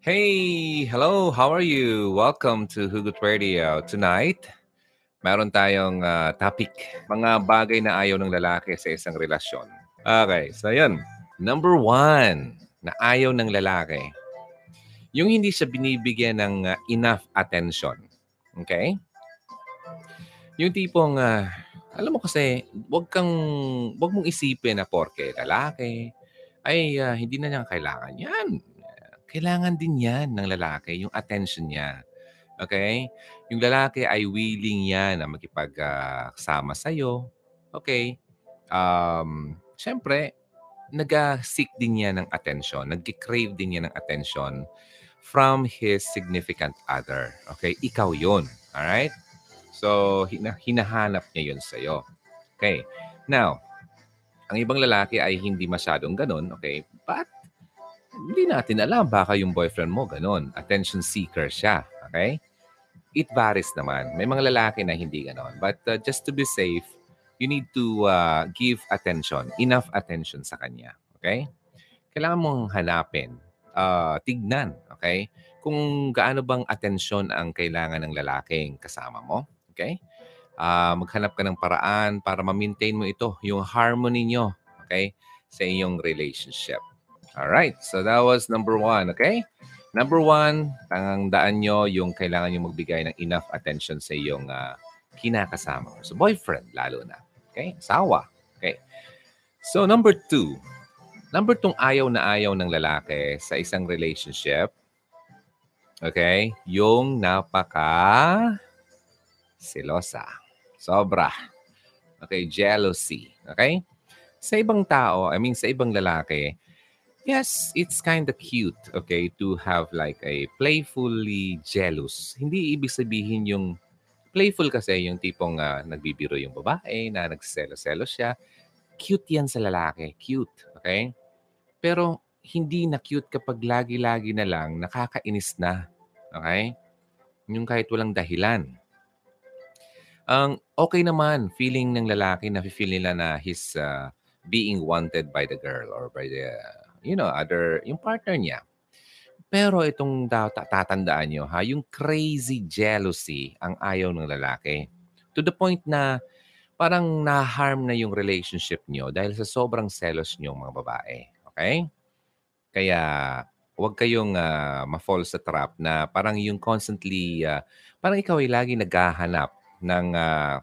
Hey, hello, how are you? Welcome to Hugot Radio. Tonight, meron tayong uh, topic, mga bagay na ayaw ng lalaki sa isang relasyon. Okay, so yun. Number one, na ayaw ng lalaki, yung hindi siya binibigyan ng uh, enough attention. Okay? Yung tipong, uh, alam mo kasi, wag kang, wag mong isipin na porke lalaki, ay uh, hindi na niya kailangan yan kailangan din yan ng lalaki, yung attention niya. Okay? Yung lalaki ay willing yan na makipagkasama uh, sa'yo. Okay? Um, Siyempre, nag-seek din niya ng attention. Nag-crave din niya ng attention from his significant other. Okay? Ikaw yon Alright? So, hina- hinahanap niya yun sa'yo. Okay? Now, ang ibang lalaki ay hindi masyadong ganun. Okay? But, hindi natin alam. Baka yung boyfriend mo, ganun. Attention seeker siya. Okay? It varies naman. May mga lalaki na hindi ganon. But uh, just to be safe, you need to uh, give attention, enough attention sa kanya. Okay? Kailangan mong hanapin, uh, tignan, okay? Kung gaano bang atensyon ang kailangan ng lalaking kasama mo. Okay? Uh, maghanap ka ng paraan para ma-maintain mo ito, yung harmony nyo, okay? Sa iyong relationship. All right. So that was number one. Okay? Number one, tangang daan nyo yung kailangan nyo magbigay ng enough attention sa iyong uh, kinakasama So boyfriend, lalo na. Okay? Sawa. Okay. So number two, number two ayaw na ayaw ng lalaki sa isang relationship. Okay? Yung napaka silosa. Sobra. Okay? Jealousy. Okay? Sa ibang tao, I mean sa ibang lalaki, Yes, it's kind of cute, okay, to have like a playfully jealous. Hindi ibig sabihin yung playful kasi yung tipong uh, nagbibiro yung babae na nagselo-selo siya. Cute yan sa lalaki, cute, okay? Pero hindi na cute kapag lagi-lagi na lang nakakainis na, okay? Yung kahit walang dahilan. Ang um, okay naman, feeling ng lalaki na feel nila na he's uh, being wanted by the girl or by the you know, other, yung partner niya. Pero itong tatandaan nyo ha, yung crazy jealousy ang ayaw ng lalaki. To the point na parang na-harm na yung relationship nyo dahil sa sobrang selos nyo mga babae. Okay? Kaya huwag kayong uh, ma-fall sa trap na parang yung constantly, uh, parang ikaw ay lagi naghahanap ng uh,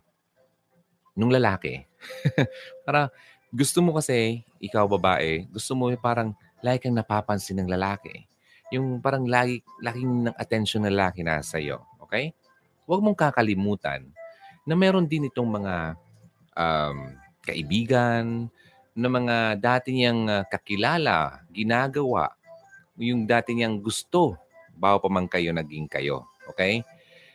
nung lalaki. Para gusto mo kasi, ikaw babae, gusto mo parang lagi kang napapansin ng lalaki. Yung parang lagi, laking ng attention ng lalaki na sa iyo. Okay? Huwag mong kakalimutan na meron din itong mga um, kaibigan, na mga dati niyang uh, kakilala, ginagawa, yung dati niyang gusto, bago pa man kayo naging kayo. Okay?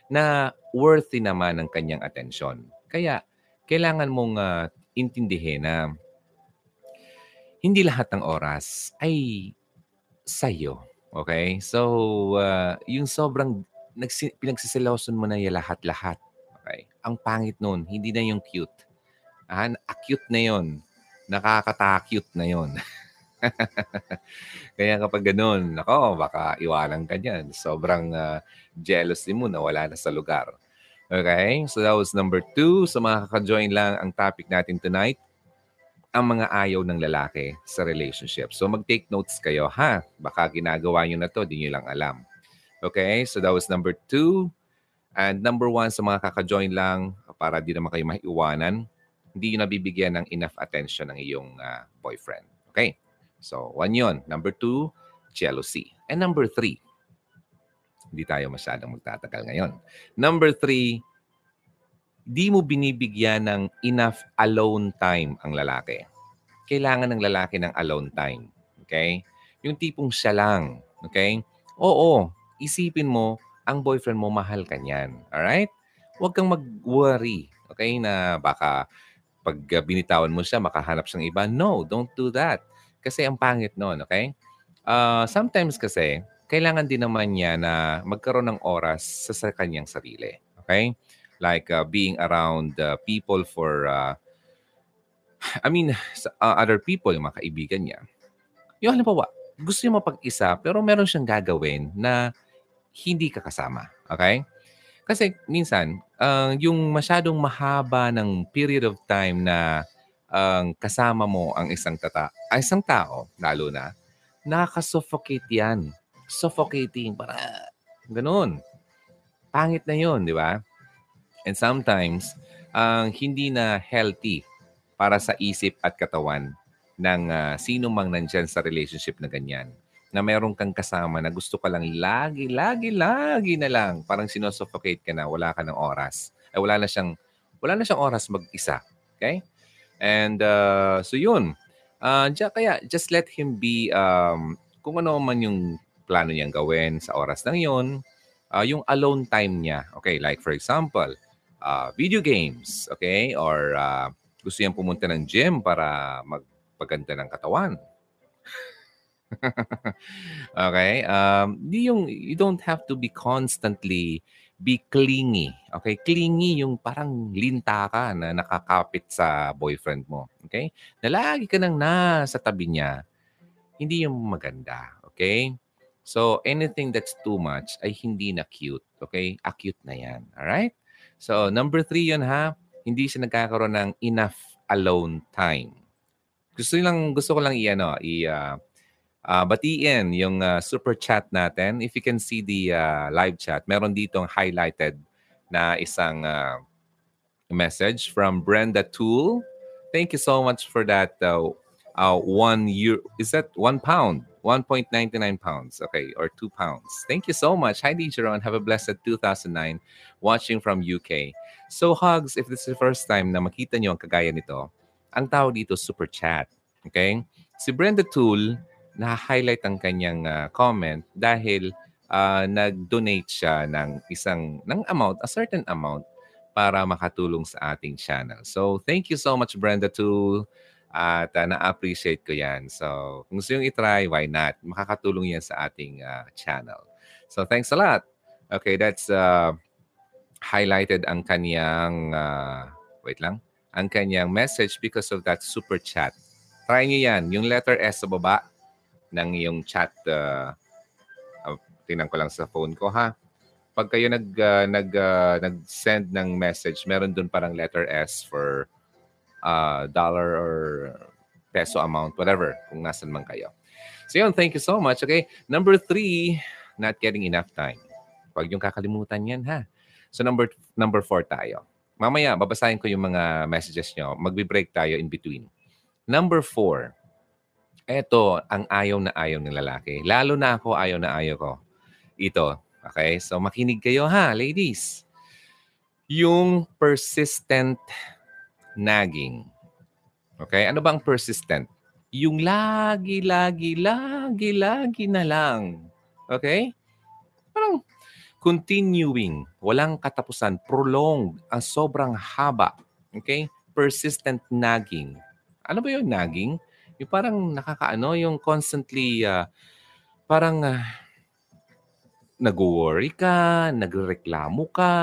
Na worthy naman ng kanyang atensyon. Kaya, kailangan mong uh, intindihin na hindi lahat ng oras ay sa'yo. Okay? So, uh, yung sobrang nagsi- pinagsisiloson mo na yung lahat-lahat. Okay? Ang pangit nun, hindi na yung cute. Ah, acute na yon Nakakata-cute na yon Kaya kapag ganun, nako, baka iwanan ka niyan. Sobrang uh, jealous mo na wala na sa lugar. Okay? So that was number two. So, mga kaka-join lang ang topic natin tonight, ang mga ayaw ng lalaki sa relationship. So mag-take notes kayo ha. Baka ginagawa nyo na to, di nyo lang alam. Okay, so that was number two. And number one, sa mga kaka-join lang, para di naman kayo maiwanan, hindi nyo nabibigyan ng enough attention ng iyong uh, boyfriend. Okay, so one yon. Number two, jealousy. And number three, hindi tayo masyadong magtatagal ngayon. Number three, di mo binibigyan ng enough alone time ang lalaki. Kailangan ng lalaki ng alone time. Okay? Yung tipong siya lang. Okay? Oo, isipin mo, ang boyfriend mo, mahal ka niyan. Alright? Huwag kang mag-worry. Okay? Na baka pag binitawan mo siya, makahanap siyang iba. No, don't do that. Kasi ang pangit noon, okay? Uh, sometimes kasi, kailangan din naman niya na magkaroon ng oras sa, sa kanyang sarili. Okay? Like uh, being around uh, people for, uh, I mean, uh, other people, yung mga kaibigan niya. Yung halimbawa, gusto niya mapag-isa pero meron siyang gagawin na hindi ka kasama. Okay? Kasi minsan, uh, yung masyadong mahaba ng period of time na ang uh, kasama mo ang isang tata, ay isang tao, lalo na, nakaka-suffocate yan. Suffocating, para ganun. Pangit na yon di ba? And sometimes, ang hindi na healthy para sa isip at katawan ng uh, sino mang nandyan sa relationship na ganyan na meron kang kasama na gusto ka lang lagi, lagi, lagi na lang. Parang sinosuffocate ka na, wala ka ng oras. Ay wala na siyang, wala na siyang oras mag-isa. Okay? And uh, so yun. Uh, kaya just let him be, um, kung ano man yung plano niyang gawin sa oras ng yun, uh, yung alone time niya. Okay, like for example, uh, video games, okay? Or uh, gusto niyang pumunta ng gym para magpaganda ng katawan okay? Um, di yung, you don't have to be constantly be clingy. Okay? Clingy yung parang linta ka na nakakapit sa boyfriend mo. Okay? Na lagi ka nang nasa tabi niya. Hindi yung maganda. Okay? So, anything that's too much ay hindi na cute. Okay? Acute na yan. Alright? So, number three yun ha. Hindi siya nagkakaroon ng enough alone time. Gusto lang gusto ko lang i-ano, i uh, uh, batiin yung uh, super chat natin. If you can see the uh, live chat, meron ditong highlighted na isang uh, message from Brenda Tool. Thank you so much for that. Uh, uh, one year is that one pound, 1.99 pounds, okay, or two pounds. Thank you so much. Hi, Dijeron. Have a blessed 2009 watching from UK. So, hugs, if this is the first time na makita nyo ang kagaya nito, ang tawag dito super chat. Okay? Si Brenda Tool, na-highlight ang kanyang uh, comment dahil uh, nag-donate siya ng isang ng amount, a certain amount para makatulong sa ating channel. So, thank you so much Brenda to at uh, na-appreciate ko 'yan. So, kung gusto yung i-try, why not? Makakatulong 'yan sa ating uh, channel. So, thanks a lot. Okay, that's uh, highlighted ang kanyang uh, wait lang, ang kanyang message because of that super chat. Try niyo 'yan, yung letter S sa baba ng iyong chat. Uh, uh, tingnan ko lang sa phone ko ha. Pag kayo nag, uh, nag, uh, nag-send ng message, meron doon parang letter S for uh, dollar or peso amount, whatever, kung nasan man kayo. So yun, thank you so much. Okay, number three, not getting enough time. Huwag yung kakalimutan yan, ha? So number number four tayo. Mamaya, babasahin ko yung mga messages nyo. Magbe-break tayo in between. Number four, eto ang ayaw na ayaw ng lalaki. Lalo na ako, ayaw na ayaw ko. Ito. Okay? So makinig kayo ha, ladies. Yung persistent nagging. Okay? Ano bang persistent? Yung lagi, lagi, lagi, lagi na lang. Okay? Parang continuing, walang katapusan, prolonged, ang sobrang haba. Okay? Persistent nagging. Ano ba yung nagging? Yung parang nakakaano, yung constantly uh, parang uh, nag-worry ka, nagrereklamo ka.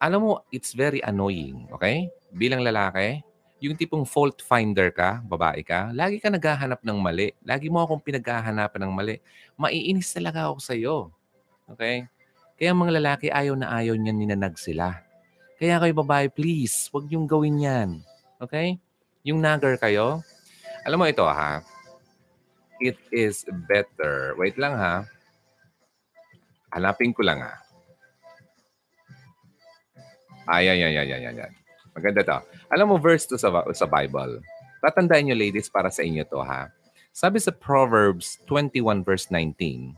Alam mo, it's very annoying, okay? Bilang lalaki, yung tipong fault finder ka, babae ka, lagi ka naghahanap ng mali. Lagi mo akong pinaghahanapan ng mali. Maiinis talaga ako sa iyo. Okay? Kaya mga lalaki ayaw na ayaw niyan ninanag sila. Kaya kayo babae, please, wag niyong gawin yan. Okay? Yung nagger kayo, alam mo ito ha. It is better. Wait lang ha. Hanapin ko lang ha. Ay, ay, ay, ay, ay, ay. Maganda to. Alam mo, verse to sa, sa Bible. Tatandaan nyo, ladies, para sa inyo to, ha? Sabi sa Proverbs 21 verse 19,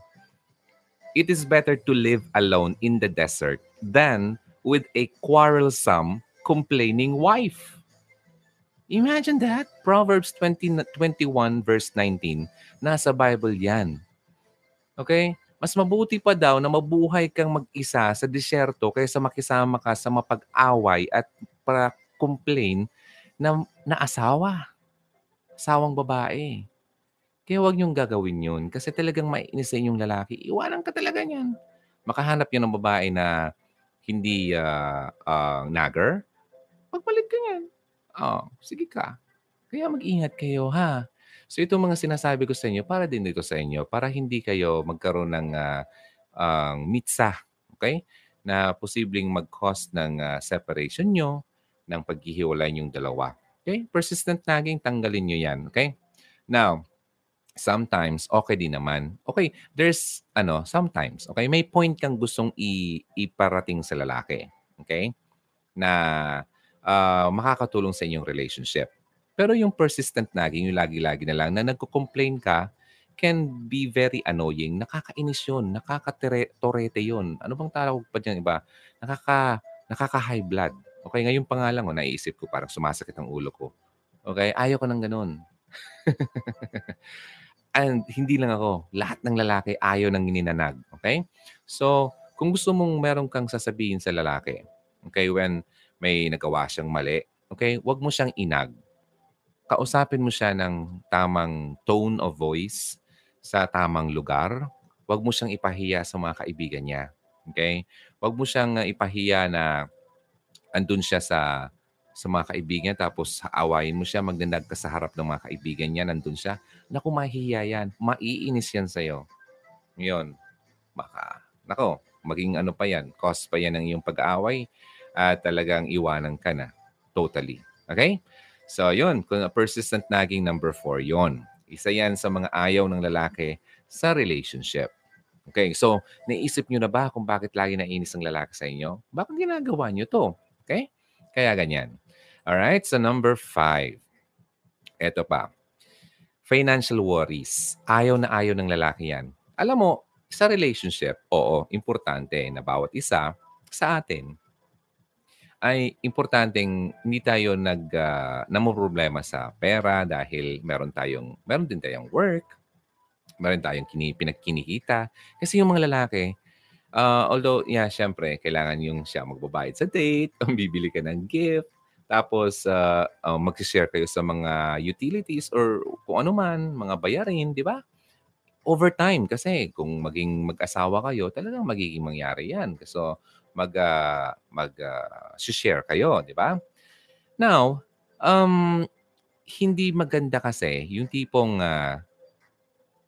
It is better to live alone in the desert than with a quarrelsome, complaining wife. Imagine that. Proverbs 20, 21 verse 19. Nasa Bible yan. Okay? Mas mabuti pa daw na mabuhay kang mag-isa sa disyerto kaysa makisama ka sa mapag-away at para complain na, na asawa. Asawang babae. Kaya huwag niyong gagawin yun kasi talagang mainis sa inyong lalaki. Iwanan ka talaga niyan. Makahanap yun ng babae na hindi uh, uh, nagger. Pagpalit ka niyan. Oh, sige ka. Kaya mag-ingat kayo ha. So itong mga sinasabi ko sa inyo, para din dito sa inyo, para hindi kayo magkaroon ng uh, uh, mitsa, okay? Na posibleng mag-cause ng uh, separation nyo, ng paghihiwalay yung dalawa. Okay? Persistent nagging, tanggalin nyo yan. Okay? Now, sometimes, okay din naman. Okay, there's, ano, sometimes, okay, may point kang gustong i- iparating sa lalaki. Okay? Na uh, makakatulong sa inyong relationship. Pero yung persistent nagging, yung lagi-lagi na lang, na nagko-complain ka, can be very annoying. Nakakainis yun. Nakakatorete yun. Ano bang tawag pa dyan iba? Nakaka, nakaka-high blood. Okay, ngayon pa nga lang, oh, naiisip ko, parang sumasakit ang ulo ko. Okay, ayaw ko ng ganun. And hindi lang ako, lahat ng lalaki ayaw ng ininanag. Okay? So, kung gusto mong meron kang sasabihin sa lalaki, okay, when may nagawa siyang mali, okay, wag mo siyang inag kausapin mo siya ng tamang tone of voice sa tamang lugar. Huwag mo siyang ipahiya sa mga kaibigan niya. Okay? Huwag mo siyang uh, ipahiya na andun siya sa sa mga kaibigan tapos awayin mo siya, magdandag ka sa harap ng mga kaibigan niya, nandun siya. Naku, mahihiya yan. Maiinis yan sa'yo. Ngayon, baka, nako, maging ano pa yan, cause pa yan ng iyong pag-aaway at talagang iwanan ka na. Totally. Okay? So, yun. Persistent nagging number four, yon. Isa yan sa mga ayaw ng lalaki sa relationship. Okay, so naisip nyo na ba kung bakit lagi nainis ang lalaki sa inyo? Bakit ginagawa nyo to? Okay? Kaya ganyan. Alright, so number five. Ito pa. Financial worries. Ayaw na ayaw ng lalaki yan. Alam mo, sa relationship, oo, importante na bawat isa sa atin ay importanteng hindi tayo nag uh, problema sa pera dahil meron tayong meron din tayong work, meron tayong kini, pinagkinikita. Kasi yung mga lalaki, uh, although, yeah, syempre, kailangan yung siya magbabayad sa date, bibili ka ng gift, tapos uh, uh, mag-share kayo sa mga utilities or kung ano man, mga bayarin, di ba? Over time, kasi kung maging mag-asawa kayo, talagang magiging mangyari yan. So, mag uh, mag uh, share kayo, di ba? Now, um hindi maganda kasi yung tipong uh,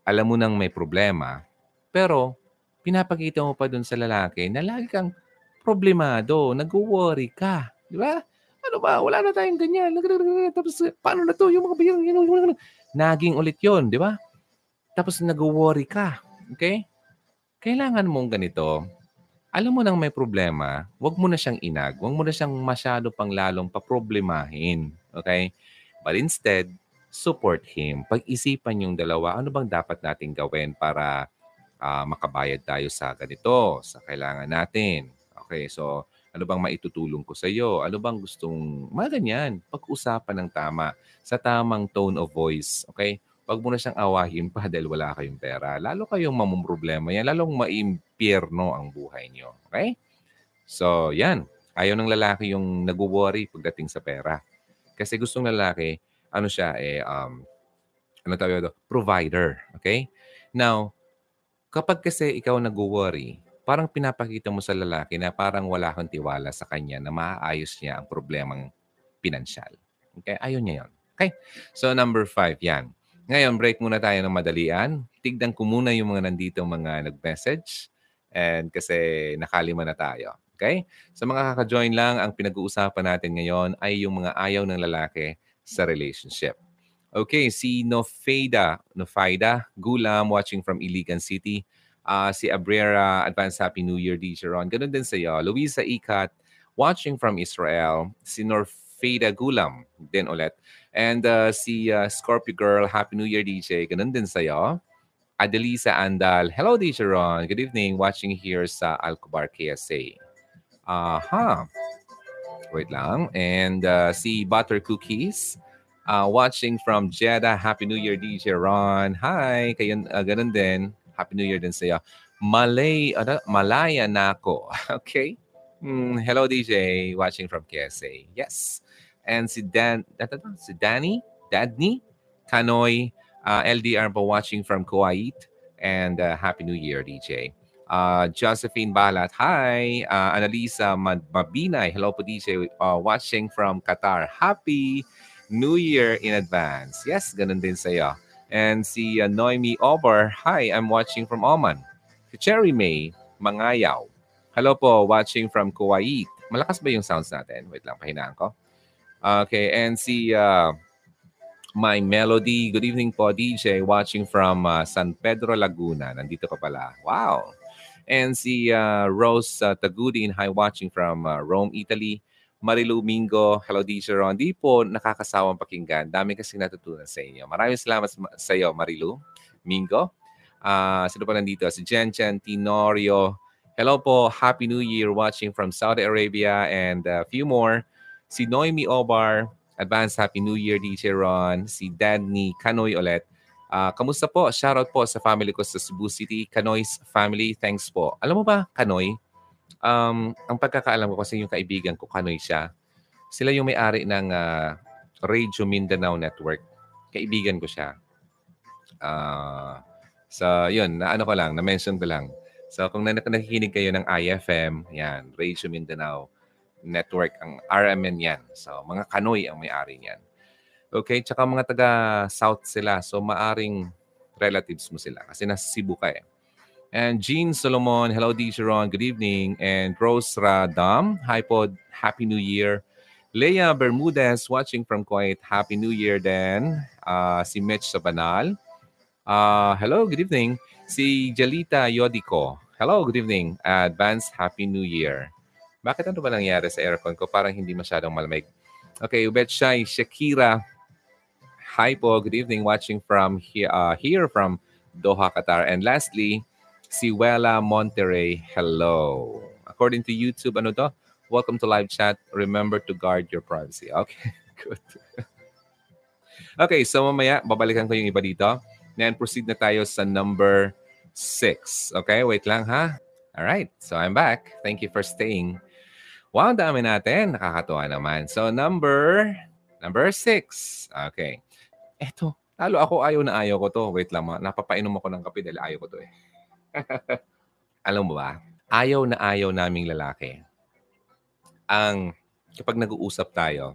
alam mo nang may problema, pero pinapakita mo pa dun sa lalaki na lagi kang problemado, nag-worry ka, di ba? Ano ba? Wala na tayong ganyan. Tapos, paano na to? Yung mga bayan, naging ulit yon di ba? Tapos, nag-worry ka. Okay? Kailangan mong ganito, alam mo nang may problema, wag mo na siyang inag. Wag mo na siyang masyado pang lalong paproblemahin. Okay? But instead, support him. Pag-isipan yung dalawa, ano bang dapat nating gawin para uh, makabayad tayo sa ganito, sa kailangan natin. Okay, so ano bang maitutulong ko sa iyo? Ano bang gustong, mga ganyan, pag-usapan ng tama, sa tamang tone of voice. Okay? Huwag mo na siyang awahin pa dahil wala kayong pera. Lalo kayong mamumroblema yan. Lalong maimpyerno ang buhay niyo. Okay? So, yan. Ayaw ng lalaki yung nag-worry pagdating sa pera. Kasi gustong lalaki, ano siya, eh, um, ano tawag ito? Provider. Okay? Now, kapag kasi ikaw nag-worry, parang pinapakita mo sa lalaki na parang wala kang tiwala sa kanya na maaayos niya ang problemang pinansyal. Okay? Ayaw niya yon. Okay? So, number five, yan. Ngayon, break muna tayo ng madalian. Tignan ko muna yung mga nandito mga nag-message. And kasi nakalima na tayo. Okay? Sa mga kaka-join lang, ang pinag-uusapan natin ngayon ay yung mga ayaw ng lalaki sa relationship. Okay, si Nofeda, Nofaida Gulam watching from Iligan City. Uh, si Abrera, Advance Happy New Year, DJ Ron. Ganun din sa iyo. Luisa Ikat, watching from Israel. Si Norfeda Gulam, din ulit. And uh, si uh, Scorpio Girl, Happy New Year DJ. Ganun din sa'yo. Adelisa Andal, hello DJ Ron. Good evening. Watching here sa Alcobar KSA. Aha. Wait lang. And uh, si Butter Cookies, uh, watching from Jeddah. Happy New Year DJ Ron. Hi. Kayo, uh, ganun din. Happy New Year din sa'yo. Malay, ano, Malaya na ako. okay. Mm, hello DJ, watching from KSA. Yes and si Dan, si Danny, Dadney, Kanoy, uh, LDR po watching from Kuwait, and uh, Happy New Year, DJ. Uh, Josephine Balat, hi. Uh, Annalisa Mabinay, hello po DJ, uh, watching from Qatar. Happy New Year in advance. Yes, ganun din sa iyo. And si uh, Noemi Obar, Hi, I'm watching from Oman. Si Cherry May Mangayaw. Hello po, watching from Kuwait. Malakas ba yung sounds natin? Wait lang, pahinaan ko. Okay, and si uh, My Melody, good evening po, DJ, watching from uh, San Pedro, Laguna. Nandito ka pala. Wow. And si uh, Rose uh, Tagudin, hi, watching from uh, Rome, Italy. Marilu Mingo, hello DJ Ron. Di po nakakasawang pakinggan. Dami kasi natutunan sa inyo. Maraming salamat sa iyo, Marilu Mingo. Uh, sino pa nandito? Si Jen Jen Tinorio. Hello po. Happy New Year watching from Saudi Arabia and a few more. Si Noemi Obar. Advance Happy New Year, DJ Ron. Si Danny Kanoy ulit. Uh, kamusta po? Shoutout po sa family ko sa Cebu City. Kanoy's family, thanks po. Alam mo ba, Kanoy, um, ang pagkakaalam ko kasi yung kaibigan ko, Kanoy siya. Sila yung may-ari ng uh, Radio Mindanao Network. Kaibigan ko siya. Uh, so, yun, na ano ko lang, na-mention ko lang. So, kung nakikinig kayo ng IFM, yan, Radio Mindanao, network. Ang RMN yan. So, mga Kanoy ang may-ari niyan. Okay? Tsaka mga taga-South sila. So, maaring relatives mo sila. Kasi nasa Cebu ka eh. And Jean Solomon, hello DJ Ron, good evening. And Rose Radam, hi pod, Happy New Year. Leia Bermudez, watching from Kuwait, Happy New Year then. Uh, si Mitch Sabanal, uh, hello, good evening. Si Jalita Yodico, hello, good evening. Advance Happy New Year. Bakit ano ba nangyari sa aircon ko? Parang hindi masyadong malamig. Okay, Ubetshai, Shakira. Hi po, good evening. Watching from here, uh, here from Doha, Qatar. And lastly, si Wella Monterey. Hello. According to YouTube, ano to? Welcome to live chat. Remember to guard your privacy. Okay, good. okay, so mamaya, babalikan ko yung iba dito. Then proceed na tayo sa number six. Okay, wait lang ha. All right, so I'm back. Thank you for staying. Wow, dami natin. Nakakatuwa naman. So, number, number six. Okay. Eto, lalo ako ayaw na ayaw ko to. Wait lang, napapainom ako ng kape dahil ayaw ko to eh. Alam mo ba, ayaw na ayaw naming lalaki. Ang, kapag nag-uusap tayo,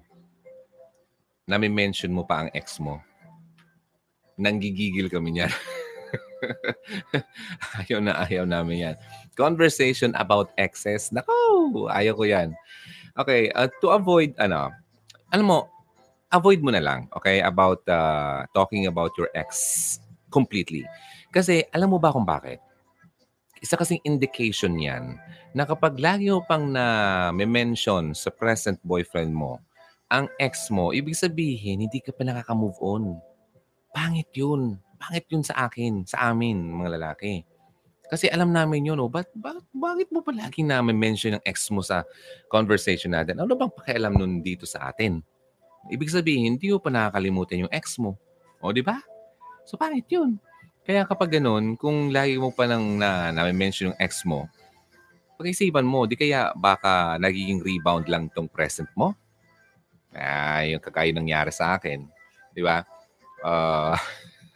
nami-mention mo pa ang ex mo. Nanggigigil kami niyan. ayaw na ayaw namin yan. Conversation about exes. Nako, ayaw ko yan. Okay, uh, to avoid, ano, alam mo, avoid mo na lang, okay, about uh, talking about your ex completely. Kasi alam mo ba kung bakit? Isa kasing indication yan na kapag lagi mo pang na mention sa present boyfriend mo, ang ex mo, ibig sabihin, hindi ka pa nakaka-move on. Pangit yun. Pangit yun sa akin, sa amin, mga lalaki. Kasi alam namin yun, oh, but, but, bakit mo pa laging namin mention ang ex mo sa conversation natin? Ano bang pakialam nun dito sa atin? Ibig sabihin, hindi mo pa nakakalimutan yung ex mo. O, di ba? So, pangit yun. Kaya kapag ganun, kung lagi mo pa nang na, na-mention yung ex mo, pag-isipan mo, di kaya baka nagiging rebound lang tong present mo? Ah, yung kakayo nangyari sa akin. Di ba? Uh,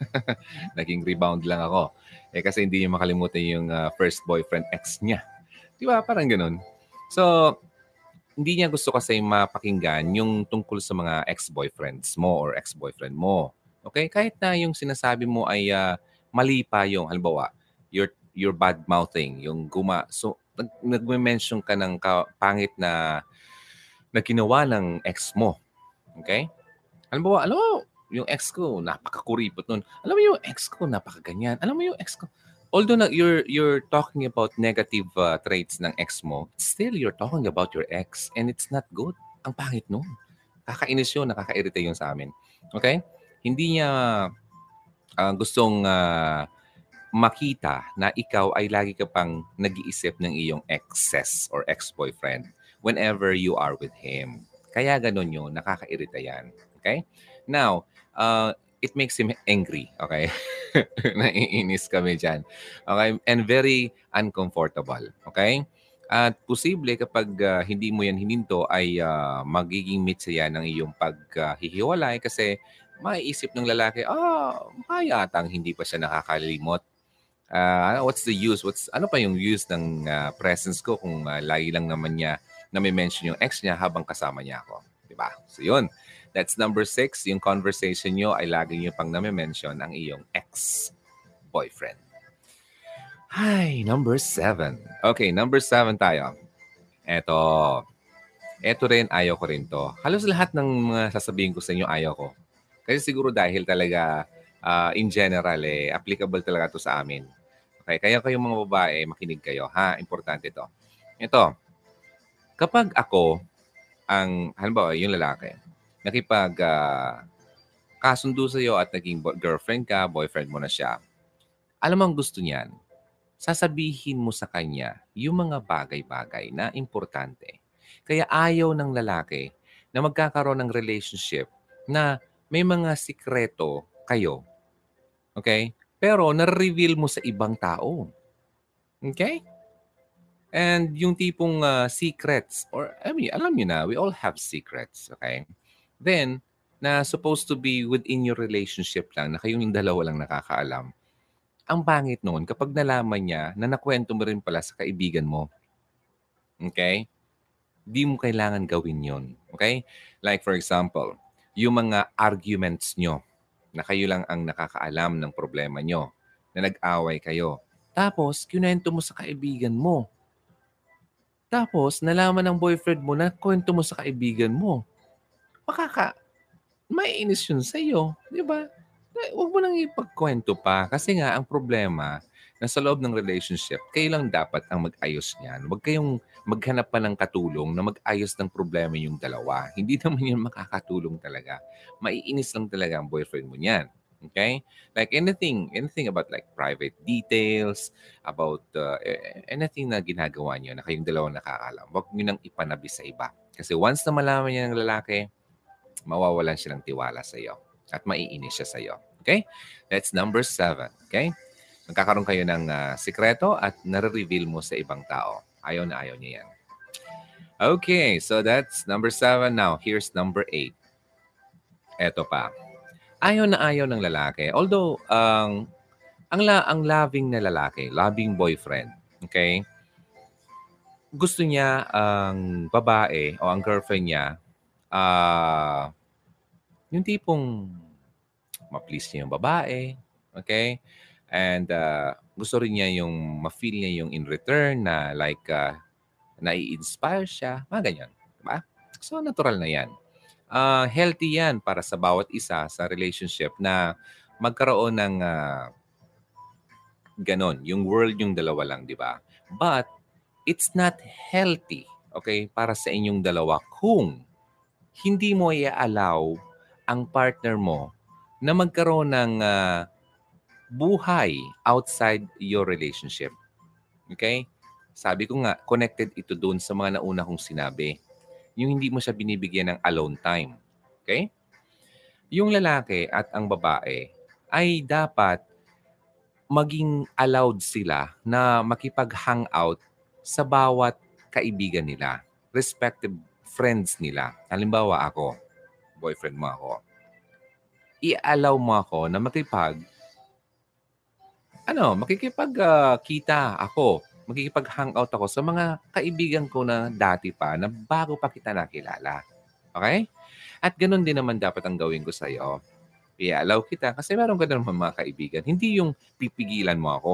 naging rebound lang ako. Eh kasi hindi niya makalimutan yung uh, first boyfriend ex niya. Di ba? Parang ganun. So, hindi niya gusto kasi mapakinggan yung tungkol sa mga ex-boyfriends mo or ex-boyfriend mo. Okay? Kahit na yung sinasabi mo ay uh, mali pa yung, halimbawa, your, your bad mouthing, yung guma. So, nag, nag-mention ka ng pangit na na ng ex mo. Okay? Halimbawa, alam mo, yung ex ko, napakakuripot nun. Alam mo yung ex ko, napakaganyan. Alam mo yung ex ko. Although na, you're, you're talking about negative uh, traits ng ex mo, still you're talking about your ex and it's not good. Ang pangit nun. Kakainis yun, nakaka-irrita yun sa amin. Okay? Hindi niya uh, gustong uh, makita na ikaw ay lagi ka pang nag-iisip ng iyong exes or ex-boyfriend whenever you are with him. Kaya ganun yun, nakaka-irrita yan. Okay? Now, uh, it makes him angry. Okay? Naiinis kami dyan. Okay? And very uncomfortable. Okay? At posible kapag uh, hindi mo yan hininto ay uh, magiging mitsa yan ng iyong paghihiwalay uh, kasi maiisip ng lalaki, ah, mayatang hindi pa siya nakakalimot. Uh, what's the use? What's, ano pa yung use ng uh, presence ko kung uh, lagi lang naman niya na may mention yung ex niya habang kasama niya ako? Diba? So yun. That's number six. Yung conversation nyo ay lagi nyo pang nami-mention ang iyong ex-boyfriend. Hi, number seven. Okay, number seven tayo. Eto. Eto rin, ayaw ko rin to. Halos lahat ng mga sasabihin ko sa inyo, ayaw ko. Kasi siguro dahil talaga, uh, in general, eh, applicable talaga to sa amin. Okay, kaya kayong mga babae, makinig kayo. Ha, importante to. Ito, kapag ako, ang, halimbawa, yung lalaki, nakipag uh, kasundo sa iyo at naging girlfriend ka, boyfriend mo na siya, alam mo ang gusto niyan, sasabihin mo sa kanya yung mga bagay-bagay na importante. Kaya ayaw ng lalaki na magkakaroon ng relationship na may mga sikreto kayo. Okay? Pero na-reveal mo sa ibang tao. Okay? And yung tipong uh, secrets, or I mean, alam niyo na, we all have secrets. Okay? Then, na supposed to be within your relationship lang, na kayong dalawa lang nakakaalam. Ang pangit noon, kapag nalaman niya na nakwento mo rin pala sa kaibigan mo. Okay? Di mo kailangan gawin yon Okay? Like for example, yung mga arguments nyo na kayo lang ang nakakaalam ng problema nyo, na nag-away kayo. Tapos, kinento mo sa kaibigan mo. Tapos, nalaman ng boyfriend mo na kwento mo sa kaibigan mo makaka, maiinis yun sa iyo. Di ba? Huwag mo nang ipagkwento pa. Kasi nga, ang problema, na sa loob ng relationship, kayo lang dapat ang mag-ayos niyan. Huwag kayong maghanap pa ng katulong na mag-ayos ng problema yung dalawa. Hindi naman yun makakatulong talaga. Maiinis lang talaga ang boyfriend mo niyan. Okay? Like anything, anything about like private details, about uh, anything na ginagawa niyo na kayong dalawa nakakalam, huwag niyo nang ipanabi sa iba. Kasi once na malaman niya ng lalaki, mawawalan siya ng tiwala sa iyo at maiinis siya sa iyo. Okay? That's number seven. Okay? Magkakaroon kayo ng uh, sikreto at nare-reveal mo sa ibang tao. Ayaw na ayaw niya yan. Okay, so that's number seven. Now, here's number eight. Eto pa. Ayaw na ayaw ng lalaki. Although, ang um, ang, la, ang loving na lalaki, loving boyfriend, okay? Gusto niya ang babae o ang girlfriend niya uh, yung tipong ma-please niya yung babae, okay? And uh, gusto rin niya yung ma-feel niya yung in return na like uh, nai-inspire siya, mga ganyan. Diba? So, natural na yan. Uh, healthy yan para sa bawat isa sa relationship na magkaroon ng uh, ganon. Yung world yung dalawa lang, di ba? But, it's not healthy, okay, para sa inyong dalawa kung hindi mo i-allow ang partner mo na magkaroon ng uh, buhay outside your relationship. Okay? Sabi ko nga, connected ito doon sa mga nauna kong sinabi. Yung hindi mo siya binibigyan ng alone time. Okay? Yung lalaki at ang babae ay dapat maging allowed sila na makipag-hangout sa bawat kaibigan nila, respective friends nila, halimbawa ako, boyfriend mo ako, i-allow mo ako na makipag, ano, makikipag-kita uh, ako, makikipag-hangout ako sa mga kaibigan ko na dati pa na bago pa kita nakilala. Okay? At ganun din naman dapat ang gawin ko sa iyo. I-allow kita kasi meron ka naman mga kaibigan. Hindi yung pipigilan mo ako.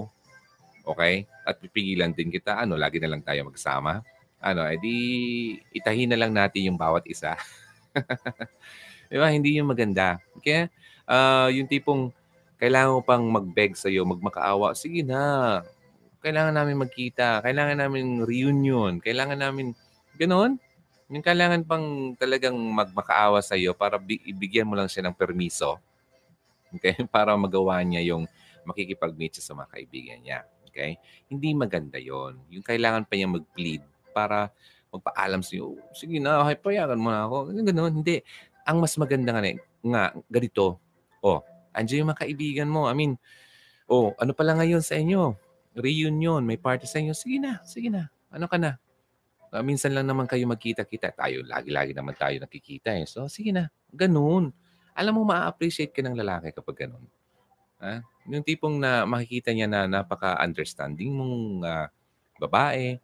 Okay? At pipigilan din kita. Ano, lagi na lang tayo magsama ano, edi eh, itahin na lang natin yung bawat isa. Di ba? Hindi yung maganda. Kaya, uh, yung tipong kailangan mo pang mag-beg sa'yo, magmakaawa, sige na. Kailangan namin magkita. Kailangan namin reunion. Kailangan namin, ganoon. Yung kailangan pang talagang magmakaawa sa'yo para ibigyan mo lang siya ng permiso. Okay? Para magawa niya yung makikipag-meet siya sa mga kaibigan niya. Okay? Hindi maganda yon Yung kailangan pa niya mag-plead para magpaalam sa iyo, sige na, hay, payagan mo na ako. Ganun, hindi. Ang mas maganda nga, nga ganito, oh, andiyan yung mga kaibigan mo. I mean, oh, ano pala ngayon sa inyo? Reunion, may party sa inyo. Sige na, sige na. Ano ka na? Uh, minsan lang naman kayo magkita-kita. Tayo, lagi-lagi naman tayo nakikita eh. So, sige na. Ganun. Alam mo, ma-appreciate ka ng lalaki kapag ganun. Ha? Yung tipong na makikita niya na napaka-understanding mong uh, babae,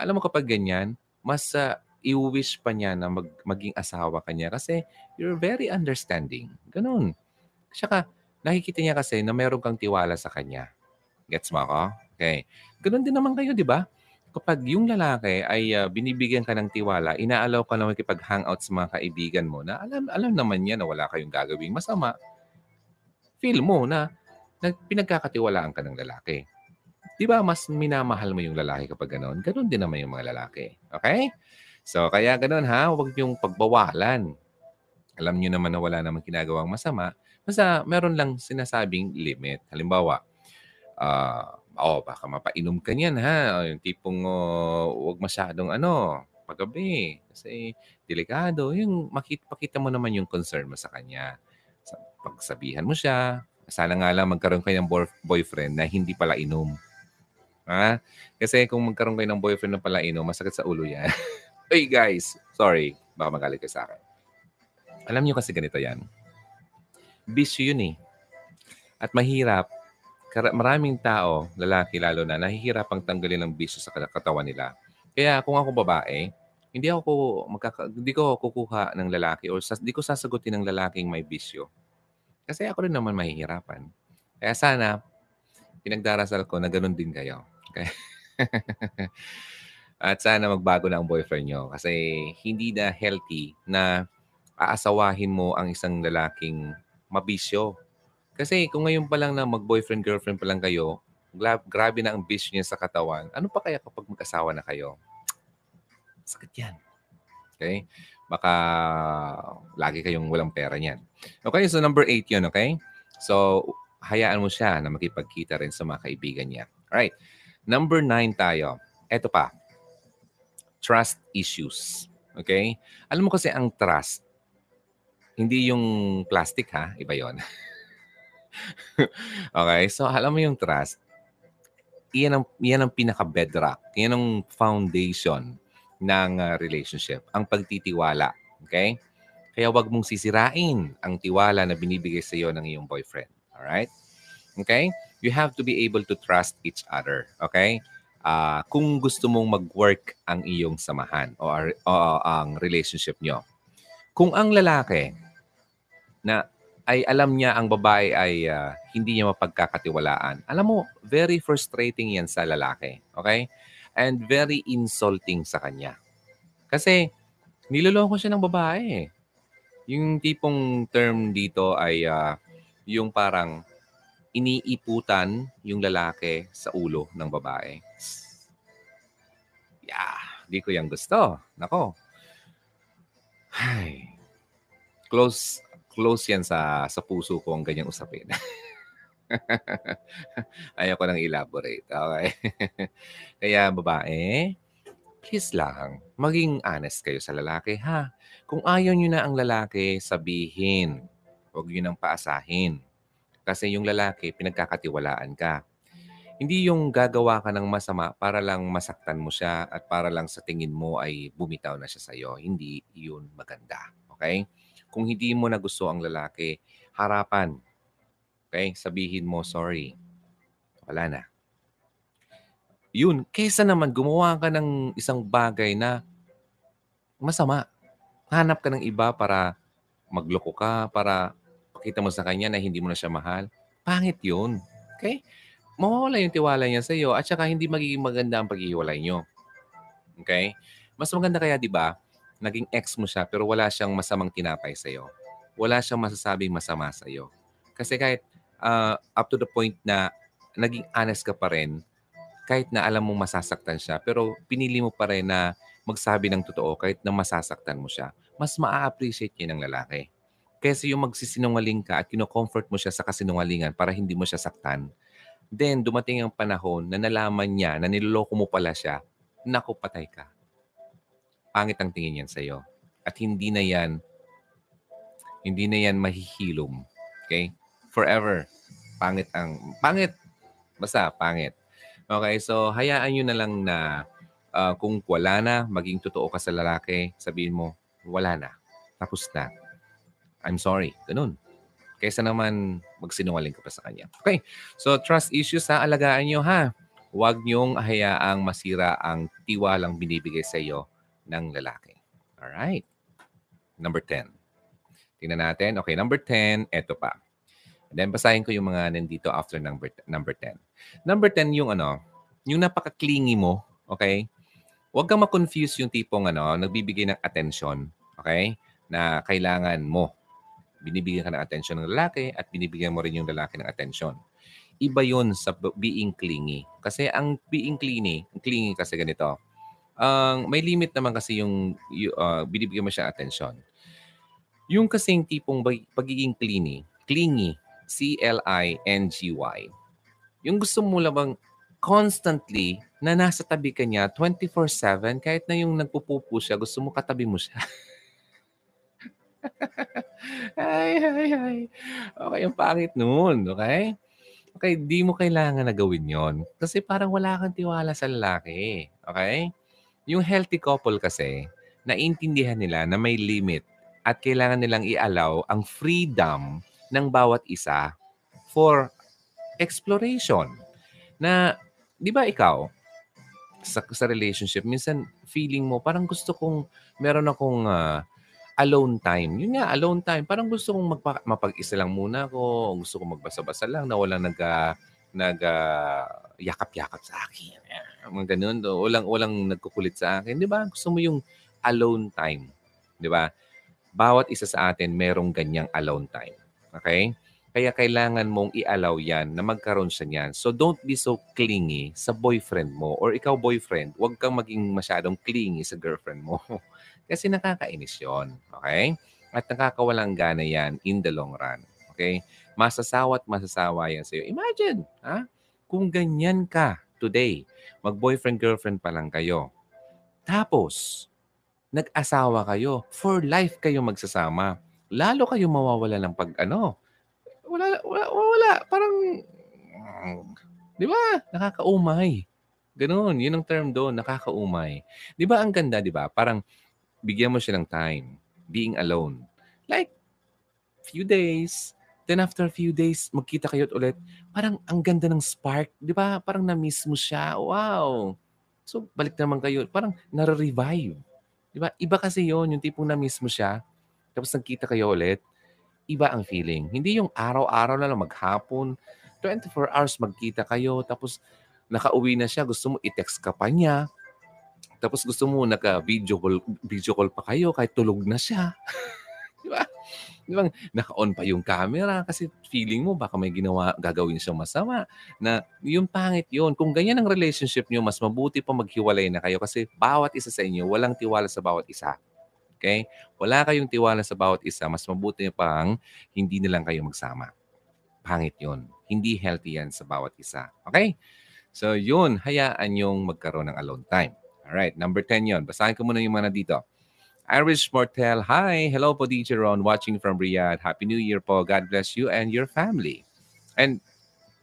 alam mo kapag ganyan, mas uh, i-wish pa niya na mag, maging asawa ka niya kasi you're very understanding. Ganun. Tsaka, nakikita niya kasi na meron kang tiwala sa kanya. Gets mo ako? Okay. Ganun din naman kayo, di ba? Kapag yung lalaki ay uh, binibigyan ka ng tiwala, inaalaw ka na makipag-hangout sa mga kaibigan mo na alam, alam naman niya na wala kayong gagawing masama. Feel mo na, na pinagkakatiwalaan ka ng lalaki. Di ba mas minamahal mo yung lalaki kapag gano'n? Gano'n din naman yung mga lalaki. Okay? So, kaya gano'n ha, huwag yung pagbawalan. Alam niyo naman na wala namang ginagawang masama. Basta meron lang sinasabing limit. Halimbawa, uh, oh, baka mapainom ka niyan ha. Yung tipong uh, huwag masyadong ano, paggabi. Kasi delikado. Yung makita, pakita mo naman yung concern mo sa kanya. Pagsabihan mo siya, sana nga lang magkaroon kayo ng boyfriend na hindi pala inom. Ha? Kasi kung magkaroon kayo ng boyfriend na pala inom, masakit sa ulo yan. hey guys, sorry. Baka magalit kayo sa akin. Alam niyo kasi ganito yan. Bisyo yun eh. At mahirap. Maraming tao, lalaki lalo na, nahihirapang tanggalin ng bisyo sa katawan nila. Kaya kung ako babae, hindi ako magkaka, hindi ko kukuha ng lalaki or sa, hindi ko sasagutin ng lalaking may bisyo. Kasi ako rin naman mahihirapan. Kaya sana, pinagdarasal ko na ganun din kayo. Okay? At sana magbago na ang boyfriend nyo kasi hindi na healthy na aasawahin mo ang isang lalaking mabisyo. Kasi kung ngayon pa lang na mag-boyfriend, girlfriend pa lang kayo, grabe na ang bisyo niya sa katawan, ano pa kaya kapag mag-asawa na kayo? Sakit yan. Okay? Baka lagi kayong walang pera niyan. Okay, so number eight yun, okay? So, hayaan mo siya na makipagkita rin sa mga kaibigan niya. Alright. Number nine tayo. Ito pa. Trust issues. Okay? Alam mo kasi ang trust, hindi yung plastic ha, iba yon. okay? So alam mo yung trust, iyan ang, iyan ang pinaka-bedrock. Iyan ang foundation ng uh, relationship. Ang pagtitiwala. Okay? Kaya wag mong sisirain ang tiwala na binibigay sa iyo ng iyong boyfriend. Alright? Okay? You have to be able to trust each other. Okay? Uh, kung gusto mong mag-work ang iyong samahan o, o ang relationship nyo. Kung ang lalaki na ay alam niya ang babae ay uh, hindi niya mapagkakatiwalaan. Alam mo, very frustrating yan sa lalaki. Okay? And very insulting sa kanya. Kasi niloloko siya ng babae. Yung tipong term dito ay uh, yung parang iniiputan yung lalaki sa ulo ng babae. Yeah, di ko yung gusto. Nako. Ay. Close close yan sa sa puso ko ang ganyang usapin. Ayaw ko nang elaborate. Okay? Kaya babae, please lang, maging honest kayo sa lalaki, ha? Kung ayaw nyo na ang lalaki, sabihin. Huwag nyo nang paasahin. Kasi yung lalaki, pinagkakatiwalaan ka. Hindi yung gagawa ka ng masama para lang masaktan mo siya at para lang sa tingin mo ay bumitaw na siya sa'yo. Hindi yun maganda. Okay? Kung hindi mo na gusto ang lalaki, harapan. Okay? Sabihin mo, sorry. Wala na. Yun, kaysa naman gumawa ka ng isang bagay na masama. Hanap ka ng iba para magloko ka, para pakita mo sa kanya na hindi mo na siya mahal, pangit yun. Okay? Mawawala yung tiwala niya sa iyo at saka hindi magiging maganda ang paghihiwalay niyo. Okay? Mas maganda kaya, di ba, naging ex mo siya pero wala siyang masamang tinapay sa iyo. Wala siyang masasabing masama sa iyo. Kasi kahit uh, up to the point na naging honest ka pa rin, kahit na alam mong masasaktan siya, pero pinili mo pa rin na magsabi ng totoo kahit na masasaktan mo siya, mas maa-appreciate niya ng lalaki. Kaysa yung magsisinungaling ka at kino-comfort mo siya sa kasinungalingan para hindi mo siya saktan. Then, dumating ang panahon na nalaman niya na niloloko mo pala siya, naku, patay ka. Pangit ang tingin yan sa'yo. At hindi na yan, hindi na yan mahihilom. Okay? Forever. Pangit ang, pangit. Basta, pangit. Okay, so hayaan nyo na lang na uh, kung wala na, maging totoo ka sa lalaki, sabihin mo, wala na. Tapos na. I'm sorry. Ganun. Kaysa naman magsinungaling ka pa sa kanya. Okay. So, trust issues ha. Alagaan nyo ha. Huwag nyong hayaang masira ang tiwalang binibigay sa iyo ng lalaki. Alright. Number 10. Tingnan natin. Okay, number 10, eto pa. And then basahin ko yung mga nandito after number number 10. Number 10 yung ano, yung napaka-clingy mo, okay? Huwag kang ma-confuse yung tipong ano, nagbibigay ng attention, okay? Na kailangan mo. Binibigyan ka ng attention ng lalaki at binibigyan mo rin yung lalaki ng attention. Iba yun sa being clingy. Kasi ang being clingy, clingy kasi ganito, ang may limit naman kasi yung, uh, binibigyan mo siya attention. Yung kasing tipong pagiging clingy, clingy, C-L-I-N-G-Y. Yung gusto mo labang constantly na nasa tabi ka niya 24-7, kahit na yung nagpupupo siya, gusto mo katabi mo siya. ay, ay, ay. Okay, ang pangit nun, okay? Okay, di mo kailangan na gawin yon Kasi parang wala kang tiwala sa lalaki. Okay? Yung healthy couple kasi, naintindihan nila na may limit at kailangan nilang i-allow ang freedom ng bawat isa for exploration. Na, di ba ikaw, sa, sa relationship, minsan feeling mo, parang gusto kong, meron akong uh, alone time. Yun nga, alone time. Parang gusto kong magpa, mapag-isa lang muna ako. Gusto kong magbasa-basa lang na walang nag, uh, nag uh, yakap-yakap sa akin. Mga ganun. Walang nagkukulit sa akin. Di ba? Gusto mo yung alone time. Di ba? Bawat isa sa atin merong ganyang alone time. Okay? Kaya kailangan mong i-allow yan na magkaroon siya niyan. So don't be so clingy sa boyfriend mo or ikaw boyfriend, huwag kang maging masyadong clingy sa girlfriend mo. Kasi nakakainis yon Okay? At nakakawalang gana yan in the long run. Okay? Masasawa at masasawa yan sa'yo. Imagine, ha? Kung ganyan ka today, mag-boyfriend-girlfriend pa lang kayo. Tapos, nag-asawa kayo. For life kayo magsasama. Lalo kayo mawawala ng pag ano, wala, wala, wala. Parang, di ba? Nakakaumay. Ganun, yun ang term doon, nakakaumay. Di ba ang ganda, di ba? Parang bigyan mo siya ng time. Being alone. Like, few days. Then after a few days, magkita kayo ulit. Parang ang ganda ng spark. Di ba? Parang na-miss mo siya. Wow. So, balik naman kayo. Parang nare-revive. Di ba? Iba kasi yon yung tipong na-miss mo siya. Tapos nagkita kayo ulit iba ang feeling. Hindi yung araw-araw na lang maghapon, 24 hours magkita kayo, tapos nakauwi na siya, gusto mo i-text ka pa niya, tapos gusto mo naka-video call, video call pa kayo kahit tulog na siya. Di ba? Di ba? Naka-on pa yung camera kasi feeling mo baka may ginawa, gagawin siyang masama. Na yung pangit yun. Kung ganyan ang relationship niyo, mas mabuti pa maghiwalay na kayo kasi bawat isa sa inyo, walang tiwala sa bawat isa. Okay? Wala kayong tiwala sa bawat isa, mas mabuti pang hindi na lang kayo magsama. Pangit yun. Hindi healthy yan sa bawat isa. Okay? So yun, hayaan yung magkaroon ng alone time. Alright, number 10 yun. Basahin ko muna yung mga dito. Irish Mortel, hi. Hello po DJ Ron, watching from Riyadh. Happy New Year po. God bless you and your family. And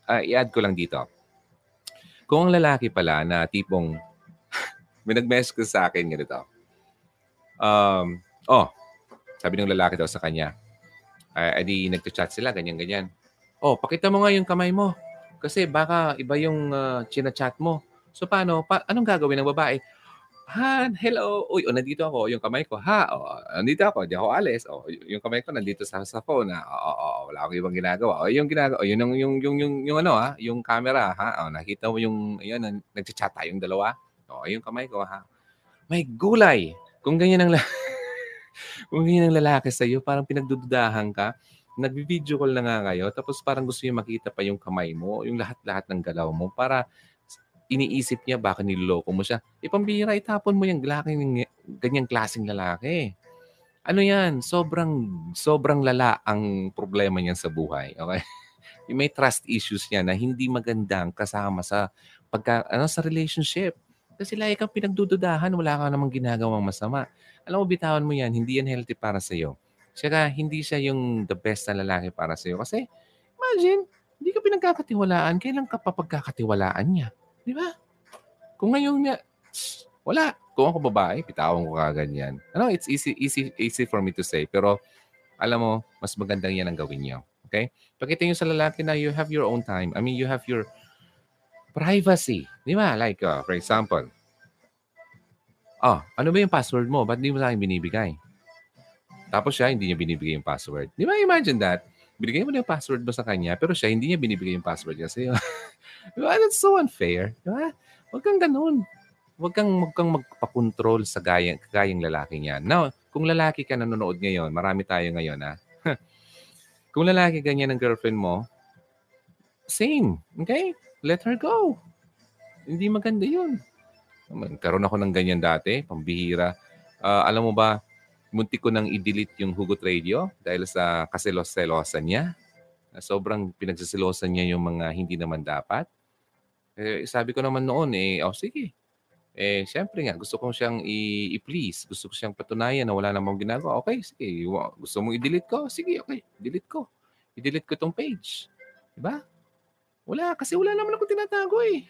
uh, i-add ko lang dito. Kung ang lalaki pala na tipong may nag-message sa akin ganito um, oh, sabi ng lalaki daw sa kanya, uh, edi nagchat sila, ganyan-ganyan. Oh, pakita mo nga yung kamay mo. Kasi baka iba yung uh, chinachat mo. So paano? Pa- anong gagawin ng babae? Han, hello. Uy, oh, nandito ako. Yung kamay ko, ha? Oh, nandito ako. Di ako alis. Oh, yung kamay ko nandito sa, sa phone. Ha? Oh, oh, oh, wala akong ibang ginagawa. Oh, yung ginagawa, oh, yun yung, yung, yung, yung, yung, ano, ha? Yung camera, ha? Oh, nakita mo yung, ayun, nagchat tayong dalawa. Oh, yung kamay ko, ha? May gulay. Kung ganyan ang, kung ganyan ang lalaki sa iyo, parang pinagdududahan ka, nagbi-video call na nga kayo, tapos parang gusto niya makita pa yung kamay mo, yung lahat-lahat ng galaw mo, para iniisip niya baka niloloko mo siya. Ipambira, itapon mo yung lalaking, ganyang klaseng lalaki. Ano yan? Sobrang, sobrang lala ang problema niyan sa buhay. Okay? May trust issues niya na hindi magandang kasama sa pagka, ano, sa relationship. Kasi lagi kang pinagdududahan, wala ka namang ginagawang masama. Alam mo, bitawan mo yan, hindi yan healthy para sa iyo. Saka, hindi siya yung the best na lalaki para sa iyo. Kasi, imagine, hindi ka pinagkakatiwalaan, kailan ka pa pagkakatiwalaan niya? Di ba? Kung ngayon niya, wala. Kung ako babae, bitawan ko kagad yan. Ano, it's easy, easy, easy for me to say. Pero, alam mo, mas magandang yan ang gawin niyo. Okay? Pakita niyo sa lalaki na you have your own time. I mean, you have your privacy. Di ba? Like, uh, for example, Ah, ano ba yung password mo? Ba't di mo sa akin binibigay? Tapos siya, hindi niya binibigay yung password. Di ba imagine that? Binigay mo na yung password mo sa kanya, pero siya, hindi niya binibigay yung password niya sa'yo. di ba? That's so unfair. Di ba? Huwag kang ganun. Huwag kang, huwag kang magpakontrol sa gayang, gayang lalaki niya. Now, kung lalaki ka nanonood ngayon, marami tayo ngayon, ha? kung lalaki ganyan ng girlfriend mo, same. Okay? Let her go. Hindi maganda yun. Karoon ako ng ganyan dati, pambihira. Uh, alam mo ba, muntik ko nang i-delete yung Hugot Radio dahil sa kaselos-selosan niya. Sobrang pinagsasilosan niya yung mga hindi naman dapat. Eh, sabi ko naman noon, eh, oh sige. Eh, syempre nga, gusto kong siyang i-please. Gusto ko siyang patunayan na wala namang ginagawa. Okay, sige. Gusto mong i-delete ko? Sige, okay. Delete ko. I-delete ko tong page. Diba? Wala, kasi wala naman ako tinatago eh.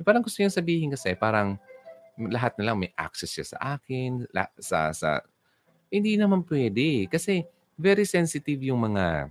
Parang gusto niyang sabihin kasi, parang lahat na lang may access siya sa akin, sa, sa hindi naman pwede. Kasi very sensitive yung mga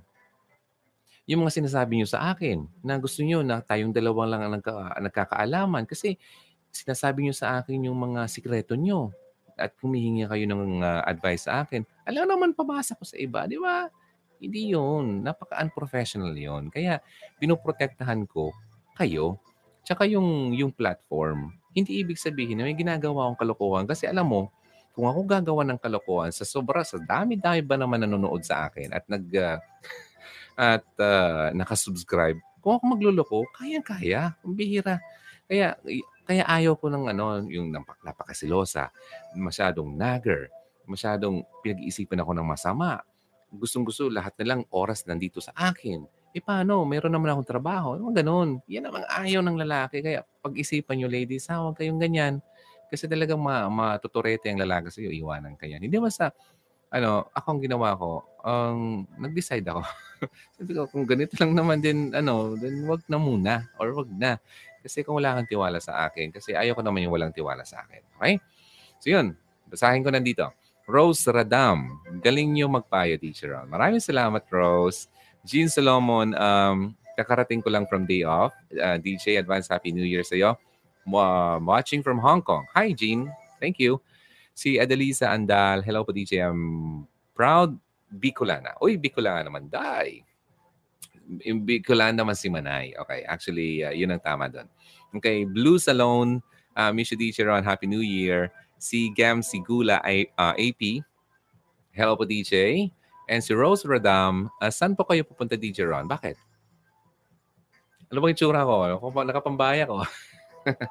yung mga sinasabi niyo sa akin na gusto niyo na tayong dalawang lang ang nagka, nagkakaalaman kasi sinasabi niyo sa akin yung mga sikreto niyo at humihingi kayo ng uh, advice sa akin. Alam naman pabasa ko sa iba, di ba? Hindi yun. Napaka-unprofessional yun. Kaya pinoprotektahan ko kayo tsaka yung, yung platform. Hindi ibig sabihin na may ginagawa akong kalokohan kasi alam mo, kung ako gagawa ng kalokohan sa sobra, sa dami-dami ba naman nanonood sa akin at nag uh, at uh, nakasubscribe, kung ako magluloko, kayang-kaya. Ang bihira. Kaya kaya ayaw ko ng ano, yung napakasilosa, masyadong nagger, masyadong pinag-iisipan ako ng masama. Gustong-gusto lahat na lang oras nandito sa akin. E paano? Meron naman akong trabaho. Ano ganun? Yan ang ayaw ng lalaki. Kaya pag-isipan nyo, ladies, ha, huwag kayong ganyan. Kasi talagang ma matuturete ang lalaki sa'yo, iwanan ka yan. Hindi basta, ano, ako ang ginawa ko, um, nag-decide ako. Sabi ko, kung ganito lang naman din, ano, then wag na muna or wag na. Kasi kung wala kang tiwala sa akin, kasi ayaw ko naman yung walang tiwala sa akin. Okay? So yun, basahin ko nandito. Rose Radam, galing niyo magpayo, Teacher Ron. Maraming salamat, Rose. Jean Solomon, um, kakarating ko lang from day off. Uh, DJ, advance Happy New Year sa'yo uh, watching from Hong Kong. Hi, Jean. Thank you. Si Adelisa Andal. Hello po, DJ. I'm proud Bicolana. Uy, Bicolana naman. Die. Bicolana naman si Manay. Okay, actually, uh, yun ang tama doon. Okay, Blue Salon. Uh, miss you, DJ Ron. Happy New Year. Si Gam Sigula I, uh, AP. Hello po, DJ. And si Rose Radam. Uh, saan po kayo pupunta, DJ Ron? Bakit? Ano bang itsura ko? Nakapambaya ko.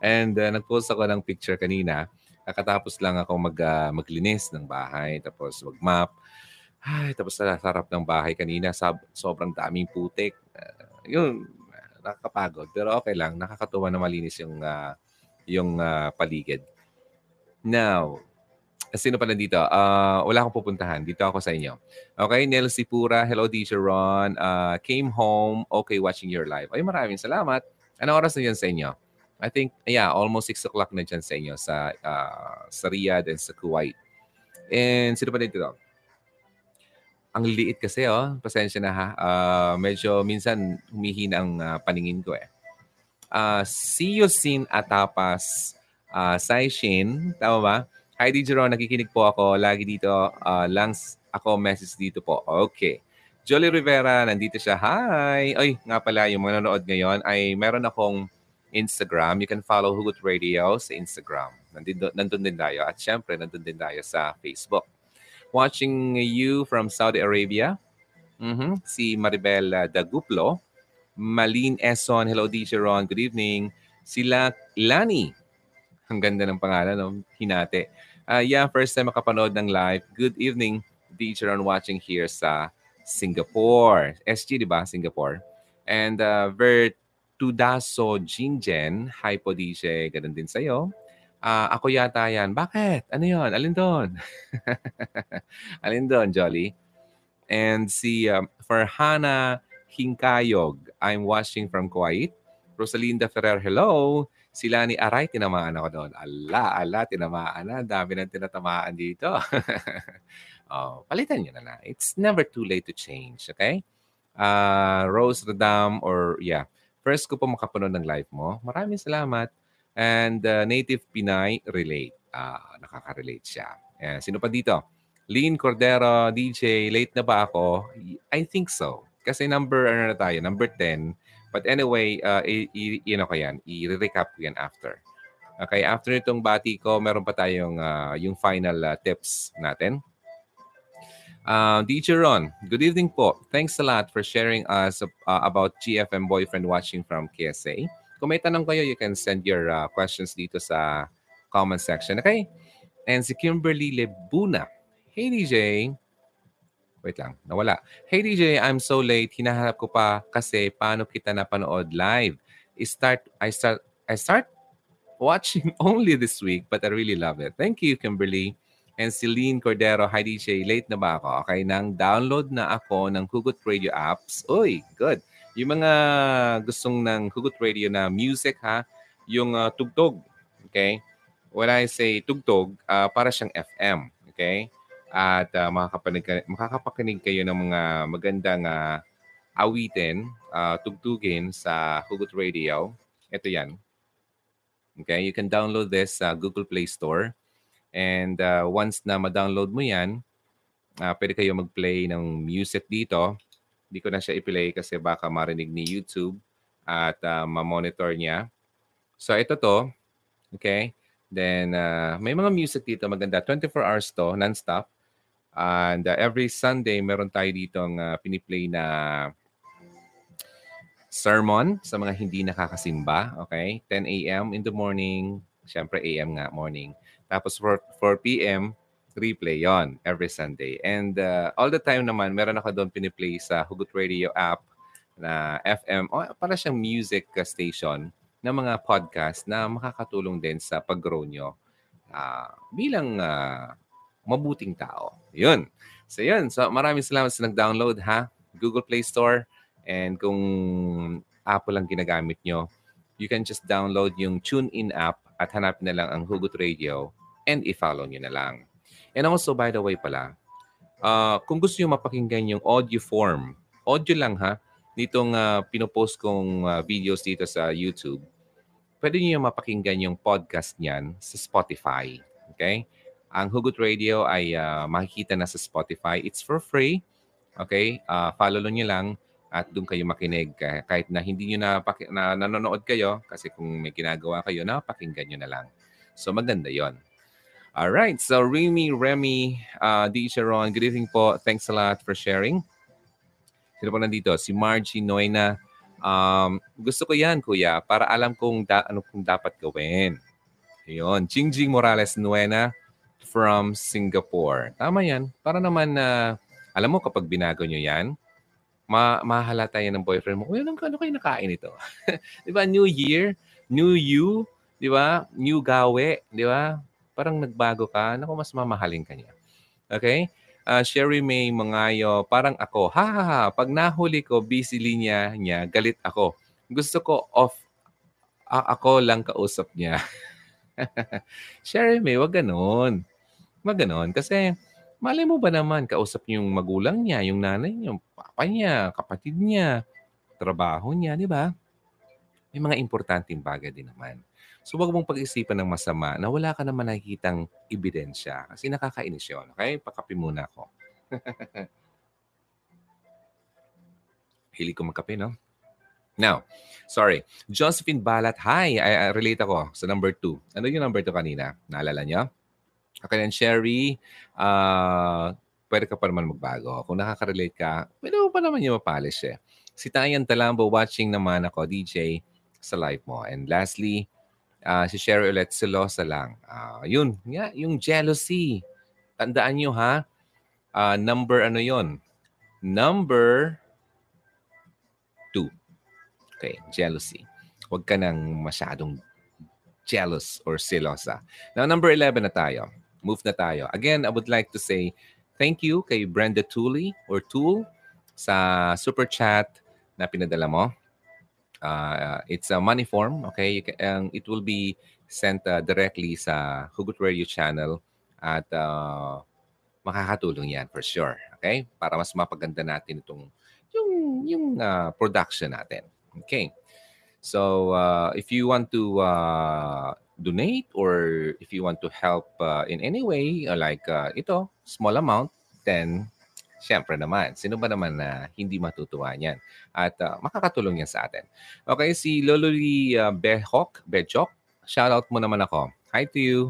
And uh, nag-post ako ng picture kanina. Kakatapos lang ako mag, uh, maglinis ng bahay, tapos mag-map. Ay, tapos sa sarap ng bahay kanina, sab- sobrang daming putik. Uh, yun, nakakapagod. Pero okay lang, nakakatuwa na malinis yung, uh, yung uh, paligid. Now, sino pa nandito? Uh, wala akong pupuntahan. Dito ako sa inyo. Okay, Nelsie Pura. Hello, DJ Ron. Uh, came home. Okay, watching your live. Ay, maraming salamat. Ano oras na yan sa inyo? I think, yeah, almost 6 o'clock na dyan sa inyo sa, uh, sa Riyadh and sa Kuwait. And sino pa dito? Ang liit kasi, oh. Pasensya na ha. Uh, medyo minsan humihina ang uh, paningin ko eh. Uh, see you sin Atapas uh, Saishin. Tama ba? Hi, DJ Ron. Nakikinig po ako. Lagi dito. Uh, lang ako message dito po. Okay. Jolly Rivera, nandito siya. Hi! Ay, nga pala, yung mga nanonood ngayon ay meron akong Instagram. You can follow Hugot Radio sa Instagram. Nandito, nandun din tayo. At syempre, nandun din tayo sa Facebook. Watching you from Saudi Arabia. Mm-hmm. Si Maribel uh, Daguplo. Malin Eson. Hello, DJ Ron. Good evening. Sila Lani. Ang ganda ng pangalan, no? Hinate. Uh, yeah, first time makapanood ng live. Good evening, DJ Ron watching here sa Singapore. SG, di ba? Singapore. And uh, Vertudaso Jinjen, hi po DJ, ganun din sa'yo. Uh, ako yata yan. Bakit? Ano yon? Alin doon? Alin doon, Jolly? And si um, Farhana Hinkayog, I'm watching from Kuwait. Rosalinda Ferrer, hello. Sila ni Aray, tinamaan ako doon. Ala, ala, tinamaan na. Dami nang tinatamaan dito. Oh, palitan nyo na lang. It's never too late to change, okay? Uh, Rose Radam or yeah, first ko po makapanood ng live mo. Maraming salamat. And uh, Native Pinay, relate. uh, nakaka-relate siya. Eh, sino pa dito? Lean Cordero, DJ, late na ba ako? I think so. Kasi number, ano na tayo, number 10. But anyway, uh, i- i- you know ko yan. I-recap ko yan after. Okay, after itong bati ko, meron pa tayong uh, yung final uh, tips natin. Uh, DJ Ron, good evening po. Thanks a lot for sharing us uh, about GFM Boyfriend watching from KSA. Kung may tanong kayo, you can send your uh, questions dito sa comment section. Okay? And si Kimberly Lebuna. Hey DJ. Wait lang, nawala. Hey DJ, I'm so late. Hinahanap ko pa kasi paano kita napanood live. I start I start I start watching only this week but I really love it. Thank you Kimberly. And Celine Cordero, hi DJ, late na ba ako? Okay, nang download na ako ng Hugot Radio apps. Uy, good. Yung mga gustong ng Hugot Radio na music ha, yung uh, tugtog. Okay? When I say tugtog, uh, para siyang FM. Okay? At uh, makakapanig, makakapakinig kayo ng mga magandang uh, awitin, uh, tugtugin sa Hugot Radio. Ito yan. Okay? You can download this sa uh, Google Play Store. And uh, once na ma-download mo yan, uh, pwede kayo mag-play ng music dito. Hindi ko na siya i-play kasi baka marinig ni YouTube at uh, ma-monitor niya. So ito to. Okay? Then uh, may mga music dito maganda. 24 hours to, non-stop. And uh, every Sunday, meron tayo dito ang uh, piniplay na sermon sa mga hindi nakakasimba. Okay? 10 a.m. in the morning. Siyempre, a.m. nga, morning. Tapos 4, 4 p.m., replay yon every Sunday. And uh, all the time naman, meron ako doon piniplay sa Hugot Radio app na FM. O, para siyang music station ng mga podcast na makakatulong din sa pag-grow nyo uh, bilang uh, mabuting tao. Yun. So yun. So maraming salamat sa nag-download ha. Google Play Store. And kung Apple ang ginagamit nyo, you can just download yung TuneIn app at hanapin na lang ang Hugot Radio and i-follow nyo na lang. And also, by the way pala, uh, kung gusto nyo mapakinggan yung audio form, audio lang ha, ditong uh, pinopost kong uh, videos dito sa YouTube, pwede nyo mapakinggan yung podcast niyan sa Spotify. Okay? Ang Hugot Radio ay uh, makikita na sa Spotify. It's for free. Okay? Uh, follow nyo lang at doon kayo makinig. Kahit na hindi nyo na, na nanonood kayo, kasi kung may ginagawa kayo, napakinggan nyo na lang. So maganda yon. All right. So Remy, Remy, uh, D. Sharon, good evening po. Thanks a lot for sharing. Sino po nandito? Si Margie Noyna. Um, gusto ko yan, kuya, para alam kong da- ano kung dapat gawin. Ayun. Jingjing Morales Nuena from Singapore. Tama yan. Para naman na, uh, alam mo, kapag binago nyo yan, ma mahalata yan ng boyfriend mo. Kuya, ano, ano kayo nakain ito? di ba? New Year, New You, di ba? New Gawe, di ba? Parang nagbago ka, naku, mas mamahalin ka niya. Okay? Uh, Sherry May Mangayo, parang ako, ha ha ha, pag nahuli ko, busy linya niya, galit ako. Gusto ko off, uh, ako lang kausap niya. Sherry May, wag ganon. Wag ganon. Kasi, malay mo ba naman, kausap niyo yung magulang niya, yung nanay niya, yung papa niya, kapatid niya, trabaho niya, di ba? May mga importanteng bagay din naman. So wag mong pag-isipan ng masama na wala ka naman nakikitang ebidensya kasi nakakainis yun. Okay? Pakapi muna ako. Hili ko magkape, no? Now, sorry. Josephine Balat, hi. I, I relate ako sa number two. Ano yung number two kanina? Naalala niyo? Okay, then Sherry, uh, pwede ka pa naman magbago. Kung nakaka-relate ka, pwede mo pa naman yung mapolish eh. Si Tayan Talambo, watching naman ako, DJ, sa live mo. And lastly, uh, si Sherry ulit, selosa lang. Uh, yun, nga, yung jealousy. Tandaan nyo ha, uh, number ano yon Number two. Okay, jealousy. Huwag ka nang masyadong jealous or selosa. Now, number 11 na tayo. Move na tayo. Again, I would like to say thank you kay Brenda Tooley or Tool sa super chat na pinadala mo. Uh, it's a money form, okay? Can, it will be sent uh, directly sa Hugot Radio channel at uh, makakatulong yan for sure, okay? Para mas mapaganda natin itong yung yung uh, production natin. Okay. So, uh, if you want to uh, donate or if you want to help uh, in any way, uh, like uh, ito, small amount, then syempre naman, sino ba naman na hindi matutuwa niyan? At uh, makakatulong yan sa atin. Okay, si Loluli uh, Behok, Bechok, shout out mo naman ako. Hi to you,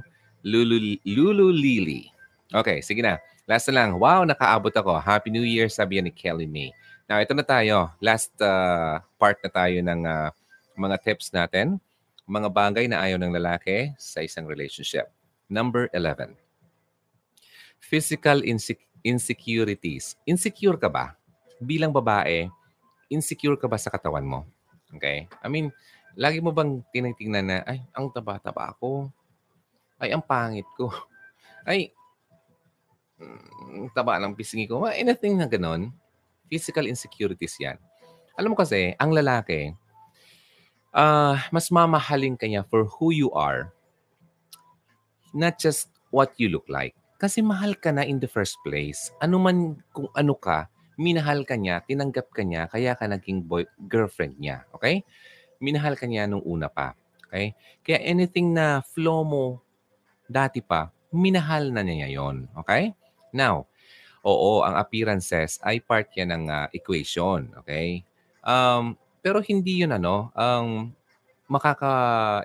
Lulu, Lulu. Okay, sige na. Last na lang. Wow, nakaabot ako. Happy New Year, sabi ni Kelly May. Now, ito na tayo. Last uh, part na tayo ng uh, mga tips natin. Mga bagay na ayaw ng lalaki sa isang relationship. Number 11. Physical insec- insecurities. Insecure ka ba? Bilang babae, insecure ka ba sa katawan mo? Okay? I mean, lagi mo bang tinitingnan na, ay, ang taba-taba ako. Ay, ang pangit ko. Ay, mm, taba ng pisngi ko. Anything na ganon. Physical insecurities yan. Alam mo kasi, ang lalaki, uh, mas mamahalin ka niya for who you are, not just what you look like. Kasi mahal ka na in the first place. Ano man kung ano ka, minahal ka niya, tinanggap ka niya, kaya ka naging boy, girlfriend niya. Okay? Minahal ka niya nung una pa. Okay? Kaya anything na flow mo dati pa, minahal na niya yon. Okay? Now, oo, ang appearances ay part yan ng uh, equation. Okay? Um, pero hindi yun ano, ang um, makaka,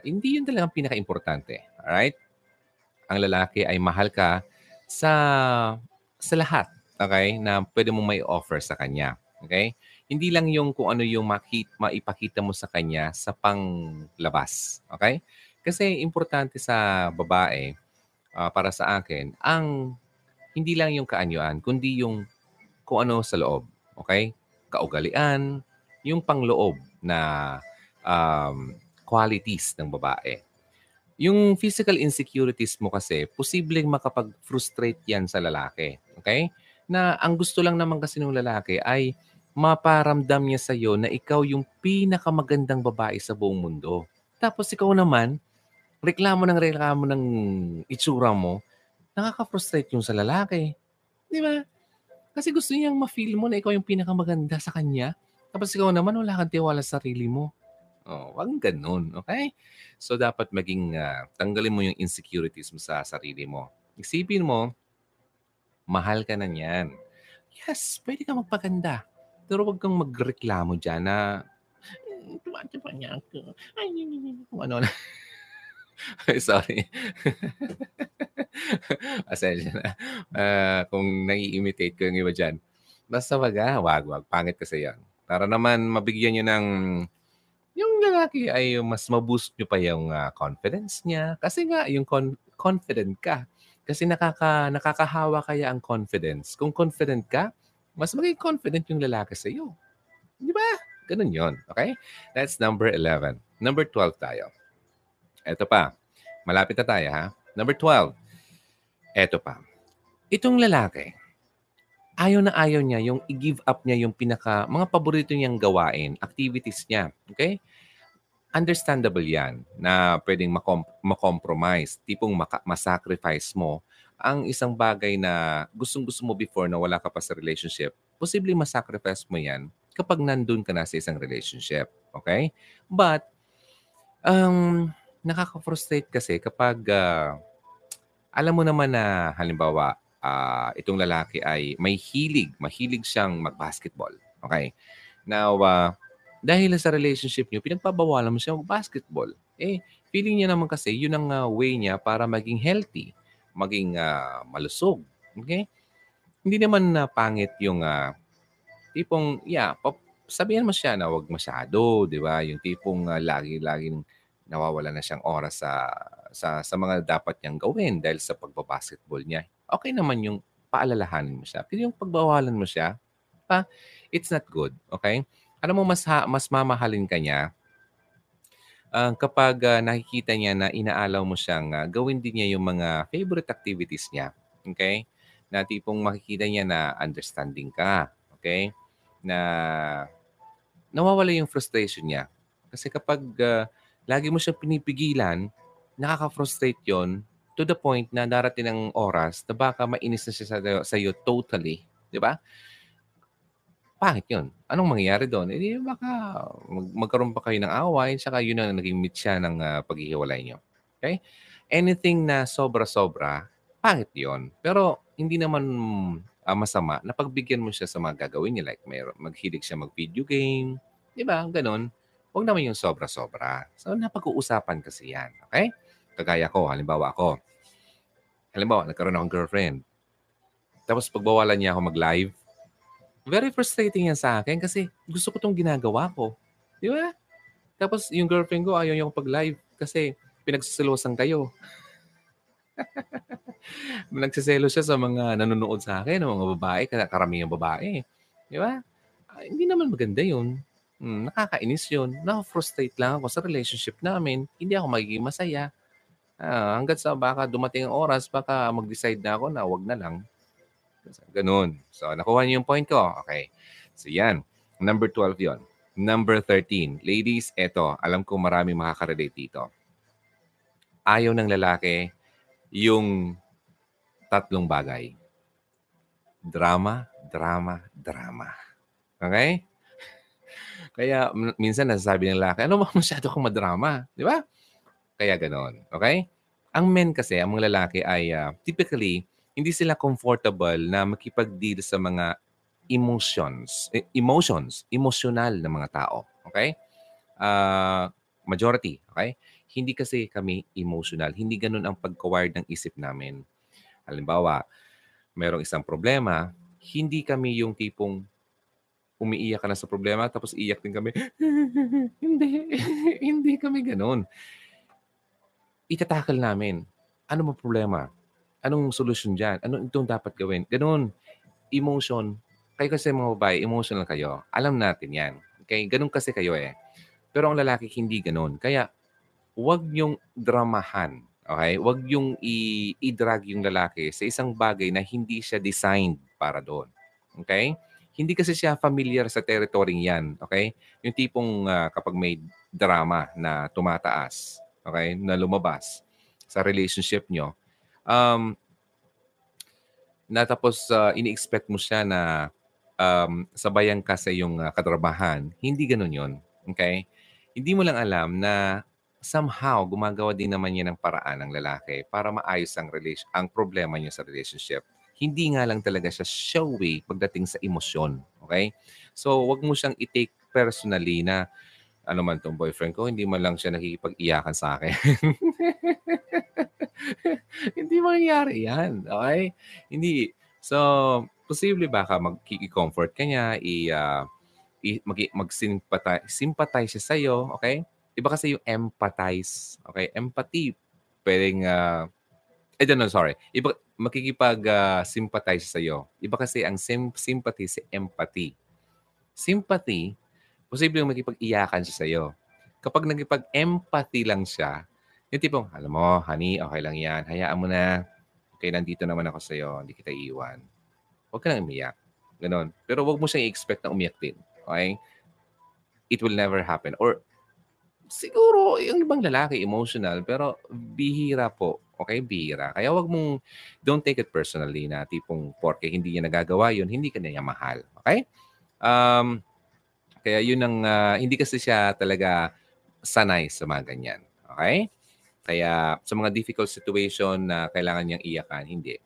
hindi yun talagang pinaka-importante. Alright? Ang lalaki ay mahal ka sa sa lahat, okay, na pwede mong may offer sa kanya. Okay? Hindi lang yung kung ano yung makit, maipakita mo sa kanya sa panglabas. Okay? Kasi importante sa babae, uh, para sa akin, ang hindi lang yung kaanyuan, kundi yung kung ano sa loob. Okay? Kaugalian, yung pangloob na um, qualities ng babae. Yung physical insecurities mo kasi, posibleng makapag-frustrate yan sa lalaki. Okay? Na ang gusto lang naman kasi ng lalaki ay maparamdam niya sa iyo na ikaw yung pinakamagandang babae sa buong mundo. Tapos ikaw naman, reklamo ng reklamo ng itsura mo, nakaka-frustrate yung sa lalaki. Di ba? Kasi gusto niyang ma-feel mo na ikaw yung pinakamaganda sa kanya. Tapos ikaw naman, wala kang tiwala sa sarili mo. Oh, wag ganun, okay? So dapat maging uh, tanggalin mo yung insecurities mo sa sarili mo. Isipin mo, mahal ka na niyan. Yes, pwede ka magpaganda. Pero wag kang magreklamo diyan na tumatipa niya ako. Ay, ano na. Sorry. Asensya na. Uh, kung nai-imitate ko yung iba dyan. Basta wag ah, wag, wag. Pangit kasi yan. Para naman mabigyan nyo ng yung lalaki ay mas ma-boost nyo pa yung uh, confidence niya. Kasi nga, yung con- confident ka. Kasi nakaka, nakakahawa kaya ang confidence. Kung confident ka, mas maging confident yung lalaki sa iyo. Di ba? Ganun yon Okay? That's number 11. Number 12 tayo. Ito pa. Malapit na tayo, ha? Number 12. Ito pa. Itong lalaki, ayaw na ayaw niya yung i-give up niya yung pinaka, mga paborito niyang gawain, activities niya. Okay? Understandable yan na pwedeng makom- makompromise, tipong maka- masacrifice mo ang isang bagay na gustong-gusto mo before na wala ka pa sa relationship. Posibleng masacrifice mo yan kapag nandun ka na sa isang relationship. Okay? But, um, nakaka-frustrate kasi kapag uh, alam mo naman na halimbawa uh, itong lalaki ay may hilig, mahilig siyang mag-basketball. Okay? Now, uh, dahil sa relationship niyo, pinagpabawalan mo siya mag-basketball. Eh, feeling niya naman kasi yun ang uh, way niya para maging healthy, maging uh, malusog. Okay? Hindi naman na uh, pangit yung uh, tipong, yeah, pop, sabihan mo siya na wag masyado, di ba? Yung tipong uh, lagi-laging nawawala na siyang oras sa sa sa mga dapat niyang gawin dahil sa pagbabasketball niya okay naman yung paalalahanin mo siya. Pero yung pagbawalan mo siya, pa, it's not good. Okay? Alam mo, mas, ha, mas mamahalin ka niya uh, kapag uh, nakikita niya na inaalaw mo siyang uh, gawin din niya yung mga favorite activities niya. Okay? Na tipong makikita niya na understanding ka. Okay? Na nawawala yung frustration niya. Kasi kapag uh, lagi mo siya pinipigilan, nakaka-frustrate yon to the point na darating ng oras na baka mainis na siya sa, sa iyo totally. Di ba? Pangit yun. Anong mangyayari doon? Eh, baka mag- magkaroon pa kayo ng away, saka yun ang naging mitya ng uh, paghihiwalay nyo. Okay? Anything na sobra-sobra, pangit yon. Pero hindi naman uh, masama na pagbigyan mo siya sa mga gagawin niya. Like, may, maghilig siya mag-video game. Di ba? Ganon. Huwag naman yung sobra-sobra. So, napag-uusapan kasi yan. Okay? Kagaya ko, halimbawa ako. Halimbawa, nagkaroon akong girlfriend. Tapos pagbawalan niya ako mag-live, very frustrating yan sa akin kasi gusto ko itong ginagawa ko. Di ba? Tapos yung girlfriend ko ayaw niya pag-live kasi pinagsiselosan kayo. Nagsiselo siya sa mga nanonood sa akin, ng mga babae, karaming babae. Di ba? Ah, hindi naman maganda yun. Hmm, nakakainis yun. Na-frustrate lang ako sa relationship namin. Hindi ako magiging masaya. Ah, hanggat sa baka dumating ang oras, baka mag-decide na ako na wag na lang. Ganun. So, nakuha niyo yung point ko. Okay. So, yan. Number 12 yon. Number 13. Ladies, eto. Alam ko marami makaka-relate dito. Ayaw ng lalaki yung tatlong bagay. Drama, drama, drama. Okay? Kaya minsan nasasabi ng lalaki, ano ba masyado kang madrama? Di ba? Kaya ganon. Okay? Ang men kasi, ang mga lalaki ay uh, typically, hindi sila comfortable na makipag-deal sa mga emotions, eh, emotions, emotional na mga tao. Okay? Uh, majority, okay? Hindi kasi kami emotional. Hindi ganun ang pagka-wired ng isip namin. Halimbawa, merong isang problema, hindi kami yung tipong umiiyak ka na sa problema tapos iyak din kami. hindi, hindi kami ganun. Itatakal namin. Ano mo problema? Anong solusyon dyan? Ano itong dapat gawin? Ganun. Emotion. Kayo kasi mga babae, emotional kayo. Alam natin yan. Okay? Ganun kasi kayo eh. Pero ang lalaki hindi ganun. Kaya huwag yung dramahan. Okay? Huwag yung i- i-drag yung lalaki sa isang bagay na hindi siya designed para doon. Okay? Hindi kasi siya familiar sa territory yan. Okay? Yung tipong uh, kapag may drama na tumataas, okay, na lumabas sa relationship nyo, um, na tapos uh, ini-expect mo siya na um, sabayan ka sa iyong uh, katrabahan, hindi ganun yon Okay? Hindi mo lang alam na somehow gumagawa din naman niya ng paraan ng lalaki para maayos ang relation ang problema niya sa relationship. Hindi nga lang talaga siya showy pagdating sa emosyon. Okay? So, wag mo siyang i-take personally na ano man tong boyfriend ko, hindi man lang siya nakikipag-iyakan sa akin. hindi mangyayari yan. Okay? Hindi. So, posible baka mag-comfort ka niya, i, uh, i mag, mag-sympathize sympathize siya sa'yo, okay? Iba kasi yung empathize. Okay? Empathy, pwedeng, uh, I don't know, sorry. Iba, makikipag-sympathize uh, sa'yo. Iba kasi ang sim- sympathy si empathy. Sympathy, posible yung makipag-iyakan siya sa'yo. Kapag nagipag-empathy lang siya, yung tipong, alam mo, honey, okay lang yan. Hayaan mo na. Okay, nandito naman ako sa'yo. Hindi kita iiwan. Huwag ka nang umiyak. Ganon. Pero huwag mo siyang i-expect na umiyak din. Okay? It will never happen. Or siguro yung ibang lalaki emotional pero bihira po. Okay, bihira. Kaya wag mong don't take it personally na tipong porke hindi niya nagagawa yun, hindi ka niya mahal. Okay? Um, kaya yun ang uh, hindi kasi siya talaga sanay sa mga ganyan. Okay? Kaya sa mga difficult situation na kailangan niyang iyakan, hindi.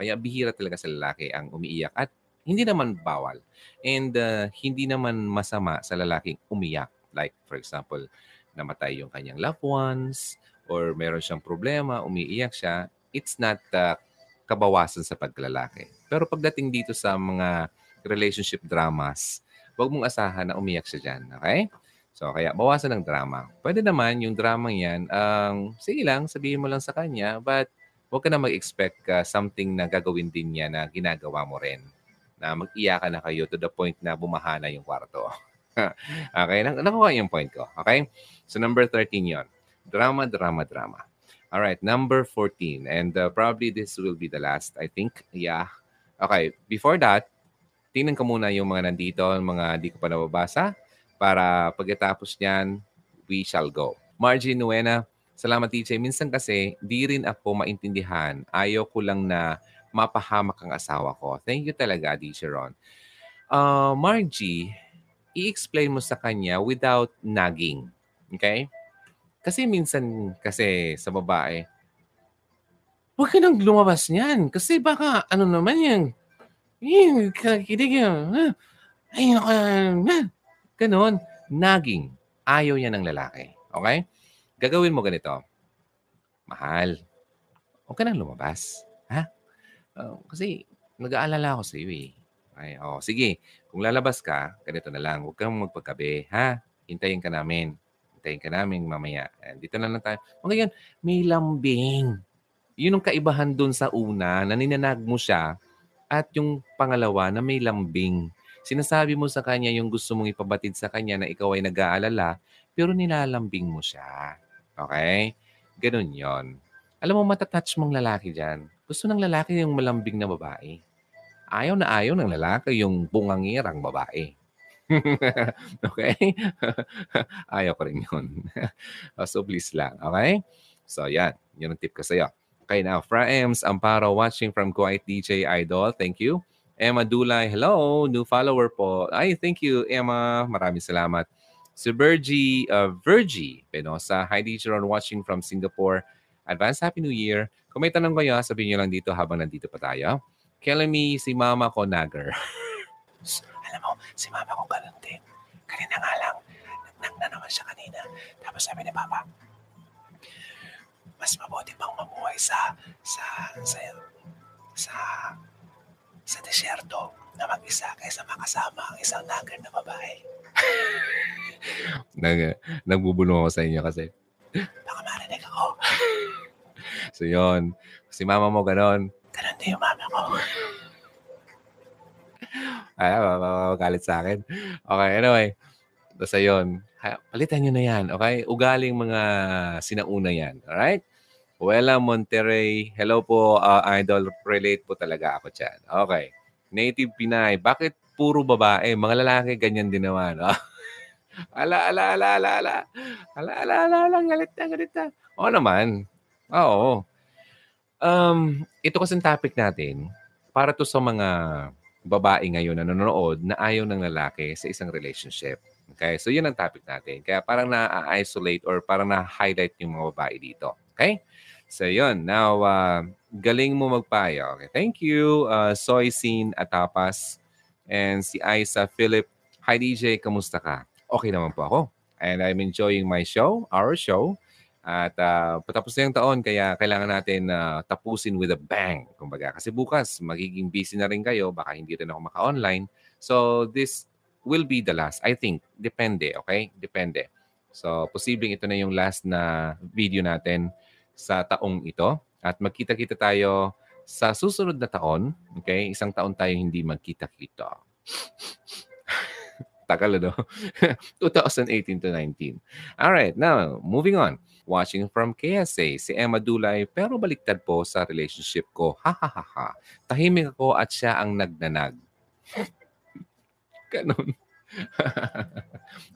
Kaya bihira talaga sa lalaki ang umiiyak at hindi naman bawal. And uh, hindi naman masama sa lalaking umiyak. Like for example, namatay yung kanyang loved ones or meron siyang problema, umiiyak siya, it's not uh, kabawasan sa paglalaki. Pero pagdating dito sa mga relationship dramas, huwag mong asahan na umiyak siya dyan. Okay? So, kaya bawasan ng drama. Pwede naman yung drama yan, um, sige lang, sabihin mo lang sa kanya, but huwag ka na mag-expect uh, something na gagawin din niya na ginagawa mo rin. Na mag-iyakan na kayo to the point na bumahana yung kwarto. okay, nakuha yung point ko. Okay? So number 13 yon. Drama, drama, drama. All right, number 14. And uh, probably this will be the last, I think. Yeah. Okay, before that, tingnan ko muna yung mga nandito, mga di ko pa nababasa, para pagkatapos niyan, we shall go. Margie Nuena, salamat DJ. Minsan kasi, di rin ako maintindihan. Ayaw ko lang na mapahamak ang asawa ko. Thank you talaga, DJ Ron. Uh, Margie, i-explain mo sa kanya without nagging. Okay? Kasi minsan kasi sa babae, huwag ka nang lumabas niyan. Kasi baka ano naman yan. Yan. Ah, Ay, ganon. Naging. Ayaw yan ng lalaki. Okay? Gagawin mo ganito. Mahal, huwag ka nang lumabas. Ha? Uh, kasi nag-aalala ako sa iyo eh. Ay, oh, sige. Kung lalabas ka, ganito na lang. Huwag kang magpagkabi. Ha? Hintayin ka namin. Hintayin ka namin mamaya. Dito na lang tayo. O ngayon, may lambing. Yun ang kaibahan dun sa una, na ninanag mo siya. At yung pangalawa, na may lambing. Sinasabi mo sa kanya yung gusto mong ipabatid sa kanya na ikaw ay nag-aalala, pero nilalambing mo siya. Okay? Ganun yon. Alam mo, matatouch mong lalaki dyan. Gusto ng lalaki yung malambing na babae. Ayaw na ayaw ng lalaki yung bungangirang babae. okay? ayaw ko rin yun. so please lang. Okay? So yan. Yun ang tip ko sa'yo. Okay, now, Fraems Amparo watching from Kuwait DJ Idol. Thank you. Emma Dulay, hello. New follower po. Ay, thank you, Emma. Maraming salamat. Si Virgie, uh, Virgie Penosa. Hi, DJ Ron watching from Singapore. Advance Happy New Year. Kung may tanong kayo, sabihin nyo lang dito habang nandito pa tayo. Kelly, si mama ko nagger. Alam mo, si mama ko ganun. Kanina nga lang, nang na naman siya kanina. Tapos sabi ni Papa, mas mabuti pang mamuhay sa sa sa sa sa desierto na mag-isa kaysa makasama ang isang nagger na babae. Nag, nagbubulong ako sa inyo kasi baka marinig ako. so yon si mama mo ganon. Ganon din yung mama ko. Ay, magalit sa akin. Okay, anyway. Basta yun. Palitan nyo na yan, okay? Ugaling mga sinauna yan, alright? Wela Monterrey. Hello po, uh, idol. Relate po talaga ako dyan. Okay. Native Pinay. Bakit puro babae? Mga lalaki ganyan din naman. Oh. ala, ala, ala, ala, ala. Ala, ala, ala, ala. Galit na, galit na. Oo naman. Oo. Um, ito kasi topic natin para to sa mga babae ngayon na nanonood na ayaw ng lalaki sa isang relationship. Okay? So, yun ang topic natin. Kaya parang na-isolate or parang na-highlight yung mga babae dito. Okay? So, yun. Now, uh, galing mo magpayo. Okay? Thank you, uh, Soy Scene Atapas and si Isa Philip. Hi, DJ. Kamusta ka? Okay naman po ako. And I'm enjoying my show, our show. At uh, patapos na yung taon, kaya kailangan natin uh, tapusin with a bang. Kumbaga, kasi bukas, magiging busy na rin kayo. Baka hindi rin ako maka-online. So, this will be the last. I think. Depende, okay? Depende. So, posibleng ito na yung last na video natin sa taong ito. At magkita-kita tayo sa susunod na taon. Okay? Isang taon tayo hindi magkita-kita. Tagal, ano? 2018 to 19. All right, now, moving on. Watching from KSA, si Emma Dulay, pero baliktad po sa relationship ko. Ha ha ha ha. Tahimik ako at siya ang nagnanag. Ganon.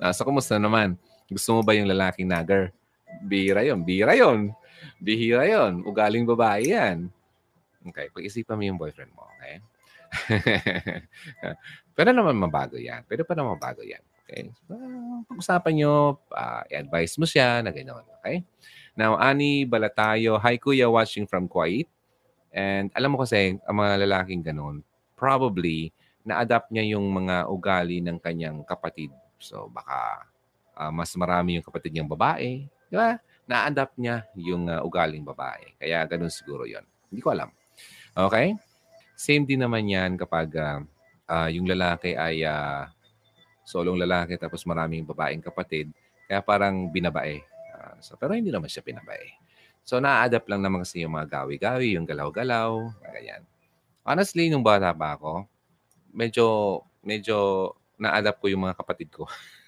ah, so, kumusta naman? Gusto mo ba yung lalaking nagar? Bira yon, bira yon. Bihira yon. Ugaling babae yan. Okay, pag-isipan mo yung boyfriend mo, okay? Pero naman mabago yan. Pero pa naman mabago yan. Okay? Uh, pag-usapan nyo, uh, i-advise mo siya na gano'n. Okay? Now, Ani Balatayo, Hi Kuya, watching from Kuwait. And alam mo kasi, ang mga lalaking gano'n, probably, na-adapt niya yung mga ugali ng kanyang kapatid. So, baka uh, mas marami yung kapatid niyang babae. Di ba? Na-adapt niya yung uh, ugaling babae. Kaya ganun siguro yon Hindi ko alam. Okay? Same din naman yan kapag uh, uh, yung lalaki ay uh, solong lalaki tapos maraming babaeng kapatid. Kaya parang binabae. Uh, so, pero hindi naman siya binabae. So, na-adapt lang naman kasi yung mga gawi-gawi, yung galaw-galaw, ganyan. Honestly, nung bata pa ako, medyo, medyo na-adapt ko yung mga kapatid ko.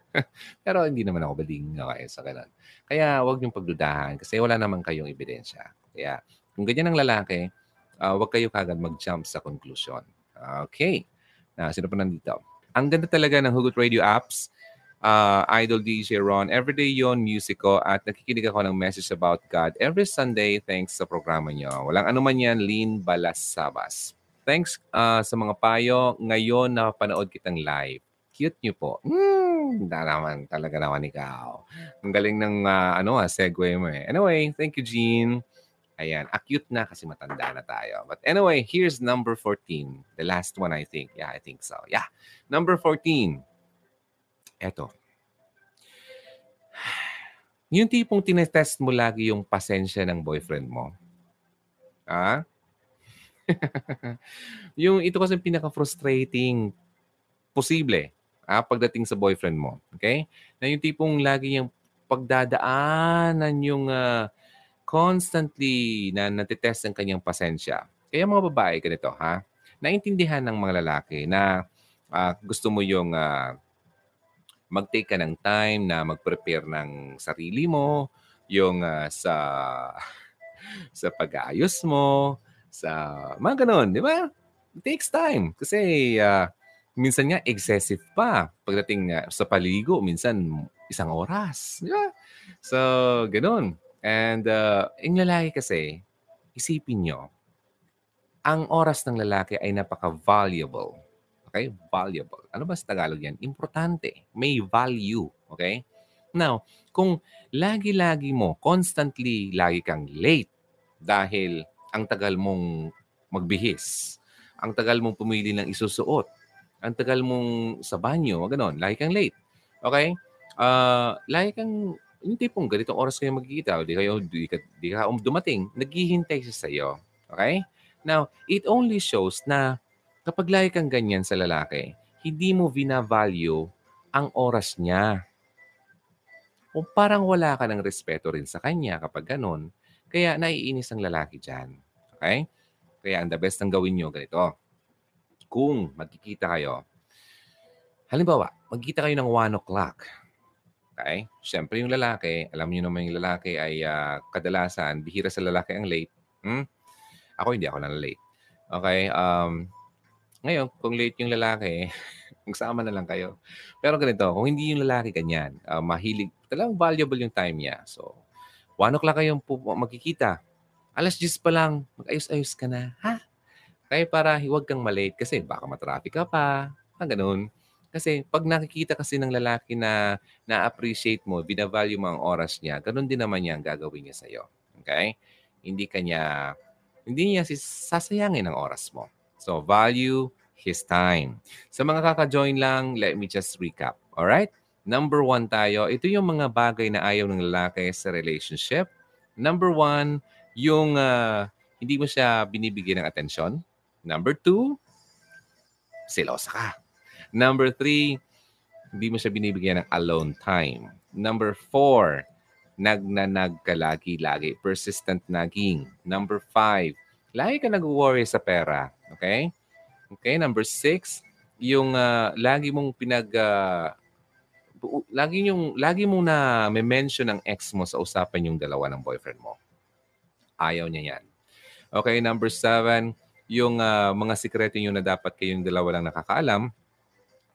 pero hindi naman ako baling okay sa ganun. Kaya huwag niyong pagdudahan kasi wala naman kayong ebidensya. Kaya kung ganyan ang lalaki, uh, huwag kayo kagad mag-jump sa conclusion. Okay. Na, sino pa nandito? Ang ganda talaga ng Hugot Radio apps. Uh, Idol DJ Ron. Everyday yon music ko at nakikinig ako ng message about God every Sunday thanks sa programa nyo. Walang anuman yan, Lynn Balasabas. Thanks uh, sa mga payo. Ngayon na panood kitang live. Cute niyo po. Hmm, na naman, talaga naman ikaw. Ang galing ng uh, ano, ah, segue mo eh. Anyway, thank you, Jean. Ayan, acute na kasi matanda na tayo. But anyway, here's number 14. The last one, I think. Yeah, I think so. Yeah. Number 14. Eto. Yung tipong tinetest mo lagi yung pasensya ng boyfriend mo. Ah? yung ito kasi pinaka-frustrating posible ah, pagdating sa boyfriend mo. Okay? Na yung tipong lagi yung pagdadaanan yung uh, constantly na natitest ang kanyang pasensya. Kaya mga babae, ganito ha, naintindihan ng mga lalaki na uh, gusto mo yung uh, mag-take ka ng time na mag-prepare ng sarili mo, yung uh, sa sa pag-aayos mo, sa mga ganun, di ba? It takes time kasi uh, minsan nga excessive pa. Pagdating uh, sa paligo, minsan isang oras. Di ba? So, ganun. And uh, yung lalaki kasi, isipin nyo, ang oras ng lalaki ay napaka-valuable. Okay? Valuable. Ano ba sa Tagalog yan? Importante. May value. Okay? Now, kung lagi-lagi mo, constantly lagi kang late dahil ang tagal mong magbihis, ang tagal mong pumili ng isusuot, ang tagal mong sa banyo, gano'n, lagi kang late. Okay? Uh, lagi kang yung tipong ganitong oras kayo magkikita, di kayo, di ka, di ka um, dumating, naghihintay siya sa iyo. Okay? Now, it only shows na kapag lagi kang ganyan sa lalaki, hindi mo vina-value ang oras niya. O parang wala ka ng respeto rin sa kanya kapag ganun. Kaya naiinis ang lalaki dyan. Okay? Kaya ang the best ang gawin nyo, ganito. Kung magkikita kayo, halimbawa, magkita kayo ng 1 o'clock, Okay? Siyempre yung lalaki, alam niyo naman yung lalaki ay uh, kadalasan, bihira sa lalaki ang late. Hmm? Ako hindi ako na late. Okay? Um, ngayon, kung late yung lalaki, magsama na lang kayo. Pero ganito, kung hindi yung lalaki ganyan, uh, mahilig, talagang valuable yung time niya. So, 1 o'clock kayong magkikita. Alas 10 pa lang, mag-ayos-ayos ka na. Ha? Kaya para huwag kang malate kasi baka matraffic ka pa. Ah, ganun. Kasi pag nakikita kasi ng lalaki na na-appreciate mo, binavalue mo ang oras niya, ganun din naman niya ang gagawin niya sa'yo. Okay? Hindi kanya, hindi niya sasayangin ang oras mo. So, value his time. Sa mga kaka-join lang, let me just recap. Alright? Number one tayo, ito yung mga bagay na ayaw ng lalaki sa relationship. Number one, yung uh, hindi mo siya binibigyan ng atensyon. Number two, silosa ka. Number three, hindi mo siya binibigyan ng alone time. Number four, nagnanag ka lagi-lagi. Persistent naging. Number five, lagi ka nag-worry sa pera. Okay? Okay, number six, yung uh, lagi mong pinag... Uh, lagi yung lagi mong na mention ng ex mo sa usapan yung dalawa ng boyfriend mo. Ayaw niya yan. Okay, number seven, yung uh, mga sikreto nyo na dapat kayong dalawa lang nakakaalam,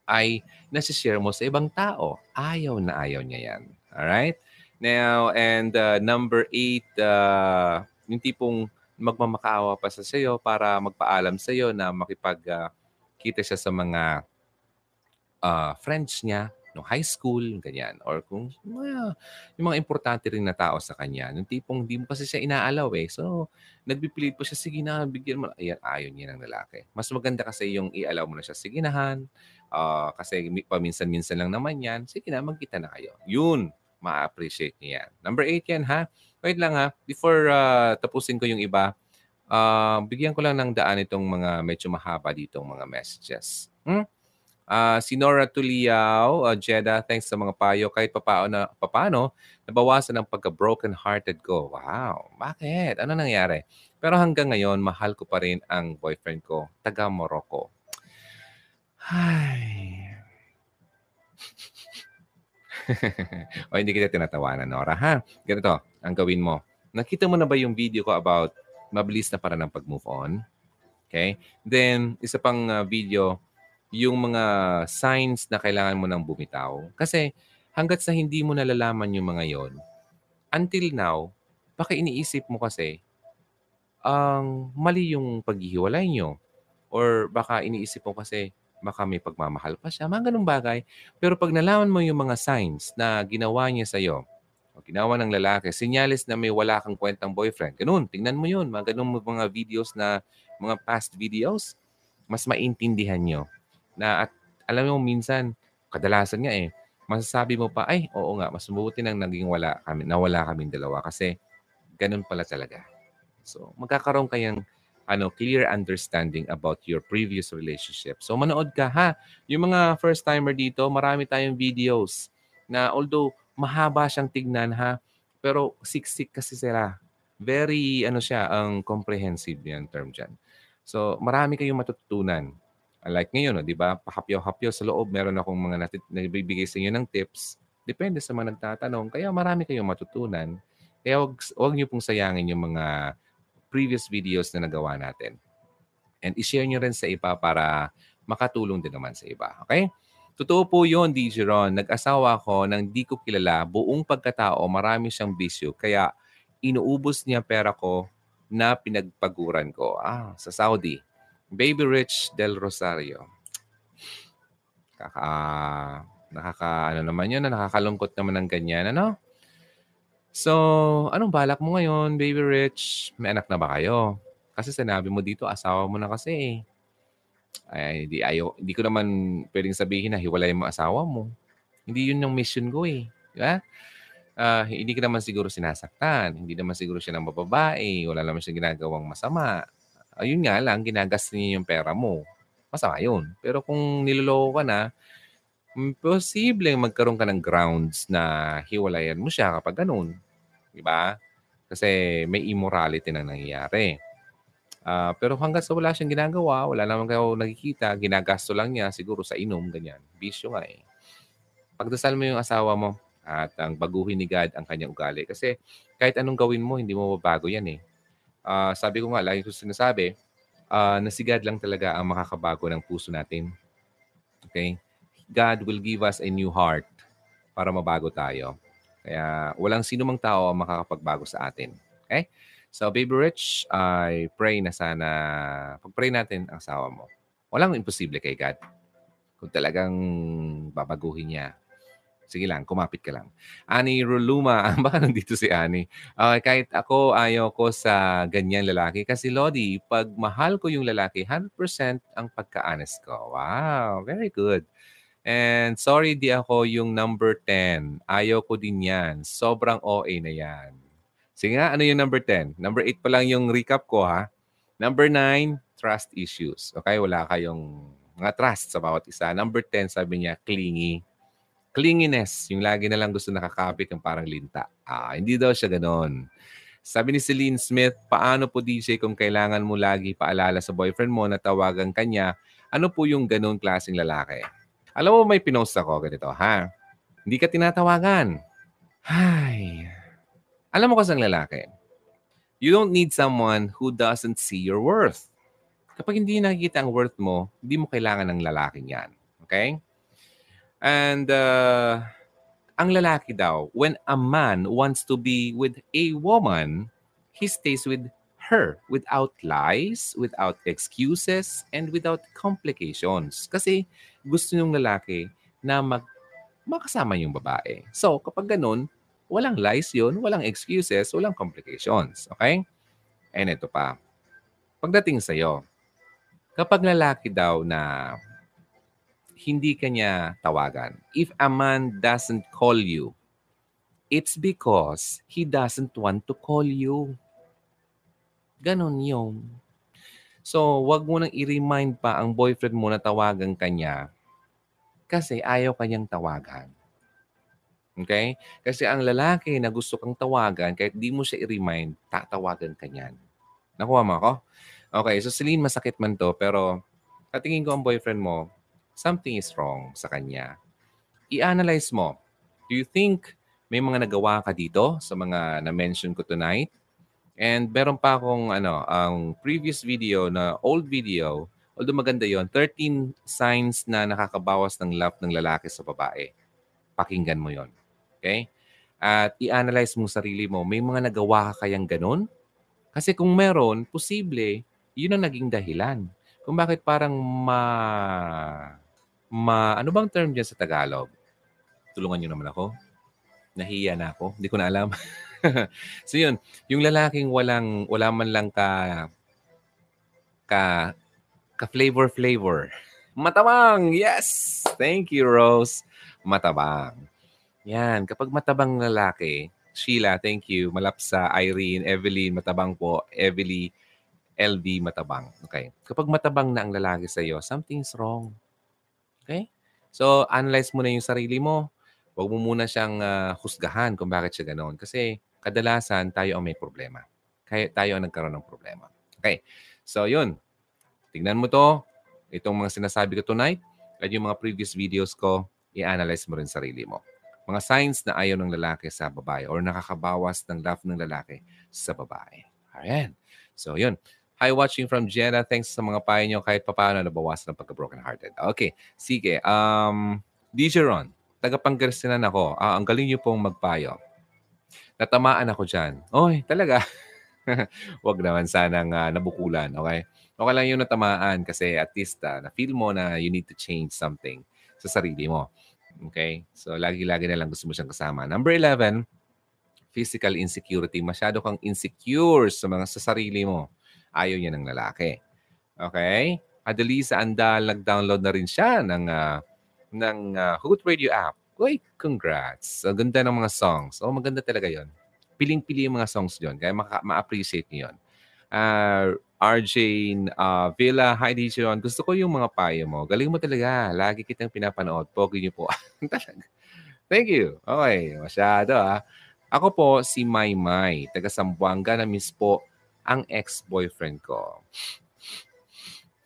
ay nasishare mo sa ibang tao. Ayaw na ayaw niya yan. Alright? Now, and uh, number eight, uh, yung tipong magmamakaawa pa sa sa'yo para magpaalam sa'yo na makipag-kita uh, siya sa mga uh, friends niya no high school, ganyan. Or kung mga, yung mga importante rin na tao sa kanya. Yung tipong hindi mo kasi siya inaalaw eh. So, nagbipilit po siya, sige na, bigyan mo. Ayan, ayaw niya ng lalaki. Mas maganda kasi yung ialaw mo na siya, sige nahan. Uh, kasi paminsan-minsan lang naman yan. Sige na, magkita na kayo. Yun, ma-appreciate niya yan. Number eight yan, ha? Wait lang, ha? Before uh, tapusin ko yung iba, uh, bigyan ko lang ng daan itong mga medyo mahaba ditong mga messages. Hmm? Uh, si Nora Tuliao, uh, Jeddah, thanks sa mga payo. Kahit papaano, na, papaano nabawasan ang pagka-broken-hearted ko. Wow, bakit? Ano nangyari? Pero hanggang ngayon, mahal ko pa rin ang boyfriend ko, taga Morocco. Ay. o hindi kita tinatawanan, Nora, ha? Ganito, ang gawin mo. Nakita mo na ba yung video ko about mabilis na para ng pag-move on? Okay? Then, isa pang uh, video, yung mga signs na kailangan mo nang bumitaw. Kasi hanggat sa hindi mo nalalaman yung mga yon, until now, baka iniisip mo kasi ang um, mali yung paghihiwalay nyo. Or baka iniisip mo kasi Baka may pagmamahal pa siya, mga ganung bagay. Pero pag nalaman mo yung mga signs na ginawa niya sa'yo, o ginawa ng lalaki, sinyalis na may wala kang kwentang boyfriend. Ganun, tingnan mo yun. Mga ganun mga videos na, mga past videos, mas maintindihan nyo. Na at alam mo minsan, kadalasan nga eh, masasabi mo pa, ay, oo nga, mas mabuti nang naging wala kami, nawala kaming dalawa kasi ganun pala talaga. So, magkakaroon kayang ano, clear understanding about your previous relationship. So, manood ka ha. Yung mga first timer dito, marami tayong videos na although mahaba siyang tignan ha, pero siksik kasi sila. Very, ano siya, ang um, comprehensive yan term dyan. So, marami kayong matututunan. Like ngayon, no, di ba? Pahapyaw-hapyaw sa loob. Meron akong mga natit- nagbibigay sa inyo ng tips. Depende sa mga nagtatanong. Kaya marami kayong matutunan. Kaya wag, wag niyo pong sayangin yung mga previous videos na nagawa natin. And i-share nyo rin sa iba para makatulong din naman sa iba. Okay? Totoo po yun, DJ Ron. Nag-asawa ko nang di ko kilala. Buong pagkatao, marami siyang bisyo. Kaya inuubos niya pera ko na pinagpaguran ko. Ah, sa Saudi. Baby Rich Del Rosario. Kaka, nakaka, ano naman yun, nakakalungkot naman ng ganyan, ano? So, anong balak mo ngayon, Baby Rich? May anak na ba kayo? Kasi sinabi mo dito, asawa mo na kasi eh. Ay, hindi, ayaw, hindi ko naman pwedeng sabihin na hiwalay mo asawa mo. Hindi yun yung mission ko eh. Di ba? Uh, hindi ka naman siguro sinasaktan. Hindi naman siguro siya ng bababae. Wala naman siya ginagawang masama. Ayun nga lang, ginagastos niya yung pera mo. Masama yun. Pero kung niloloko ka na, posibleng magkaroon ka ng grounds na hiwalayan mo siya kapag ganun. Di ba? Kasi may immorality na nangyayari. Uh, pero hanggang sa wala siyang ginagawa, wala naman kayo nakikita, ginagasto lang niya siguro sa inom, ganyan. Bisyo nga eh. Pagdasal mo yung asawa mo at ang baguhin ni God ang kanyang ugali. Kasi kahit anong gawin mo, hindi mo mabago yan eh. Uh, sabi ko nga, lagi ko sinasabi, uh, na si God lang talaga ang makakabago ng puso natin. Okay? God will give us a new heart para mabago tayo. Kaya walang sino mang tao ang makakapagbago sa atin. Okay? So, Baby Rich, I pray na sana, pag-pray natin ang asawa mo. Walang imposible kay God. Kung talagang babaguhin niya. Sige lang, kumapit ka lang. Ani Ruluma, baka nandito si Ani. Okay, kahit ako ayaw ko sa ganyan lalaki. Kasi Lodi, pag mahal ko yung lalaki, 100% ang pagka-honest ko. Wow, very good. And sorry, di ako yung number 10. Ayaw ko din yan. Sobrang OA na yan. Sige nga, ano yung number 10? Number 8 pa lang yung recap ko, ha? Number 9, trust issues. Okay, wala kayong mga trust sa bawat isa. Number 10, sabi niya, clingy. Clinginess, yung lagi na lang gusto nakakapit ng parang linta. Ah, hindi daw siya ganon. Sabi ni Celine Smith, paano po DJ kung kailangan mo lagi paalala sa boyfriend mo na tawagan kanya, ano po yung ganon klaseng lalaki? Alam mo, may pinost ako ganito, ha? Hindi ka tinatawagan. Hay. Alam mo kasi ang lalaki, you don't need someone who doesn't see your worth. Kapag hindi nakikita ang worth mo, hindi mo kailangan ng lalaking yan. Okay? And uh, ang lalaki daw, when a man wants to be with a woman, he stays with her without lies, without excuses, and without complications. Kasi gusto ng lalaki na mag makasama yung babae. So, kapag ganun, walang lies yun, walang excuses, walang complications. Okay? And ito pa. Pagdating sa'yo, kapag lalaki daw na hindi kanya tawagan, if a man doesn't call you, it's because he doesn't want to call you. Ganon yun. So, wag mo nang i-remind pa ang boyfriend mo na tawagan kanya kasi ayaw kanyang tawagan. Okay? Kasi ang lalaki na gusto kang tawagan, kahit di mo siya i-remind, tatawagan ka niyan. Nakuha mo ako? Okay, so Celine, masakit man to, pero katingin ko ang boyfriend mo, something is wrong sa kanya. I-analyze mo. Do you think may mga nagawa ka dito sa mga na-mention ko tonight? And meron pa akong ano, ang previous video na old video, although maganda yon 13 signs na nakakabawas ng love ng lalaki sa babae. Pakinggan mo yon Okay? At i-analyze mo sarili mo, may mga nagawa ka kayang ganun? Kasi kung meron, posible, yun ang naging dahilan. kung bakit parang ma... ma ano bang term dyan sa Tagalog? Tulungan niyo naman ako. Nahiya na ako. Hindi ko na alam. so yun, yung lalaking walang, wala man lang ka, ka, ka flavor flavor. Matabang! Yes! Thank you, Rose. Matabang. Yan. Kapag matabang lalaki, Sheila, thank you. Malapsa, Irene, Evelyn, matabang po. Evelyn, LV, matabang. Okay. Kapag matabang na ang lalaki sa iyo, something's wrong. Okay? So, analyze mo na yung sarili mo. Huwag mo muna siyang uh, husgahan kung bakit siya ganoon. Kasi kadalasan tayo ang may problema. Kaya tayo ang nagkaroon ng problema. Okay. So, yun. Tingnan mo to. Itong mga sinasabi ko tonight at yung mga previous videos ko, i-analyze mo rin sarili mo mga signs na ayaw ng lalaki sa babae or nakakabawas ng love ng lalaki sa babae. Ayan. So, yun. Hi, watching from Jenna. Thanks sa mga payo nyo kahit paano nabawasan ng pagka-broken hearted. Okay. Sige. Um, DJ Ron, taga-Pangasinan ako. Ah, ang galing nyo pong magpayo. Natamaan ako dyan. Oy, talaga. Huwag naman sanang uh, nabukulan. Okay? Okay lang yung natamaan kasi at least uh, na-feel mo na you need to change something sa sarili mo. Okay? So, lagi-lagi na lang gusto mo siyang kasama. Number 11, physical insecurity. Masyado kang insecure sa mga sa sarili mo. Ayaw niya ng lalaki. Okay? Adelisa Andal, nag-download na rin siya ng, uh, ng uh, Hoot Radio app. Uy, congrats. Ang ganda ng mga songs. Oh, maganda talaga yon. Piling-pili yung mga songs yon. Kaya ma- ma-appreciate niyo yon. Uh, RJ uh, Villa, hi DJ Ron. Gusto ko yung mga payo mo. Galing mo talaga. Lagi kitang pinapanood. Pogi niyo po. Thank you. Okay, masyado ah. Ako po si Maymay, taga Sambuanga na miss po ang ex-boyfriend ko.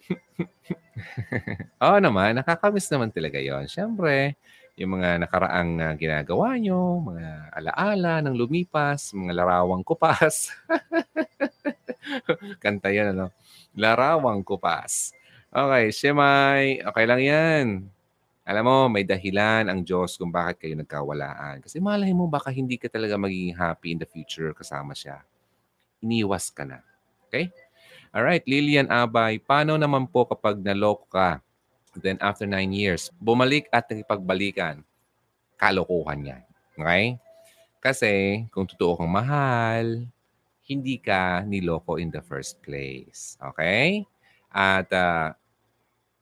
Oo naman, nakakamiss naman talaga yon. Siyempre, yung mga nakaraang uh, ginagawa nyo, mga alaala ng lumipas, mga larawang kupas. Kanta yan, ano? Larawang kupas. Okay, Shemay, okay lang yan. Alam mo, may dahilan ang Diyos kung bakit kayo nagkawalaan. Kasi malay mo, baka hindi ka talaga magiging happy in the future kasama siya. Iniwas ka na. Okay? Alright, Lilian Abay, paano naman po kapag naloko ka, then after nine years, bumalik at nakipagbalikan, kalokohan yan. Okay? Kasi kung totoo kang mahal, hindi ka niloko in the first place. Okay? At uh,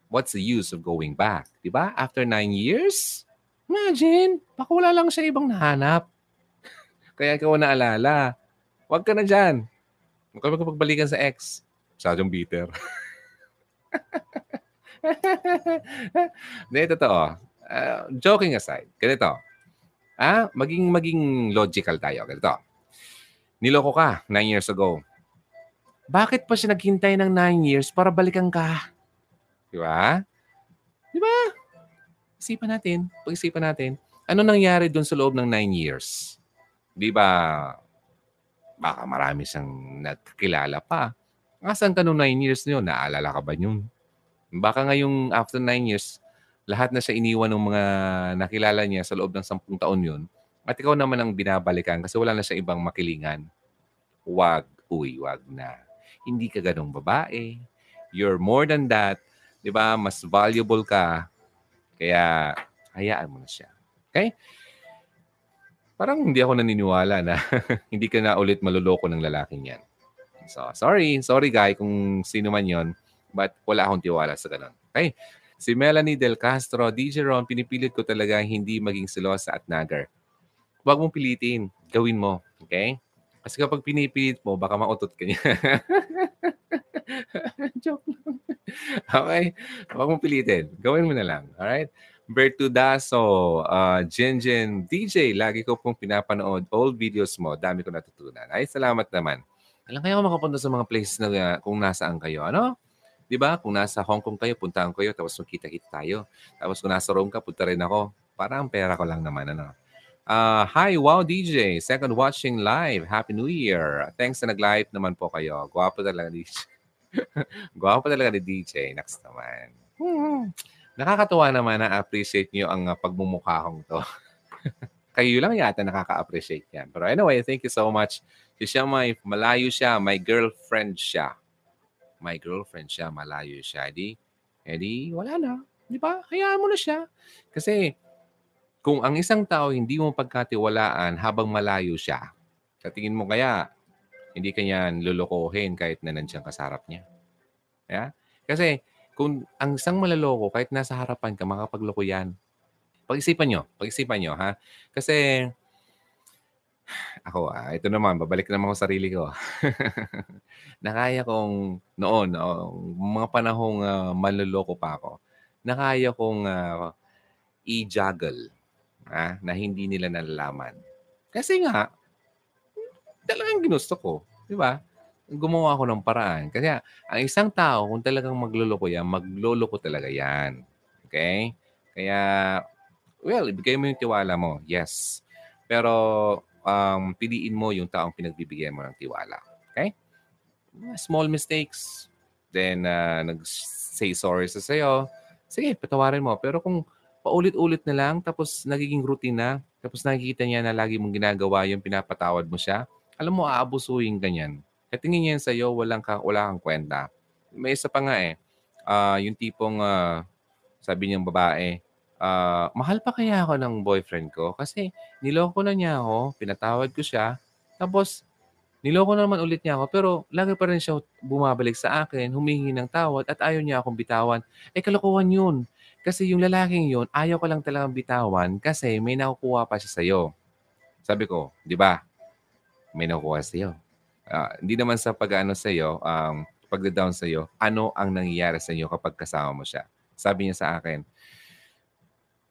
what's the use of going back? Di ba? After nine years, imagine, baka wala lang siya ibang nahanap. Kaya ikaw naalala. Huwag ka na dyan. Huwag ka magpagbalikan sa ex. Masyadong bitter. Hindi, totoo. Uh, joking aside, ganito. Ah, maging maging logical tayo. Ganito. Niloko ka nine years ago. Bakit pa siya naghintay ng nine years para balikan ka? Di ba? Di ba? Isipan natin. Pag-isipan natin. Ano nangyari doon sa loob ng nine years? Di ba? Baka marami siyang nagkilala pa. Asan ka nung nine years niyo? Naalala ka ba yun? Baka ngayong after nine years, lahat na siya iniwan ng mga nakilala niya sa loob ng sampung taon yun. At ikaw naman ang binabalikan kasi wala na siya ibang makilingan. Wag, uy, wag na. Hindi ka ganong babae. You're more than that. 'di ba? Mas valuable ka. Kaya hayaan mo na siya. Okay? Parang hindi ako naniniwala na hindi ka na ulit maluloko ng lalaking yan. So, sorry. Sorry, guy, kung sino man yon But wala akong tiwala sa ganun. Okay? Si Melanie Del Castro, DJ Ron, pinipilit ko talaga hindi maging silosa at nagar. Huwag mong pilitin. Gawin mo. Okay? Kasi kapag pinipilit mo, baka mautot ka niya. Joke lang. okay? Huwag mong pilitin. Gawin mo na lang. Alright? Bertu Daso, uh, Jen Jen, DJ, lagi ko pong pinapanood old videos mo. Dami ko natutunan. Ay, salamat naman. Alam kayo makapunta sa mga places na uh, kung nasaan kayo. Ano? 'Di ba? Kung nasa Hong Kong kayo, puntahan kayo tapos magkita-kita tayo. Tapos kung nasa Rome ka, punta rin ako. Parang pera ko lang naman ano. Uh, hi, Wow DJ. Second watching live. Happy New Year. Thanks na nag-live naman po kayo. Gwapo talaga DJ. Gwapo talaga ni DJ. Next naman. Hmm. Nakakatuwa naman na appreciate niyo ang uh, pagmumukha kong to. Kayo lang yata nakaka-appreciate yan. Pero anyway, thank you so much. Si siya may malayo siya, may girlfriend siya. my girlfriend siya, malayo siya. Edi, edi wala na. Di ba? Hayaan mo na siya. Kasi kung ang isang tao hindi mo pagkatiwalaan habang malayo siya, sa tingin mo kaya hindi kanya lulukohin kahit na nandiyan ka niya. Yeah? Kasi kung ang isang malaloko, kahit nasa harapan ka, makapagloko yan. Pag-isipan nyo. Pag-isipan nyo, ha? Kasi ako, ah, ito naman, babalik naman ako sa sarili ko. nakaya kong noon, oh, mga panahong uh, manloloko pa ako, nakaya kong uh, i-juggle ah, na hindi nila nalalaman. Kasi nga, talagang ginusto ko. Di ba? Gumawa ako ng paraan. Kasi ang isang tao, kung talagang magloloko yan, magloloko talaga yan. Okay? Kaya, well, ibigay mo yung tiwala mo. Yes. Pero, um, piliin mo yung taong pinagbibigyan mo ng tiwala. Okay? Small mistakes. Then, uh, nag-say sorry sa sayo. Sige, patawarin mo. Pero kung paulit-ulit na lang, tapos nagiging routine na, tapos nakikita niya na lagi mong ginagawa yung pinapatawad mo siya, alam mo, aabusuhin ganyan. At tingin niya sa'yo, walang ka, wala kang kwenta. May isa pa nga eh, uh, yung tipong, uh, sabi niyang babae, uh, mahal pa kaya ako ng boyfriend ko? Kasi niloko na niya ako, pinatawad ko siya, tapos niloko na naman ulit niya ako, pero lagi pa rin siya bumabalik sa akin, humingi ng tawad at ayaw niya akong bitawan. Eh, kalokohan yun. Kasi yung lalaking yun, ayaw ko lang talagang bitawan kasi may nakukuha pa siya sa'yo. Sabi ko, di ba? may nakuha sa iyo. Uh, hindi naman sa pag-ano sa iyo, um, pag-down sa iyo, ano ang nangyayari sa iyo kapag kasama mo siya. Sabi niya sa akin,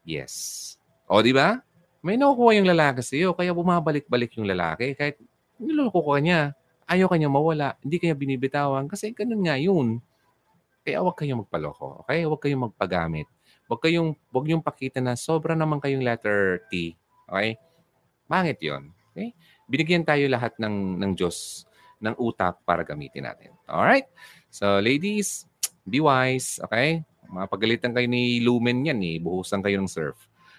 yes. O, di ba? May nakukuha yung lalaki sa iyo, kaya bumabalik-balik yung lalaki. Kahit niloko ka niya, ayaw kanya mawala, hindi kanya binibitawan, kasi ganun nga yun. Kaya huwag kayong magpaloko, okay? Huwag kayong magpagamit. Huwag kayong, huwag niyong pakita na sobra naman kayong letter T, okay? Bakit yon Okay? binigyan tayo lahat ng, ng Diyos ng utak para gamitin natin. Alright? So, ladies, be wise, okay? Mapagalitan kayo ni Lumen yan eh. Buhusan kayo ng surf.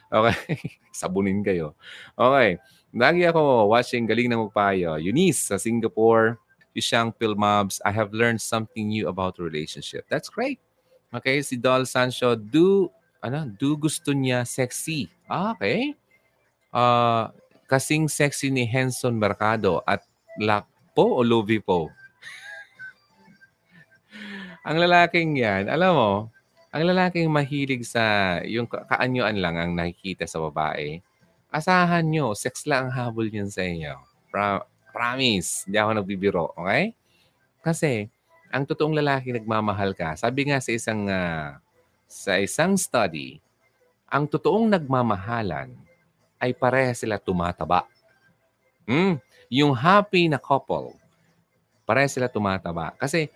Okay? Sabunin kayo. Okay. Lagi ako watching Galing na Magpayo. Eunice sa Singapore. Yushang Pilmobs. I have learned something new about relationship. That's great. Okay. Si Dol Sancho. Do, ano, do gusto niya sexy. Ah, okay. Uh, kasing sexy ni Henson Mercado at Lakpo o Luvi po. ang lalaking yan, alam mo, ang lalaking mahilig sa yung kaanyuan lang ang nakikita sa babae, asahan nyo, sex lang ang habol niyan sa inyo. Pra- promise, hindi ako nagbibiro, okay? Kasi, ang totoong lalaki nagmamahal ka, sabi nga sa isang uh, sa isang study, ang totoong nagmamahalan ay pareha sila tumataba. Mm, yung happy na couple, pareha sila tumataba. Kasi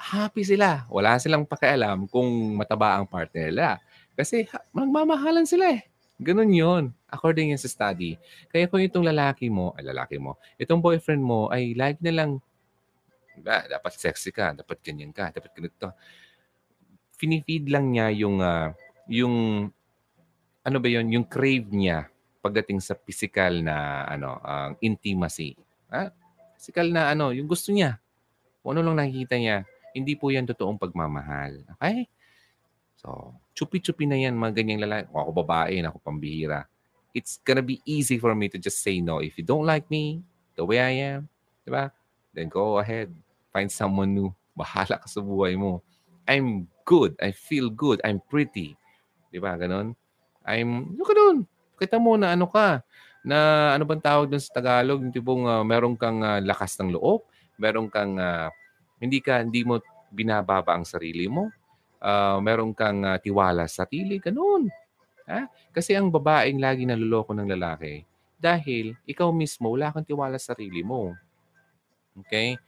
happy sila. Wala silang pakialam kung mataba ang partner nila. Kasi magmamahalan sila eh. Ganun yon according sa study. Kaya kung itong lalaki mo, ay lalaki mo, itong boyfriend mo ay lagi na lang, ba, dapat sexy ka, dapat ganyan ka, dapat ganito. Finifeed lang niya yung, uh, yung, ano ba yon yung crave niya pagdating sa physical na ano, ang uh, intimacy. Ha? Physical na ano, yung gusto niya. Kung ano lang nakikita niya, hindi po yan totoong pagmamahal. Okay? So, chupi-chupi na yan, mga ganyang lalaki. O ako babae, ako pambihira. It's gonna be easy for me to just say no. If you don't like me, the way I am, di ba? Then go ahead. Find someone new. Bahala ka sa buhay mo. I'm good. I feel good. I'm pretty. Di ba? Ganon. I'm, yung ganun kita mo na ano ka, na ano bang tawag dun sa Tagalog, yung tipong uh, meron kang uh, lakas ng loob, meron kang uh, hindi ka hindi mo binababa ang sarili mo, uh, meron kang uh, tiwala sa sarili, ganun. Ha? Kasi ang babaeng lagi naluloko ng lalaki dahil ikaw mismo wala kang tiwala sa sarili mo. Okay?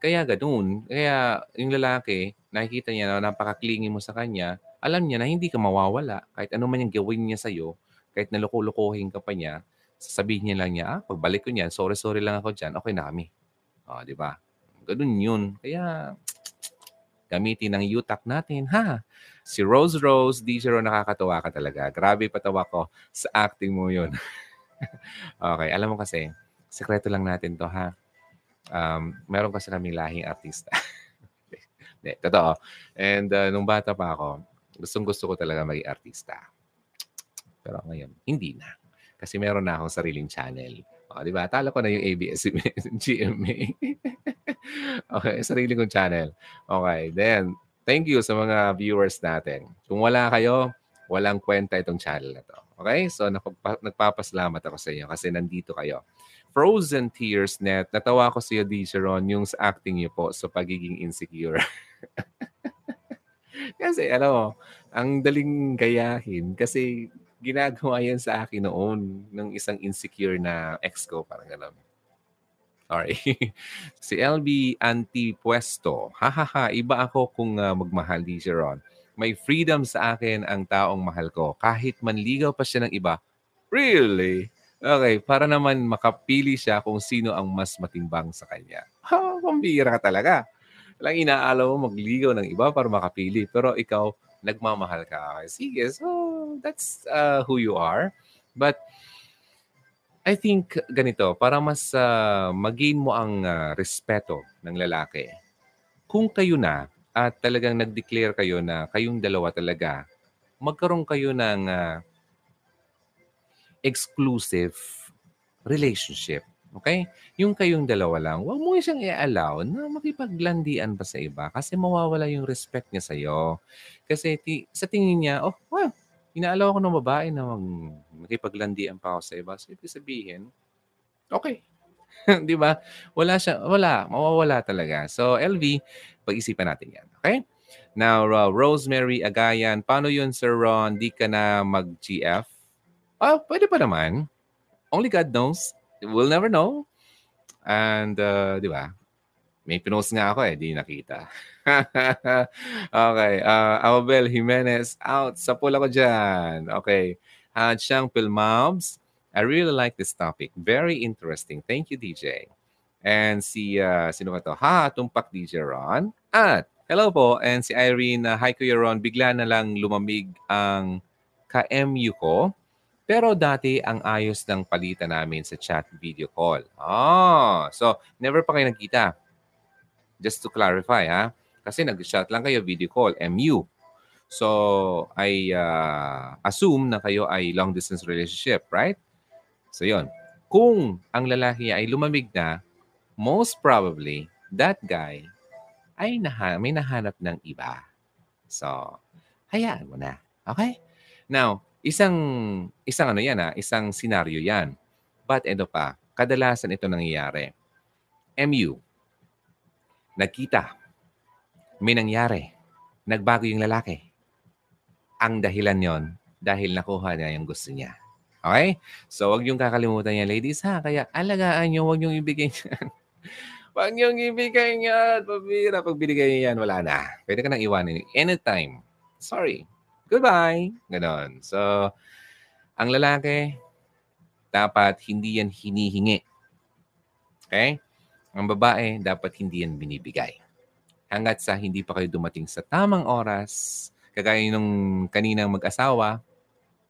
Kaya ganoon. Kaya yung lalaki, nakikita niya na napaka-clingy mo sa kanya, alam niya na hindi ka mawawala. Kahit ano man yung gawin niya sa'yo, kahit naloko-lokohin ka pa niya, sasabihin niya lang niya, ah, pagbalik ko niyan, sorry, sorry lang ako dyan, okay na kami. O, oh, di ba? Ganun yun. Kaya, gamitin ang UTAC natin, ha? Si Rose Rose, DJ Ro, nakakatawa ka talaga. Grabe patawa ko sa acting mo yun. okay, alam mo kasi, sekreto lang natin to, ha? Um, meron kasi kaming lahing artista. Hindi, totoo. And uh, nung bata pa ako, gustong gusto ko talaga maging artista. Pero ngayon, hindi na. Kasi meron na akong sariling channel. O, di ba? Talo ko na yung ABS-CBN, GMA. okay, sarili kong channel. Okay, then, thank you sa mga viewers natin. Kung wala kayo, walang kwenta itong channel na to. Okay? So, nagpapa- nagpapasalamat ako sa inyo kasi nandito kayo. Frozen Tears Net, natawa ko sa iyo, D. Sharon, yung sa acting niyo po sa pagiging insecure. kasi, ano, ang daling gayahin kasi ginagawa yan sa akin noon ng isang insecure na ex ko, parang gano'n. Sorry. si LB Antipuesto. Hahaha, iba ako kung uh, magmahal ni Sharon. May freedom sa akin ang taong mahal ko. Kahit manligaw pa siya ng iba. Really? Okay, para naman makapili siya kung sino ang mas matimbang sa kanya. Ha, pambira ka talaga. Lang inaalaw mo magligaw ng iba para makapili. Pero ikaw, nagmamahal ka. Sige, so that's uh, who you are. But I think ganito, para mas uh, mag-gain mo ang uh, respeto ng lalaki, kung kayo na at talagang nag-declare kayo na kayong dalawa talaga, magkaroon kayo ng uh, exclusive relationship. Okay? Yung kayong dalawa lang, huwag mo siyang i-allow na makipaglandian pa sa iba kasi mawawala yung respect niya sa'yo. Kasi ti- sa tingin niya, oh, well, inaalaw ko ng babae na mag, makipaglandian pa ako sa iba. So, ibig sabihin, okay. Di ba? Wala siya, wala, mawawala talaga. So, LV, pag-isipan natin yan. Okay? Now, uh, Rosemary Agayan, paano yun, Sir Ron? Di ka na mag-GF? Oh, pwede pa naman. Only God knows. We'll never know. And, uh, di ba? May pinost nga ako eh, di nakita. okay. Uh, Abel Jimenez, out. Sa pula ko dyan. Okay. Uh, Chang Pilmobs, I really like this topic. Very interesting. Thank you, DJ. And si, uh, sino ka to? Ha, tumpak DJ Ron. At, hello po. And si Irene, uh, hi Kuya Ron, bigla na lang lumamig ang ka-MU ko. Pero dati ang ayos ng palitan namin sa chat video call. Ah, so never pa kayo nagkita. Just to clarify ha. Kasi nag-chat lang kayo video call, MU. So I uh, assume na kayo ay long distance relationship, right? So yon. Kung ang lalaki ay lumamig na, most probably that guy ay naha- may nahanap ng iba. So, hayaan mo na. Okay? Now, isang isang ano yan ha, isang senaryo yan. But ito pa, kadalasan ito nangyayari. MU, nagkita, may nangyari, nagbago yung lalaki. Ang dahilan yon dahil nakuha niya yung gusto niya. Okay? So, wag yung kakalimutan niya, ladies, ha? Kaya alagaan niyo, wag yung ibigay niyan. wag yung ibigay niyan. Pabira, pag binigay niya yan, wala na. Pwede ka nang iwanin. Anytime. Sorry. Goodbye. Ganon. So, ang lalaki, dapat hindi yan hinihingi. Okay? Ang babae, dapat hindi yan binibigay. Hanggat sa hindi pa kayo dumating sa tamang oras, kagaya nung kaninang mag-asawa,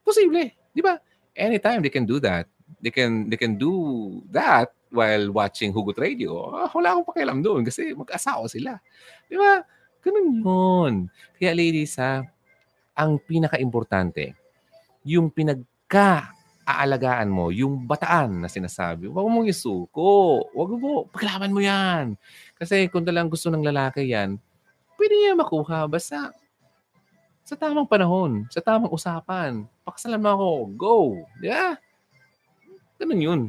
posible. Di ba? Anytime they can do that. They can they can do that while watching Hugot Radio. Ah, wala akong pakialam doon kasi mag-asawa sila. Di ba? Ganun yun. Kaya ladies ha, ang pinaka-importante, yung pinagka aalagaan mo, yung bataan na sinasabi, huwag mong isuko. Huwag mo, paglaban mo yan. Kasi kung talang gusto ng lalaki yan, pwede niya makuha. Basta sa tamang panahon, sa tamang usapan. Pakasalan mo ako, go. Di ba? Ganun yun.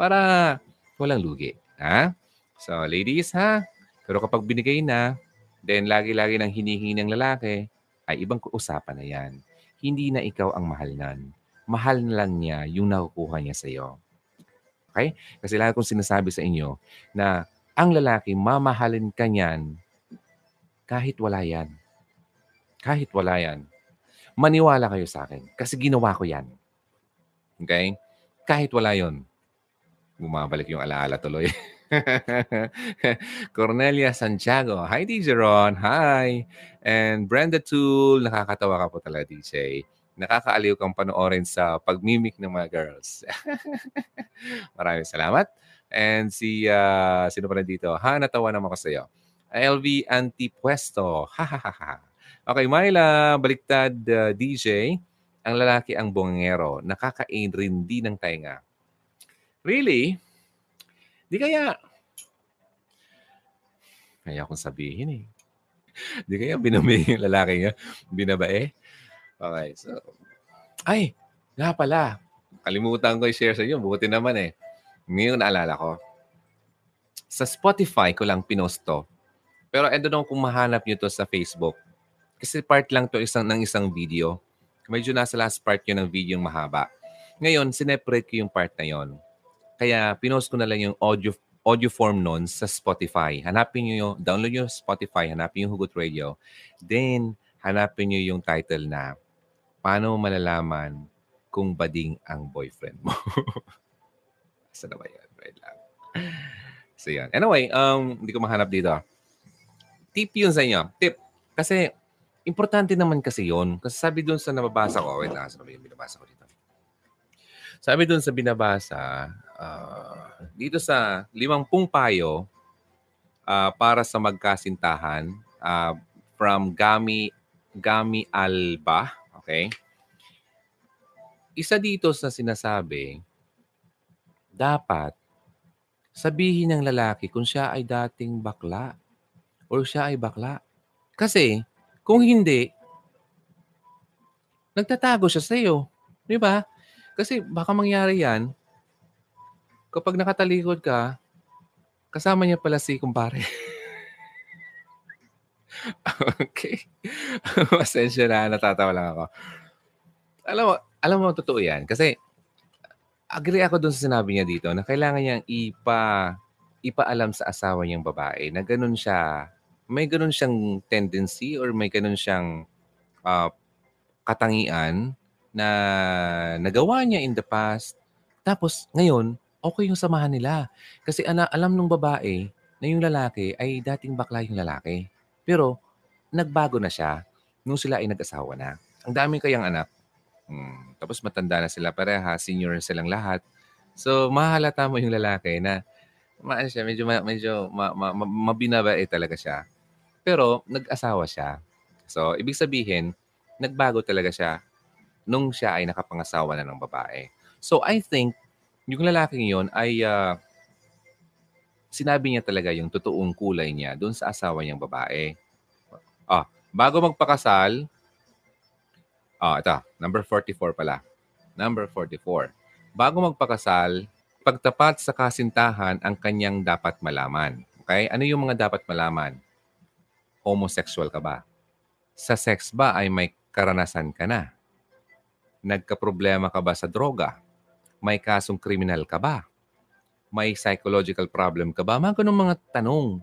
Para walang lugi. Ha? So, ladies, ha? Pero kapag binigay na, then lagi-lagi nang hinihingi ng lalaki, ay ibang usapan na yan. Hindi na ikaw ang mahal nan. Mahal na lang niya yung nakukuha niya sa iyo. Okay? Kasi lagi kong sinasabi sa inyo na ang lalaki, mamahalin ka niyan kahit wala yan. Kahit wala yan. Maniwala kayo sa akin. Kasi ginawa ko yan. Okay? Kahit wala yon Bumabalik yung alaala tuloy. Cornelia Santiago. Hi, DJ Ron. Hi. And Brenda Tool. Nakakatawa ka po talaga, DJ. Nakakaaliw kang panoorin sa pagmimik ng mga girls. Maraming salamat. And si, uh, sino pa dito? Ha, natawa naman ako sa iyo. LV Antipuesto. Ha, ha, ha, ha. Okay, Myla, baliktad uh, DJ. Ang lalaki ang bongero. Nakakain rin din ng tainga. Really? Di kaya... Kaya akong sabihin eh. Di kaya binumi yung lalaki niya? Binabae? Okay, so... Ay, nga pala. Kalimutan ko i-share sa inyo. Buti naman eh. Ngayon naalala ko. Sa Spotify ko lang pinost to. Pero I don't know kung mahanap nyo to sa Facebook. Kasi part lang to isang, ng isang video. Medyo nasa last part yun ng video yung mahaba. Ngayon, sineparate ko yung part na yon. Kaya pinost ko na lang yung audio audio form nun sa Spotify. Hanapin nyo yung, download nyo Spotify, hanapin yung Hugot Radio. Then, hanapin nyo yung title na Paano malalaman kung bading ang boyfriend mo? Asa na ba yan? Right lang. So, yan. Anyway, um, hindi ko mahanap dito. Tip yun sa inyo. Tip. Kasi, importante naman kasi yon Kasi sabi dun sa nababasa ko, wait lang, sabi yung binabasa ko dito. Sabi dun sa binabasa, uh, dito sa limampung payo uh, para sa magkasintahan uh, from Gami Gami Alba, okay? Isa dito sa sinasabi, dapat sabihin ng lalaki kung siya ay dating bakla or siya ay bakla. Kasi kung hindi, nagtatago siya sa iyo. Di ba? Kasi baka mangyari yan, kapag nakatalikod ka, kasama niya pala si kumpare. okay. Pasensya na, natatawa lang ako. Alam mo, alam mo, totoo yan. Kasi, agree ako dun sa sinabi niya dito na kailangan niyang ipa, ipaalam sa asawa niyang babae na ganun siya, may ganun siyang tendency or may ganun siyang uh, katangian na nagawa niya in the past. Tapos ngayon, okay yung samahan nila. Kasi ana, alam nung babae na yung lalaki ay dating bakla yung lalaki. Pero nagbago na siya nung sila ay nag-asawa na. Ang dami kayang anak. Hmm. Tapos matanda na sila pareha, senior na silang lahat. So mahalata mo yung lalaki na maan siya, medyo, medyo ma, ma, ma, mabinabae talaga siya. Pero nag-asawa siya. So ibig sabihin, nagbago talaga siya nung siya ay nakapangasawa na ng babae. So I think yung lalaking yon ay uh, sinabi niya talaga yung totoong kulay niya doon sa asawa niyang babae. Ah, bago magpakasal, ah, ito, number 44 pala. Number 44. Bago magpakasal, pagtapat sa kasintahan ang kanyang dapat malaman. Okay? Ano yung mga dapat malaman? Homosexual ka ba? Sa sex ba ay may karanasan ka na? Nagka-problema ka ba sa droga? May kasong kriminal ka ba? May psychological problem ka ba? Mga ganun mga tanong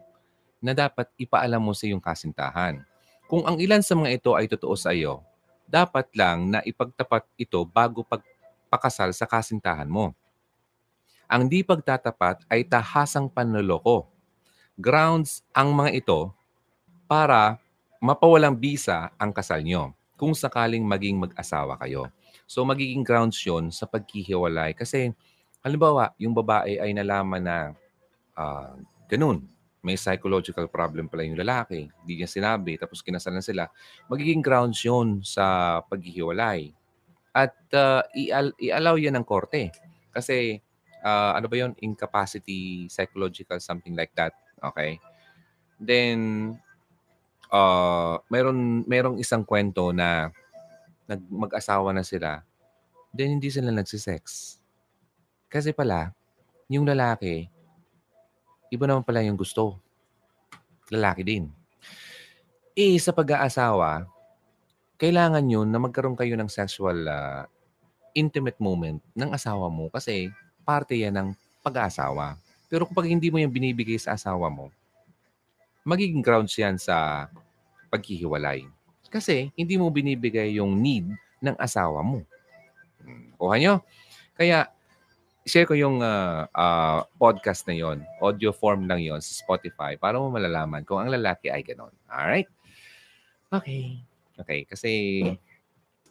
na dapat ipaalam mo sa iyong kasintahan. Kung ang ilan sa mga ito ay totoo sa iyo, dapat lang na ipagtapat ito bago pagpakasal sa kasintahan mo. Ang di pagtatapat ay tahasang panloloko. Grounds ang mga ito para mapawalang bisa ang kasal nyo kung sakaling maging mag-asawa kayo. So magiging grounds yun sa pagkihiwalay. Kasi halimbawa, yung babae ay nalaman na uh, ganun, may psychological problem pala yung lalaki, hindi niya sinabi, tapos kinasalan sila, magiging grounds yun sa paghihiwalay. At uh, i- i-allow yan ng korte. Kasi uh, ano ba yun? Incapacity, psychological, something like that. Okay? Then, uh, meron, merong isang kwento na nag, mag-asawa na sila, then hindi sila nagsisex. Kasi pala, yung lalaki, iba naman pala yung gusto. Lalaki din. Eh, sa pag-aasawa, kailangan yun na magkaroon kayo ng sexual uh, intimate moment ng asawa mo kasi parte yan ng pag-aasawa. Pero kapag hindi mo yan binibigay sa asawa mo, magiging grounds yan sa paghihiwalay. Kasi hindi mo binibigay yung need ng asawa mo. Hmm, kuha nyo? Kaya, share ko yung uh, uh, podcast na yon, audio form lang yon sa Spotify para mo malalaman kung ang lalaki ay ganon. Alright? Okay. Okay, kasi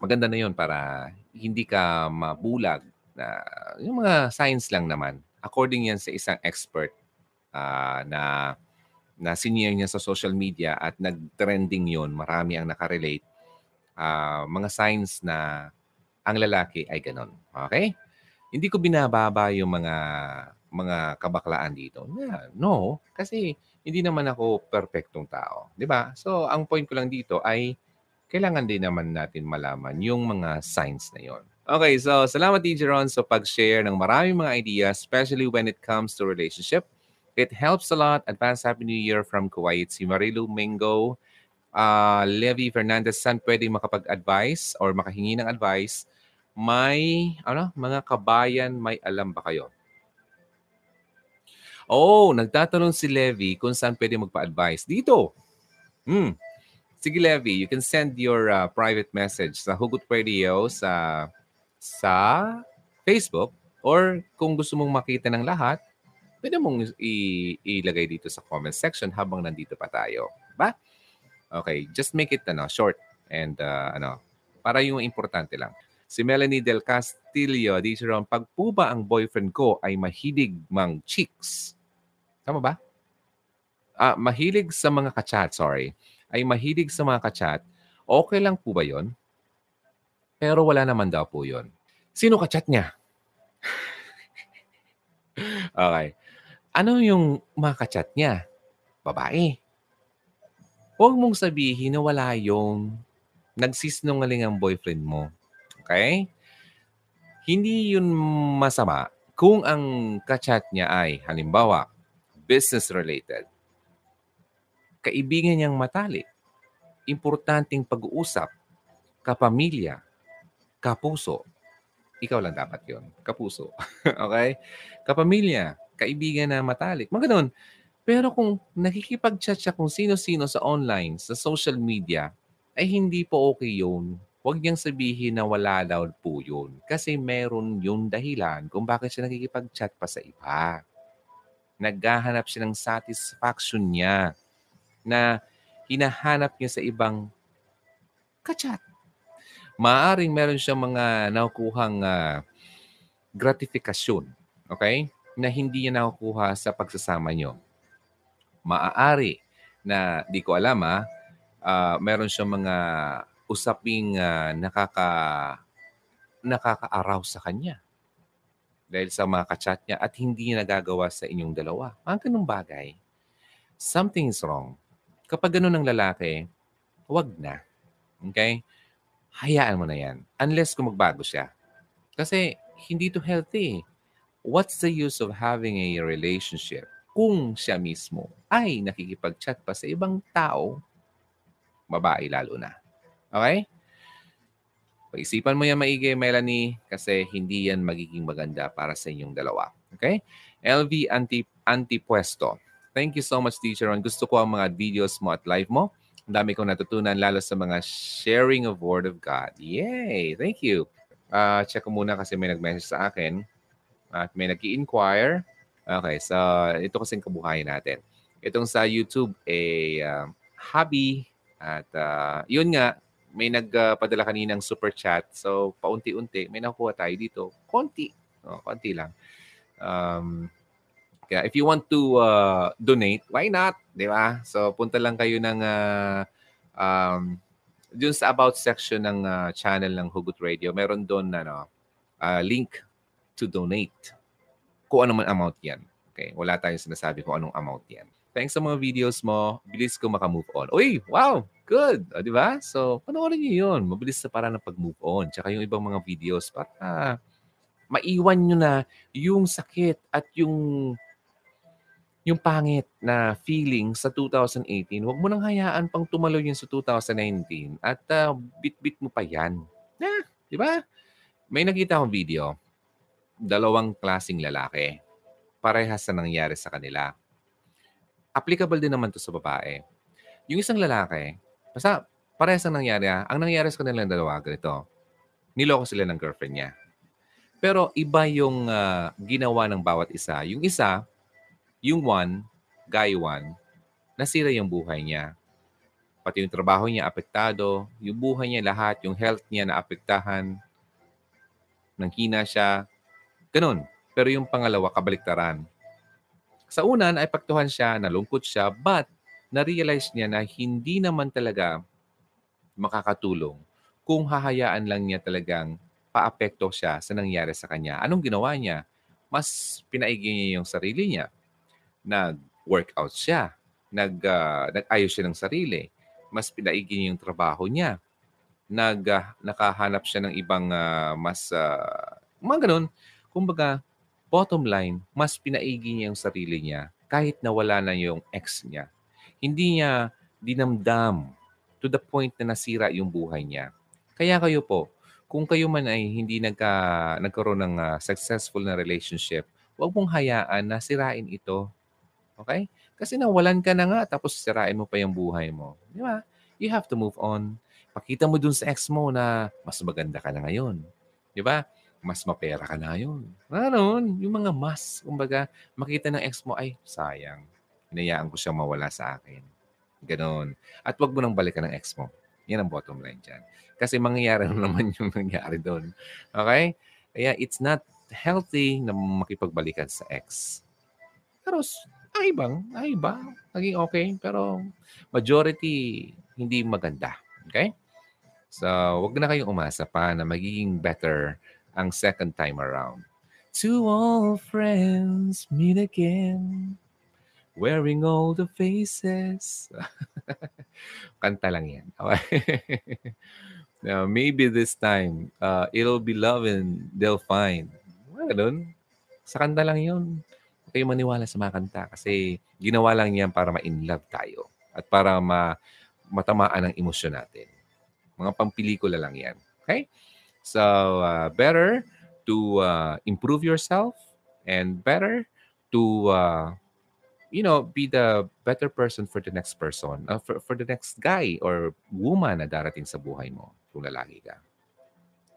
maganda na yon para hindi ka mabulag na yung mga science lang naman. According yan sa isang expert uh, na na sinare niya sa social media at nag-trending yon marami ang nakarelate, ah, mga signs na ang lalaki ay ganon. Okay? Hindi ko binababa yung mga mga kabaklaan dito. Na, no, kasi hindi naman ako perfectong tao. 'Di ba? So, ang point ko lang dito ay kailangan din naman natin malaman yung mga signs na yon. Okay, so salamat DJ Ron sa pag-share ng maraming mga ideas, especially when it comes to relationship. It helps a lot. Advance Happy New Year from Kuwait. Si Marilu Mingo, uh, Levi Fernandez, saan pwede makapag-advise or makahingi ng advice? May, ano, mga kabayan, may alam ba kayo? Oh, nagtatanong si Levi kung saan pwede magpa-advise. Dito. Hmm. Sige, Levi, you can send your uh, private message sa Hugot Radio sa sa Facebook or kung gusto mong makita ng lahat, pwede mong i- ilagay dito sa comment section habang nandito pa tayo. Ba? Okay, just make it ano, short and uh, ano, para yung importante lang. Si Melanie Del Castillo, di siya pag po ba ang boyfriend ko ay mahilig mang chicks? Tama ba? Ah, mahilig sa mga kachat, sorry. Ay mahilig sa mga kachat, okay lang po ba yon? Pero wala naman daw po yon. Sino kachat niya? okay. Ano yung mga kachat niya? Babae. Huwag mong sabihin na wala yung nagsisinungaling ang boyfriend mo. Okay? Hindi yun masama kung ang kachat niya ay, halimbawa, business-related. Kaibigan niyang matalik. Importanteng pag-uusap. Kapamilya. Kapuso. Ikaw lang dapat yon Kapuso. okay? Kapamilya. Kaibigan na matalik. Mga ganun. Pero kung nakikipag-chat siya kung sino-sino sa online, sa social media, ay hindi po okay yun. Huwag niyang sabihin na wala daw po yun. Kasi meron yung dahilan kung bakit siya nakikipag-chat pa sa iba. Naghahanap siya ng satisfaction niya na hinahanap niya sa ibang kachat. Maaring meron siyang mga nakukuhang uh, gratifikasyon, okay? Na hindi niya nakukuha sa pagsasama niyo maaari na di ko alam ah, uh, meron siyang mga usaping uh, nakaka nakakaaraw sa kanya dahil sa mga kachat niya at hindi niya nagagawa sa inyong dalawa. Ang ganung bagay, something is wrong. Kapag ganun ng lalaki, wag na. Okay? Hayaan mo na yan. Unless kung magbago siya. Kasi hindi to healthy. What's the use of having a relationship kung siya mismo ay nakikipag-chat pa sa ibang tao, babae lalo na. Okay? Pag-isipan mo yan maigi, Melanie, kasi hindi yan magiging maganda para sa inyong dalawa. Okay? LV Anti Antipuesto. Thank you so much, Teacher Ron. Gusto ko ang mga videos mo at live mo. Ang dami kong natutunan, lalo sa mga sharing of Word of God. Yay! Thank you. Uh, check ko muna kasi may nag-message sa akin at may nag-inquire. Okay, so ito kasing kabuhayan natin. Itong sa YouTube, eh, uh, hobby. At uh, yun nga, may nagpadala kaninang super chat. So, paunti-unti, may nakuha tayo dito. Konti. Oh, konti lang. Um, kaya if you want to uh, donate, why not? Di ba? So, punta lang kayo ng uh, um, dun sa about section ng uh, channel ng Hugot Radio. Meron doon ano, uh, link to donate kung ano man amount yan. Okay? Wala tayong sinasabi kung anong amount yan. Thanks sa mga videos mo. Bilis ko makamove on. Uy, wow! Good! O, di ba? So, panoorin niyo yun. Mabilis sa para ng pag-move on. Tsaka yung ibang mga videos para maiwan nyo na yung sakit at yung yung pangit na feeling sa 2018, huwag mo nang hayaan pang tumalo yun sa 2019 at uh, bit-bit mo pa yan. Na, di ba? May nakita akong video dalawang klasing lalaki. Parehas na nangyari sa kanila. Applicable din naman to sa babae. Yung isang lalaki, basta parehas na nangyari. Ha? Ang nangyari sa kanilang dalawa, ganito. Niloko sila ng girlfriend niya. Pero iba yung uh, ginawa ng bawat isa. Yung isa, yung one, guy one, nasira yung buhay niya. Pati yung trabaho niya apektado, yung buhay niya lahat, yung health niya na apektahan, nangkina siya, Ganun. Pero yung pangalawa, kabaliktaran. Sa una, naipaktuhan siya, nalungkot siya, but na-realize niya na hindi naman talaga makakatulong kung hahayaan lang niya talagang paapekto siya sa nangyari sa kanya. Anong ginawa niya? Mas pinaigi niya yung sarili niya. Nag-workout siya. Nag, uh, nag-ayos siya ng sarili. Mas pinaigi niya yung trabaho niya. Nag, uh, nakahanap siya ng ibang uh, mas, uh, mga ganun. Kumbaga, bottom line, mas pinaigi niya yung sarili niya kahit nawala na yung ex niya. Hindi niya dinamdam to the point na nasira yung buhay niya. Kaya kayo po, kung kayo man ay hindi nagka, nagkaroon ng uh, successful na relationship, huwag mong hayaan na sirain ito. Okay? Kasi nawalan ka na nga tapos sirain mo pa yung buhay mo. Di ba? You have to move on. Pakita mo dun sa ex mo na mas maganda ka na ngayon. Di ba? mas mapera ka na yun. Ano, yung mga mas, kumbaga, makita ng ex mo, ay, sayang. Hinayaan ko siyang mawala sa akin. Ganon. At wag mo nang balikan ng ex mo. Yan ang bottom line dyan. Kasi mangyayari na naman yung nangyari doon. Okay? Kaya it's not healthy na makipagbalikan sa ex. Pero ay bang, ay ba, naging okay. Pero majority, hindi maganda. Okay? So, wag na kayong umasa pa na magiging better ang second time around. Two old friends meet again, wearing all the faces. Kanta lang yan. Okay? now, maybe this time, uh, it'll be love and they'll find. Well, ganun. Sa kanta lang yun. Huwag kayo maniwala sa mga kanta kasi ginawa lang yan para ma-in love tayo at para ma matamaan ang emosyon natin. Mga pampelikula lang yan. Okay? So, uh, better to uh, improve yourself and better to, uh, you know, be the better person for the next person, uh, for, for the next guy or woman na darating sa buhay mo kung lalaki ka.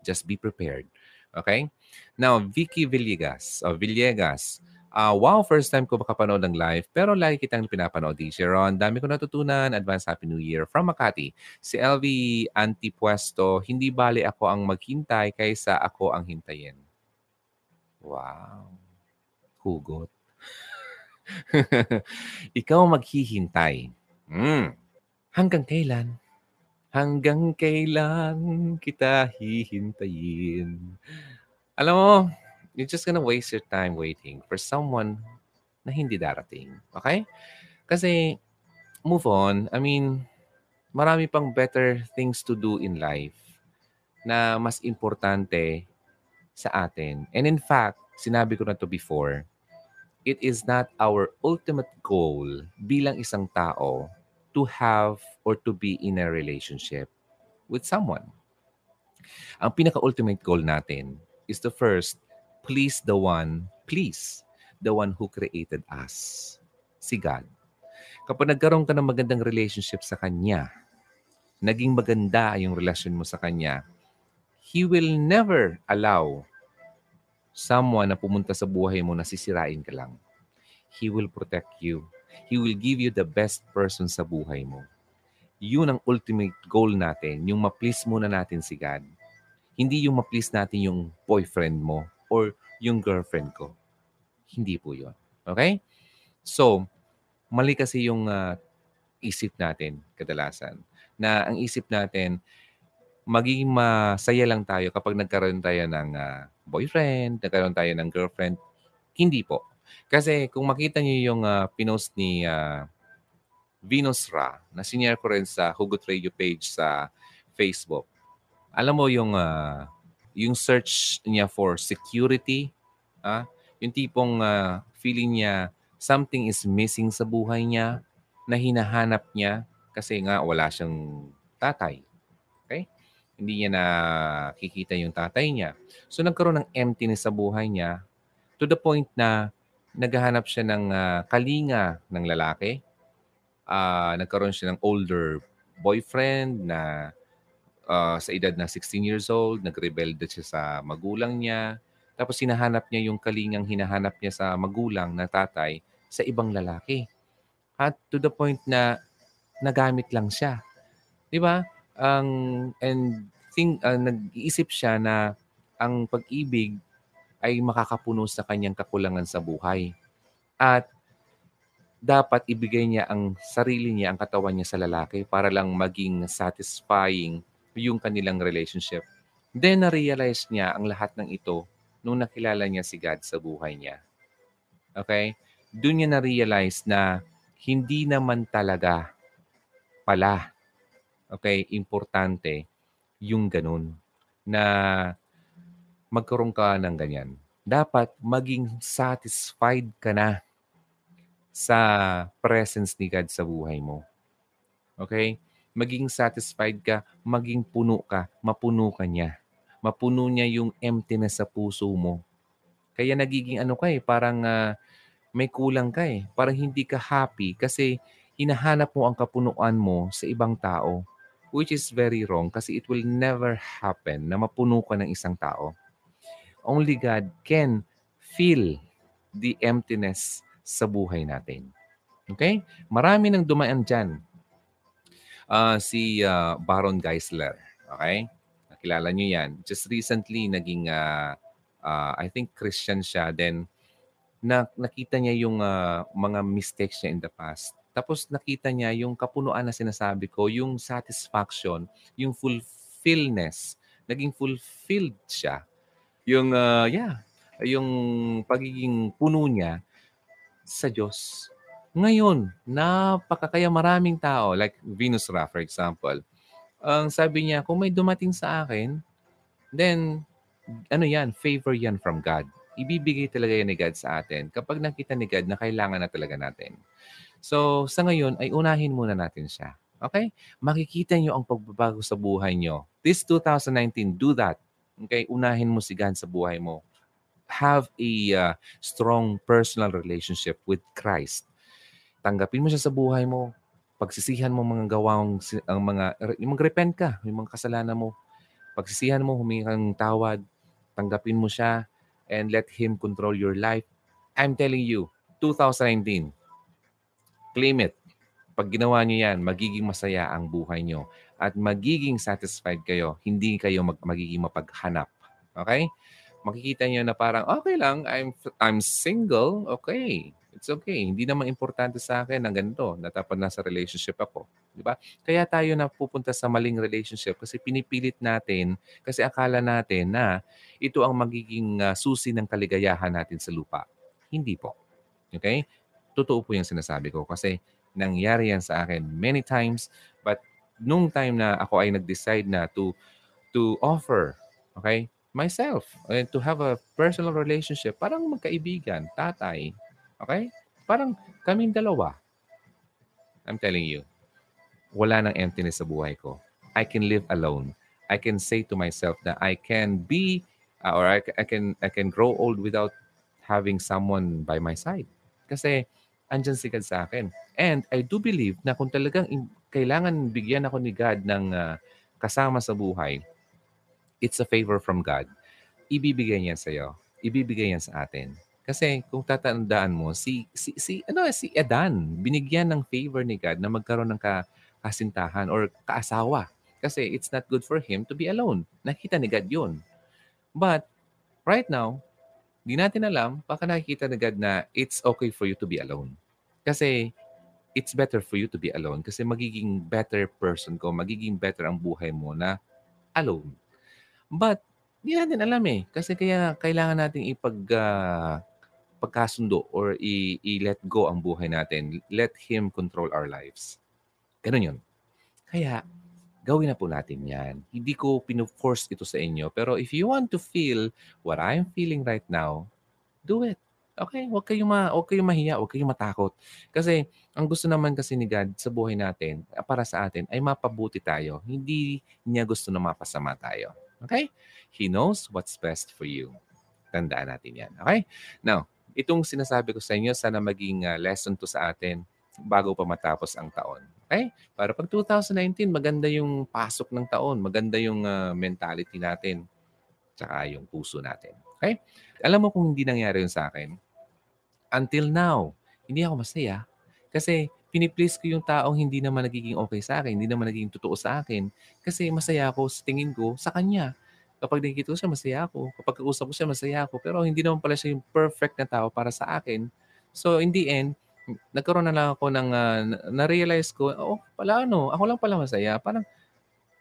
Just be prepared. Okay? Now, Vicky Villegas, or Villegas, Uh, wow, first time ko makapanood ng live. Pero lagi kitang pinapanood, DJ Ron. Dami ko natutunan. Advance Happy New Year from Makati. Si LV Antipuesto, hindi bali ako ang maghintay kaysa ako ang hintayin. Wow. Hugot. Ikaw maghihintay. Mm. Hanggang kailan? Hanggang kailan kita hihintayin? Alam mo, you're just gonna waste your time waiting for someone na hindi darating. Okay? Kasi, move on. I mean, marami pang better things to do in life na mas importante sa atin. And in fact, sinabi ko na to before, it is not our ultimate goal bilang isang tao to have or to be in a relationship with someone. Ang pinaka-ultimate goal natin is to first please the one, please the one who created us, si God. Kapag nagkaroon ka ng magandang relationship sa Kanya, naging maganda yung relasyon mo sa Kanya, He will never allow someone na pumunta sa buhay mo na sisirain ka lang. He will protect you. He will give you the best person sa buhay mo. Yun ang ultimate goal natin, yung ma-please muna natin si God. Hindi yung ma-please natin yung boyfriend mo or yung girlfriend ko. Hindi po yon Okay? So, mali kasi yung uh, isip natin kadalasan. Na ang isip natin, magiging masaya lang tayo kapag nagkaroon tayo ng uh, boyfriend, nagkaroon tayo ng girlfriend. Hindi po. Kasi kung makita niyo yung uh, pinost ni uh, Venus Ra, na sinare ko rin sa Hugot Radio page sa Facebook. Alam mo yung uh, yung search niya for security, ah, yung tipong uh, feeling niya something is missing sa buhay niya na hinahanap niya kasi nga wala siyang tatay. Hindi niya nakikita yung tatay niya. So nagkaroon ng emptiness sa buhay niya to the point na naghahanap siya ng uh, kalinga ng lalaki. Uh, nagkaroon siya ng older boyfriend na uh, sa edad na 16 years old, nagrebelde siya sa magulang niya. Tapos hinahanap niya yung kalingang hinahanap niya sa magulang na tatay sa ibang lalaki. At to the point na nagamit lang siya. 'Di ba? Ang and think uh, nag-iisip siya na ang pag-ibig ay makakapuno sa kanyang kakulangan sa buhay. At dapat ibigay niya ang sarili niya, ang katawan niya sa lalaki para lang maging satisfying yung kanilang relationship. Then na-realize niya ang lahat ng ito nung nakilala niya si God sa buhay niya. Okay? Doon niya na-realize na hindi naman talaga pala, okay, importante yung ganun na magkaroon ka ng ganyan. Dapat maging satisfied ka na sa presence ni God sa buhay mo. Okay? Maging satisfied ka, maging puno ka, mapuno ka niya. Mapuno niya yung emptiness sa puso mo. Kaya nagiging ano ka eh, parang uh, may kulang ka eh. Parang hindi ka happy kasi hinahanap mo ang kapunuan mo sa ibang tao which is very wrong kasi it will never happen na mapuno ka ng isang tao. Only God can fill the emptiness sa buhay natin. Okay? Marami nang dumaan dyan. Uh, si uh, Baron Geisler. Okay? Nakilala niyo yan. Just recently, naging, uh, uh, I think Christian siya. Then, na, nakita niya yung uh, mga mistakes niya in the past. Tapos nakita niya yung kapunuan na sinasabi ko, yung satisfaction, yung fulfillness. Naging fulfilled siya. Yung, uh, yeah, yung pagiging puno niya sa Diyos. Ngayon, napaka kaya maraming tao, like Venus Ra, for example, ang sabi niya, kung may dumating sa akin, then, ano yan, favor yan from God. Ibibigay talaga yan ni God sa atin kapag nakita ni God na kailangan na talaga natin. So, sa ngayon ay unahin muna natin siya. Okay? Makikita nyo ang pagbabago sa buhay nyo. This 2019, do that. Okay? Unahin mo si God sa buhay mo. Have a uh, strong personal relationship with Christ. Tanggapin mo siya sa buhay mo. Pagsisihan mo mga gawang ang mga yung mag-repent ka, yung mga kasalanan mo. Pagsisihan mo, humingi kang tawad, tanggapin mo siya and let him control your life. I'm telling you, 2019, Claim it. Pag ginawa niyo yan, magiging masaya ang buhay niyo at magiging satisfied kayo. Hindi kayo mag- magiging mapaghanap. Okay? Makikita niyo na parang, okay lang, I'm, I'm single, okay. It's okay. Hindi naman importante sa akin ang ganito, natapad na sa relationship ako. Di ba? Kaya tayo na pupunta sa maling relationship kasi pinipilit natin, kasi akala natin na ito ang magiging uh, susi ng kaligayahan natin sa lupa. Hindi po. Okay? Totoo po yung sinasabi ko kasi nangyari yan sa akin many times. But nung time na ako ay nag-decide na to to offer, okay, myself, and to have a personal relationship, parang magkaibigan, tatay, okay? Parang kaming dalawa. I'm telling you, wala nang emptiness sa buhay ko. I can live alone. I can say to myself that I can be uh, or I, I can I can grow old without having someone by my side. Kasi andyan si God sa akin. And I do believe na kung talagang kailangan bigyan ako ni God ng uh, kasama sa buhay, it's a favor from God. Ibibigay niya sa iyo. Ibibigay niya sa atin. Kasi kung tatandaan mo, si, si, si, ano, si Edan, binigyan ng favor ni God na magkaroon ng ka, kasintahan or kaasawa. Kasi it's not good for him to be alone. Nakita ni God yun. But right now, di natin alam, baka nakikita ni God na it's okay for you to be alone. Kasi it's better for you to be alone kasi magiging better person ko, magiging better ang buhay mo na alone. But, hindi natin alam eh. Kasi kaya kailangan nating ipag, uh, pagkasundo or i- i-let go ang buhay natin. Let Him control our lives. Ganun yun. Kaya, gawin na po natin yan. Hindi ko pinu-force ito sa inyo. Pero if you want to feel what I'm feeling right now, do it. Okay, huwag kayong, ma huwag kayong mahiya, huwag kayong matakot. Kasi ang gusto naman kasi ni God sa buhay natin, ah, para sa atin, ay mapabuti tayo. Hindi niya gusto na mapasama tayo. Okay? He knows what's best for you. Tandaan natin yan. Okay? Now, itong sinasabi ko sa inyo, sana maging uh, lesson to sa atin bago pa matapos ang taon. Okay? Para pag 2019, maganda yung pasok ng taon. Maganda yung uh, mentality natin. Tsaka yung puso natin. Okay? Alam mo kung hindi nangyari yun sa akin, until now, hindi ako masaya. Kasi piniplease ko yung taong hindi naman nagiging okay sa akin, hindi naman nagiging totoo sa akin. Kasi masaya ako sa tingin ko sa kanya. Kapag nakikita ko siya, masaya ako. Kapag kausap ko siya, masaya ako. Pero hindi naman pala siya yung perfect na tao para sa akin. So in the end, nagkaroon na lang ako ng, ah, na-realize ko, oh, pala ano, ako lang pala masaya. Parang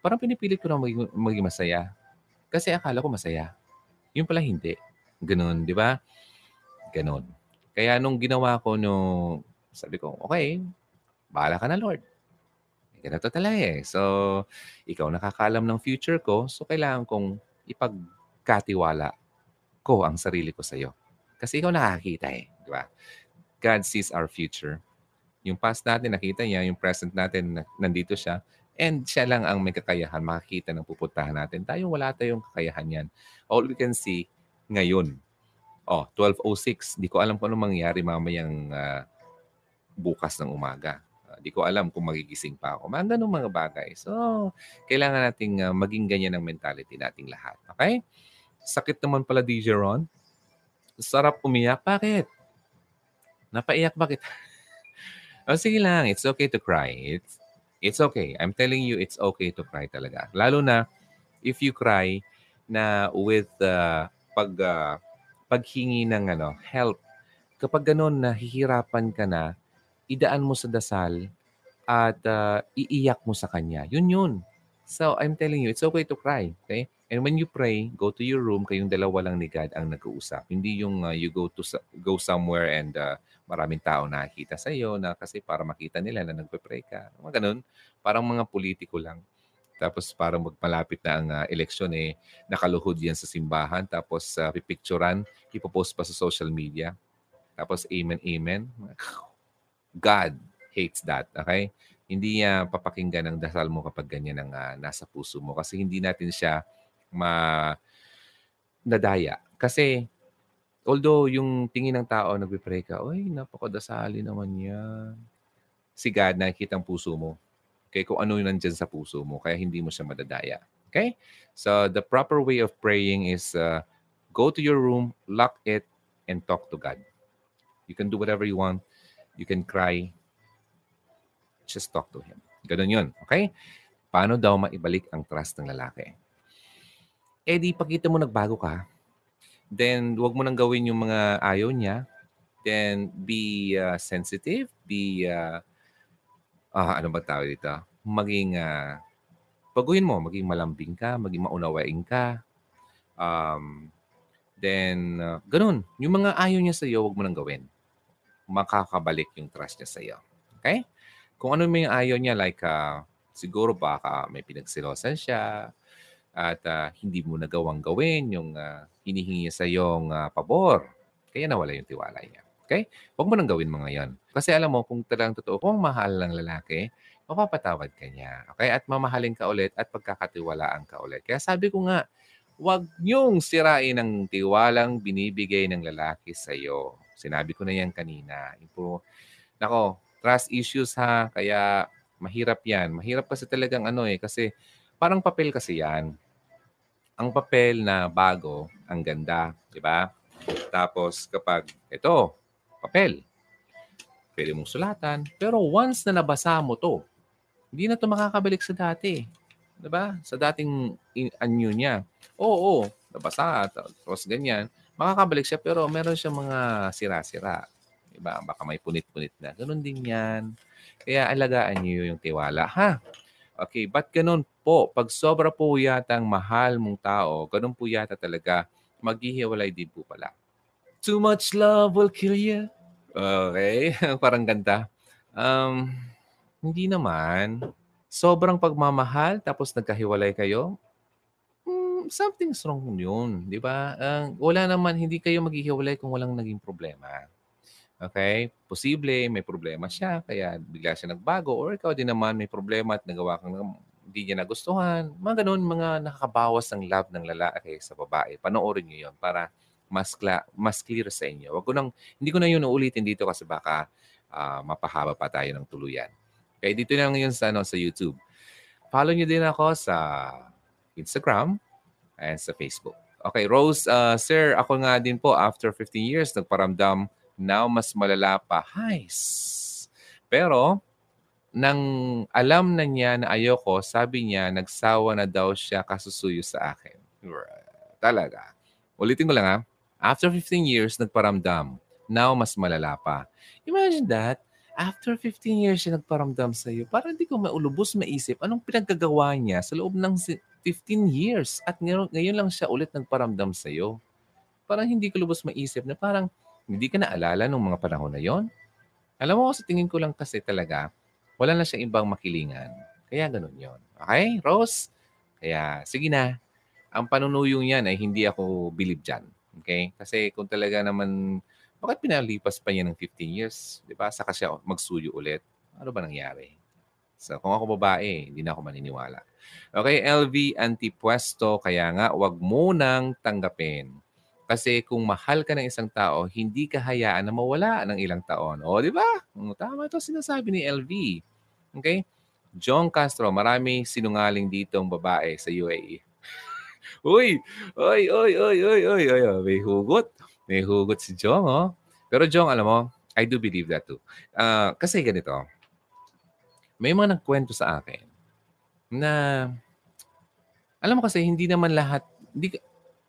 parang pinipilit ko na maging maging masaya. Kasi akala ko masaya. Yun pala hindi. Gano'n, 'di ba? Gano'n. Kaya nung ginawa ko nung sabi ko, okay, bahala ka na Lord. Ganito talaga eh. So, ikaw nakakaalam ng future ko, so kailangan kong ipagkatiwala ko ang sarili ko sa iyo. Kasi ikaw nakakita eh, di ba? God sees our future. Yung past natin, nakita niya. Yung present natin, nandito siya. And siya lang ang may kakayahan makakita ng pupuntahan natin. Tayo, wala tayong kakayahan yan. All we can see, ngayon. Oh, 12.06. Di ko alam kung ano mangyayari mamayang uh, bukas ng umaga. Uh, di ko alam kung magigising pa ako. Mga ganun mga bagay. So, kailangan nating uh, maging ganyan ang mentality nating lahat. Okay? Sakit naman pala, DJ Ron. Sarap umiyak. Bakit? Napaiyak bakit? oh, sige lang. It's okay to cry. It's, it's okay. I'm telling you, it's okay to cry talaga. Lalo na if you cry na with uh, pag uh, paghingi ng ano, help. Kapag ganun nahihirapan ka na, idaan mo sa dasal at uh, iiyak mo sa kanya. Yun yun. So, I'm telling you, it's okay to cry. Okay? And when you pray, go to your room, kayong dalawa lang ni God ang nag-uusap. Hindi yung uh, you go to go somewhere and uh, maraming tao nakikita sa iyo na kasi para makita nila na nagpe-pray ka. Mga ganun. Parang mga politiko lang. Tapos parang magmalapit na ang uh, eleksyon eh, nakaluhod yan sa simbahan. Tapos uh, pipicturan, ipopost pa sa social media. Tapos amen, amen. God hates that. Okay? Hindi niya papakinggan ang dasal mo kapag ganyan ang uh, nasa puso mo. Kasi hindi natin siya ma nadaya. Kasi although yung tingin ng tao nagpe-pray ka, oy, napakadasali naman yan. Si God nakikita ang puso mo. Okay, kung ano yung nandyan sa puso mo, kaya hindi mo siya madadaya. Okay? So, the proper way of praying is uh, go to your room, lock it, and talk to God. You can do whatever you want. You can cry. Just talk to Him. Ganun yun. Okay? Paano daw maibalik ang trust ng lalaki? Eh di, pagkita mo nagbago ka, then wag mo nang gawin yung mga ayaw niya. Then be uh, sensitive, be uh, ah, ano ba tawag dito? Maging, uh, baguhin mo, maging malambing ka, maging maunawain ka. Um, then, uh, ganun. Yung mga ayaw niya sa iyo, wag mo nang gawin. Makakabalik yung trust niya sa iyo. Okay? Kung ano yung ayaw niya, like, uh, siguro baka may pinagsilosan siya at uh, hindi mo nagawang gawin yung uh, hinihingi sa iyong uh, pabor. Kaya nawala yung tiwala niya. Okay? Huwag mo nang gawin mga yon. Kasi alam mo, kung talagang totoo, kung mahal ng lalaki, mapapatawad ka niya. Okay? At mamahalin ka ulit at pagkakatiwalaan ka ulit. Kaya sabi ko nga, huwag niyong sirain ang tiwalang binibigay ng lalaki sa iyo. Sinabi ko na yan kanina. Ipo, nako, trust issues ha. Kaya mahirap yan. Mahirap kasi talagang ano eh. Kasi parang papel kasi yan. Ang papel na bago, ang ganda. Di ba? Tapos kapag ito, papel. Pwede mong sulatan. Pero once na nabasa mo to, hindi na to makakabalik sa dati. Diba? Sa dating in- anyo niya. Oo, oo, nabasa, tapos ganyan. Makakabalik siya pero meron siya mga sira-sira. Diba? Baka may punit-punit na. Ganun din yan. Kaya alagaan niyo yung tiwala. Ha? Okay, but ganun po. Pag sobra po yata ang mahal mong tao, ganun po yata talaga, maghihiwalay din po pala. Too much love will kill you. Okay, parang ganda. Um, hindi naman. Sobrang pagmamahal tapos nagkahiwalay kayo, mm, something's wrong yun. Di ba? Uh, wala naman, hindi kayo maghihiwalay kung walang naging problema. Okay? Posible, may problema siya, kaya bigla siya nagbago. Or ikaw din naman, may problema at nagawa kang hindi niya nagustuhan. Mga ganun, mga nakakabawas ng love ng lalaki sa babae. Panoorin niyo yon para mas, cla- mas clear sa inyo. Wag ko nang, hindi ko na yun uulitin dito kasi baka uh, mapahaba pa tayo ng tuluyan. Okay, dito na ngayon sa, ano, sa YouTube. Follow nyo din ako sa Instagram and sa Facebook. Okay, Rose, uh, sir, ako nga din po after 15 years nagparamdam now mas malala pa. Highs. Pero, nang alam na niya na ayoko, sabi niya, nagsawa na daw siya kasusuyo sa akin. Talaga. Ulitin ko lang ha. After 15 years, nagparamdam. Now, mas malala pa. Imagine that. After 15 years siya nagparamdam sa'yo, parang hindi ko maulubos maisip anong pinagkagawa niya sa loob ng 15 years at ngayon, ngayon lang siya ulit nagparamdam sa'yo. Parang hindi ko lubos maisip na parang hindi ka naalala nung mga panahon na yon. Alam mo, sa tingin ko lang kasi talaga, wala na siyang ibang makilingan. Kaya ganun yon. Okay, Rose? Kaya, sige na. Ang panunuyong yan ay hindi ako believe dyan. Okay? Kasi kung talaga naman bakit pinalipas pa niya ng 15 years? Di ba? Saka siya magsuyo ulit. Ano ba nangyari? So, kung ako babae, hindi na ako maniniwala. Okay, LV antipuesto, kaya nga, wag mo nang tanggapin. Kasi kung mahal ka ng isang tao, hindi ka hayaan na mawala ng ilang taon. O, di ba? Tama ito sinasabi ni LV. Okay? John Castro, marami sinungaling dito ang babae sa UAE. uy, uy, uy, uy, uy, uy, uy, may hugot. May hugot si Jong, oh. Pero Jong, alam mo, I do believe that too. Uh, kasi ganito, may mga nagkwento sa akin na, alam mo kasi, hindi naman lahat, hindi,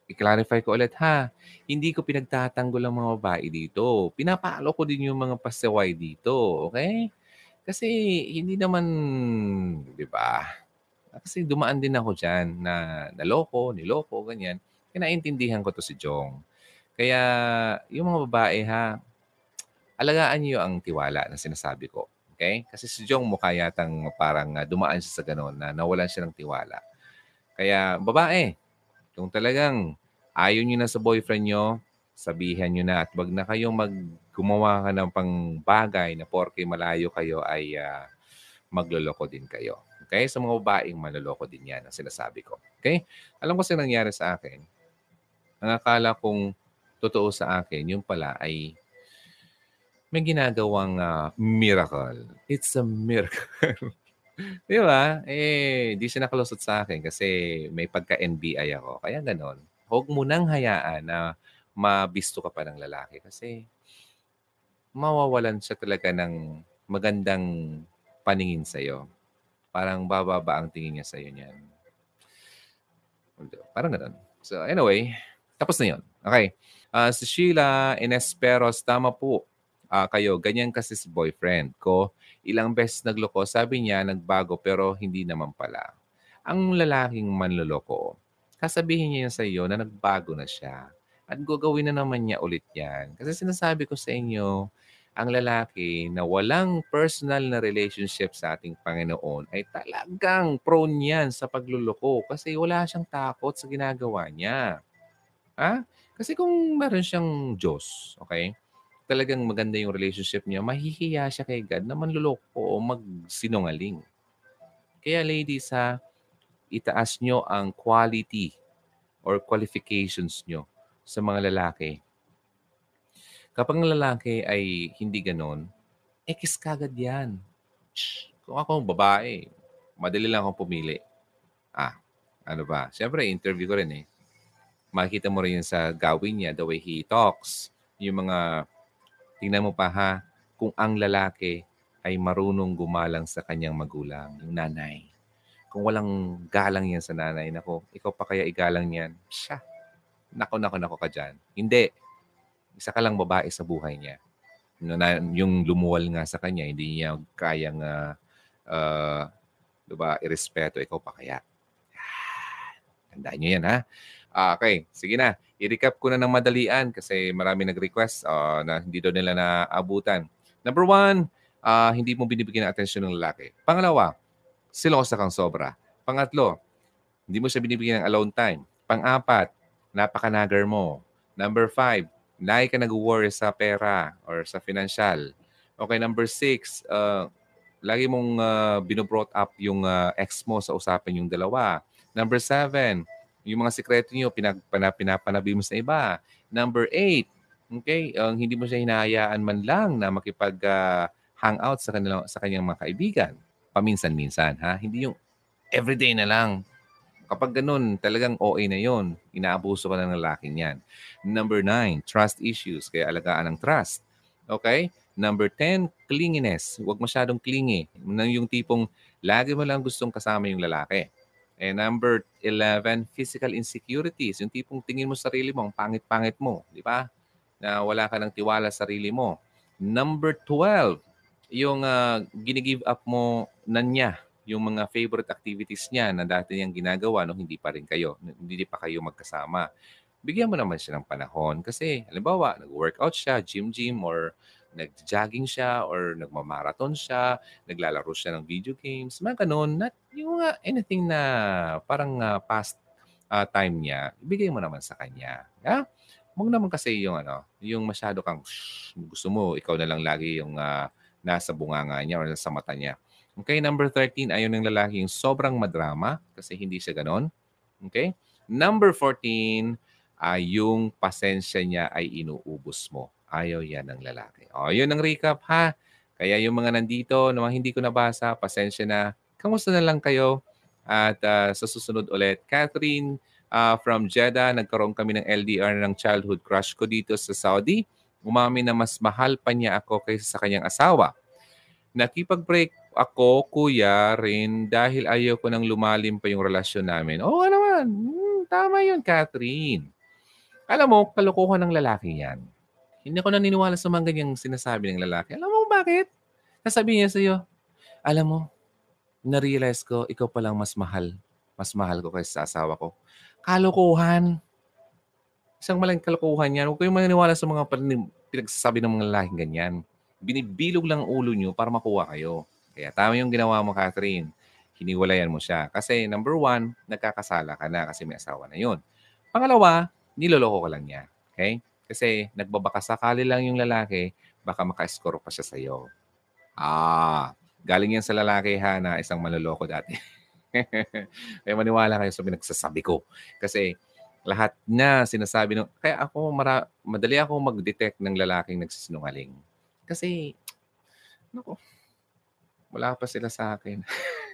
i-clarify ko ulit ha, hindi ko pinagtatanggol ang mga babae dito. Pinapalo ko din yung mga pasaway dito, okay? Kasi hindi naman, di ba? Kasi dumaan din ako dyan na naloko, niloko, ganyan. Kinaintindihan ko to si Jong. Kaya yung mga babae ha, alagaan niyo ang tiwala na sinasabi ko. Okay? Kasi si Jong mukha yatang parang uh, dumaan siya sa ganun na nawalan siya ng tiwala. Kaya babae, kung talagang ayaw niyo na sa boyfriend niyo, sabihan niyo na at wag na kayong mag ka ng pang bagay na porke malayo kayo ay uh, magloloko din kayo. Okay? Sa mga babaeng manloloko din yan ang sinasabi ko. Okay? Alam ko sa nangyari sa akin. Ang akala kong totoo sa akin, yung pala ay may ginagawang uh, miracle. It's a miracle. Di ba? Eh, di siya nakalusot sa akin kasi may pagka-NBI ako. Kaya ganon. Huwag mo nang hayaan na mabisto ka pa ng lalaki kasi mawawalan siya talaga ng magandang paningin sa'yo. Parang bababa ang tingin niya sa'yo niyan. Parang ganun. So anyway, tapos na yon. Okay. Uh, si Sheila Inesperos, tama po uh, kayo. Ganyan kasi si boyfriend ko. Ilang beses nagloko. Sabi niya, nagbago pero hindi naman pala. Ang lalaking manloloko, kasabihin niya sa iyo na nagbago na siya. At gagawin na naman niya ulit yan. Kasi sinasabi ko sa inyo, ang lalaki na walang personal na relationship sa ating Panginoon ay talagang prone yan sa pagluloko kasi wala siyang takot sa ginagawa niya. Ha? Kasi kung meron siyang Diyos, okay, talagang maganda yung relationship niya, mahihiya siya kay God na manluloko o magsinungaling. Kaya ladies ha, itaas nyo ang quality or qualifications nyo sa mga lalaki. Kapag ang lalaki ay hindi ganon, ekis kagad yan. Kung ako babae, madali lang akong pumili. Ah, ano ba? Siyempre, interview ko rin eh makikita mo rin sa gawin niya, the way he talks, yung mga, tingnan mo pa ha, kung ang lalaki ay marunong gumalang sa kanyang magulang, yung nanay. Kung walang galang yan sa nanay, nako, ikaw pa kaya igalang yan? Siya. Nako, nako, nako ka dyan. Hindi. Isa ka lang babae sa buhay niya. Yung lumuwal nga sa kanya, hindi niya kayang uh, uh, diba, irespeto, ikaw pa kaya. Tandaan niyo yan, ha? Ah, okay, sige na. I-recap ko na ng madalian kasi marami nag-request uh, na hindi daw nila naabutan. Number one, uh, hindi mo binibigyan ng atensyon ng lalaki. Pangalawa, silosa kang sobra. Pangatlo, hindi mo siya binibigyan ng alone time. Pang-apat, napakanagar mo. Number five, lagi ka nag-worry sa pera or sa financial. Okay, number six, uh, lagi mong uh, binobrought up yung uh, ex mo sa usapin yung dalawa. Number seven, yung mga sekreto niyo pinag, pinapanabi mo sa iba. Number eight, okay, ang hindi mo siya hinahayaan man lang na makipag uh, hangout sa kanila sa kanyang mga kaibigan. Paminsan-minsan, ha? Hindi yung everyday na lang. Kapag ganun, talagang OA na yon. Inaabuso ka ng lalaking yan. Number nine, trust issues. Kaya alagaan ng trust. Okay? Number 10, clinginess. Huwag masyadong clingy. Yung tipong lagi mo lang gustong kasama yung lalaki. And number 11, physical insecurities. Yung tipong tingin mo sa sarili mo, ang pangit-pangit mo. Di ba? na wala ka ng tiwala sa sarili mo. Number 12, yung uh, ginigive up mo na niya, yung mga favorite activities niya na dati niyang ginagawa nung hindi pa rin kayo, hindi pa kayo magkasama. Bigyan mo naman siya ng panahon kasi halimbawa, nag-workout siya, gym-gym or nag-jogging siya or nagmamarathon siya, naglalaro siya ng video games, mga ganun. Not yung uh, anything na parang uh, past uh, time niya, ibigay mo naman sa kanya. Yeah? Huwag naman kasi yung ano, yung masyado kang shh, gusto mo, ikaw na lang lagi yung uh, nasa bunganga niya or nasa mata niya. Okay, number 13, ayaw ng lalaki yung sobrang madrama kasi hindi siya ganon. Okay? Number 14, uh, yung pasensya niya ay inuubos mo. Ayaw yan ng lalaki. O, yun ang recap ha. Kaya yung mga nandito, na hindi ko nabasa, pasensya na. Kamusta na lang kayo? At uh, sa susunod ulit, Catherine uh, from Jeddah, nagkaroon kami ng LDR ng childhood crush ko dito sa Saudi. Umami na mas mahal pa niya ako kaysa sa kanyang asawa. Nakipag-break ako, kuya, rin dahil ayaw ko nang lumalim pa yung relasyon namin. Oo oh, naman. Hmm, tama yun, Catherine. Alam mo, kalokohan ng lalaki yan. Hindi ako naniniwala sa mga ganyang sinasabi ng lalaki. Alam mo bakit? Sasabihin niya sa'yo, alam mo, na-realize ko, ikaw pa lang mas mahal. Mas mahal ko kaysa sa asawa ko. Kalokohan. Isang malang kalokohan yan. Huwag kayong maniniwala sa mga pinagsasabi ng mga lalaking ganyan. Binibilog lang ulo nyo para makuha kayo. Kaya tama yung ginawa mo, Catherine. Hiniwalayan mo siya. Kasi number one, nagkakasala ka na kasi may asawa na yun. Pangalawa, niloloko ka lang niya. Okay? Kasi nagbabaka sakali lang yung lalaki, baka maka-score pa siya sa'yo. Ah, galing yan sa lalaki ha na isang manloloko dati. Kaya maniwala kayo sa pinagsasabi ko. Kasi lahat na sinasabi ng... Kaya ako, mara, madali ako mag-detect ng lalaking nagsisinungaling. Kasi, naku, wala pa sila sa akin.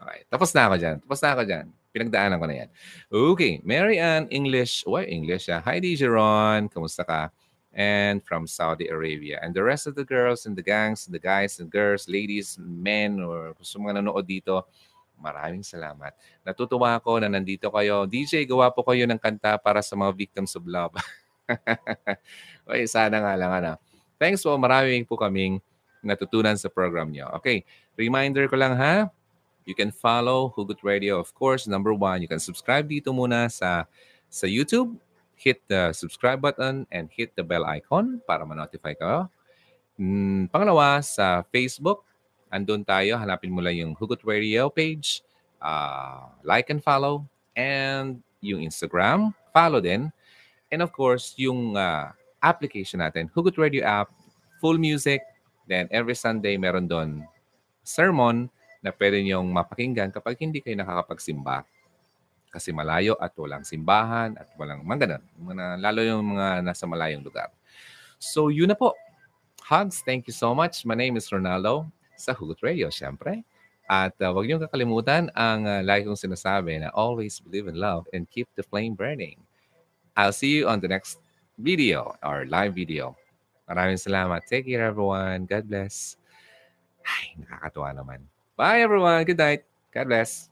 okay, tapos na ako dyan. Tapos na ako dyan. Pinagdaanan ko na yan. Okay. Mary Ann English. Why English? Ah? Hi, Dijeron. Kamusta ka? And from Saudi Arabia. And the rest of the girls and the gangs, the guys and girls, ladies, men, or gusto mga nanood dito, maraming salamat. Natutuwa ako na nandito kayo. DJ, gawa po kayo ng kanta para sa mga victims of love. Uy, sana nga lang. Ano. Thanks po. Maraming po kaming natutunan sa program niyo. Okay. Reminder ko lang ha, You can follow Hugot Radio, of course. Number one, you can subscribe dito muna sa, sa YouTube. Hit the subscribe button and hit the bell icon para ma-notify ka. Mm, pangalawa, sa Facebook, andun tayo. Hanapin mo lang yung Hugot Radio page. Uh, like and follow. And yung Instagram, follow din. And of course, yung uh, application natin, Hugot Radio app, full music. Then every Sunday, meron doon sermon na pwede niyong mapakinggan kapag hindi kayo nakakapagsimba. Kasi malayo at walang simbahan at walang mga ganun. Lalo yung mga nasa malayong lugar. So yun na po. Hugs, thank you so much. My name is Ronaldo sa Hugot Radio, syempre. At uh, huwag niyong kakalimutan ang uh, lagi kong sinasabi na always believe in love and keep the flame burning. I'll see you on the next video or live video. Maraming salamat. Take care, everyone. God bless. Ay, nakakatuwa naman. Bye, everyone. Good night. God bless.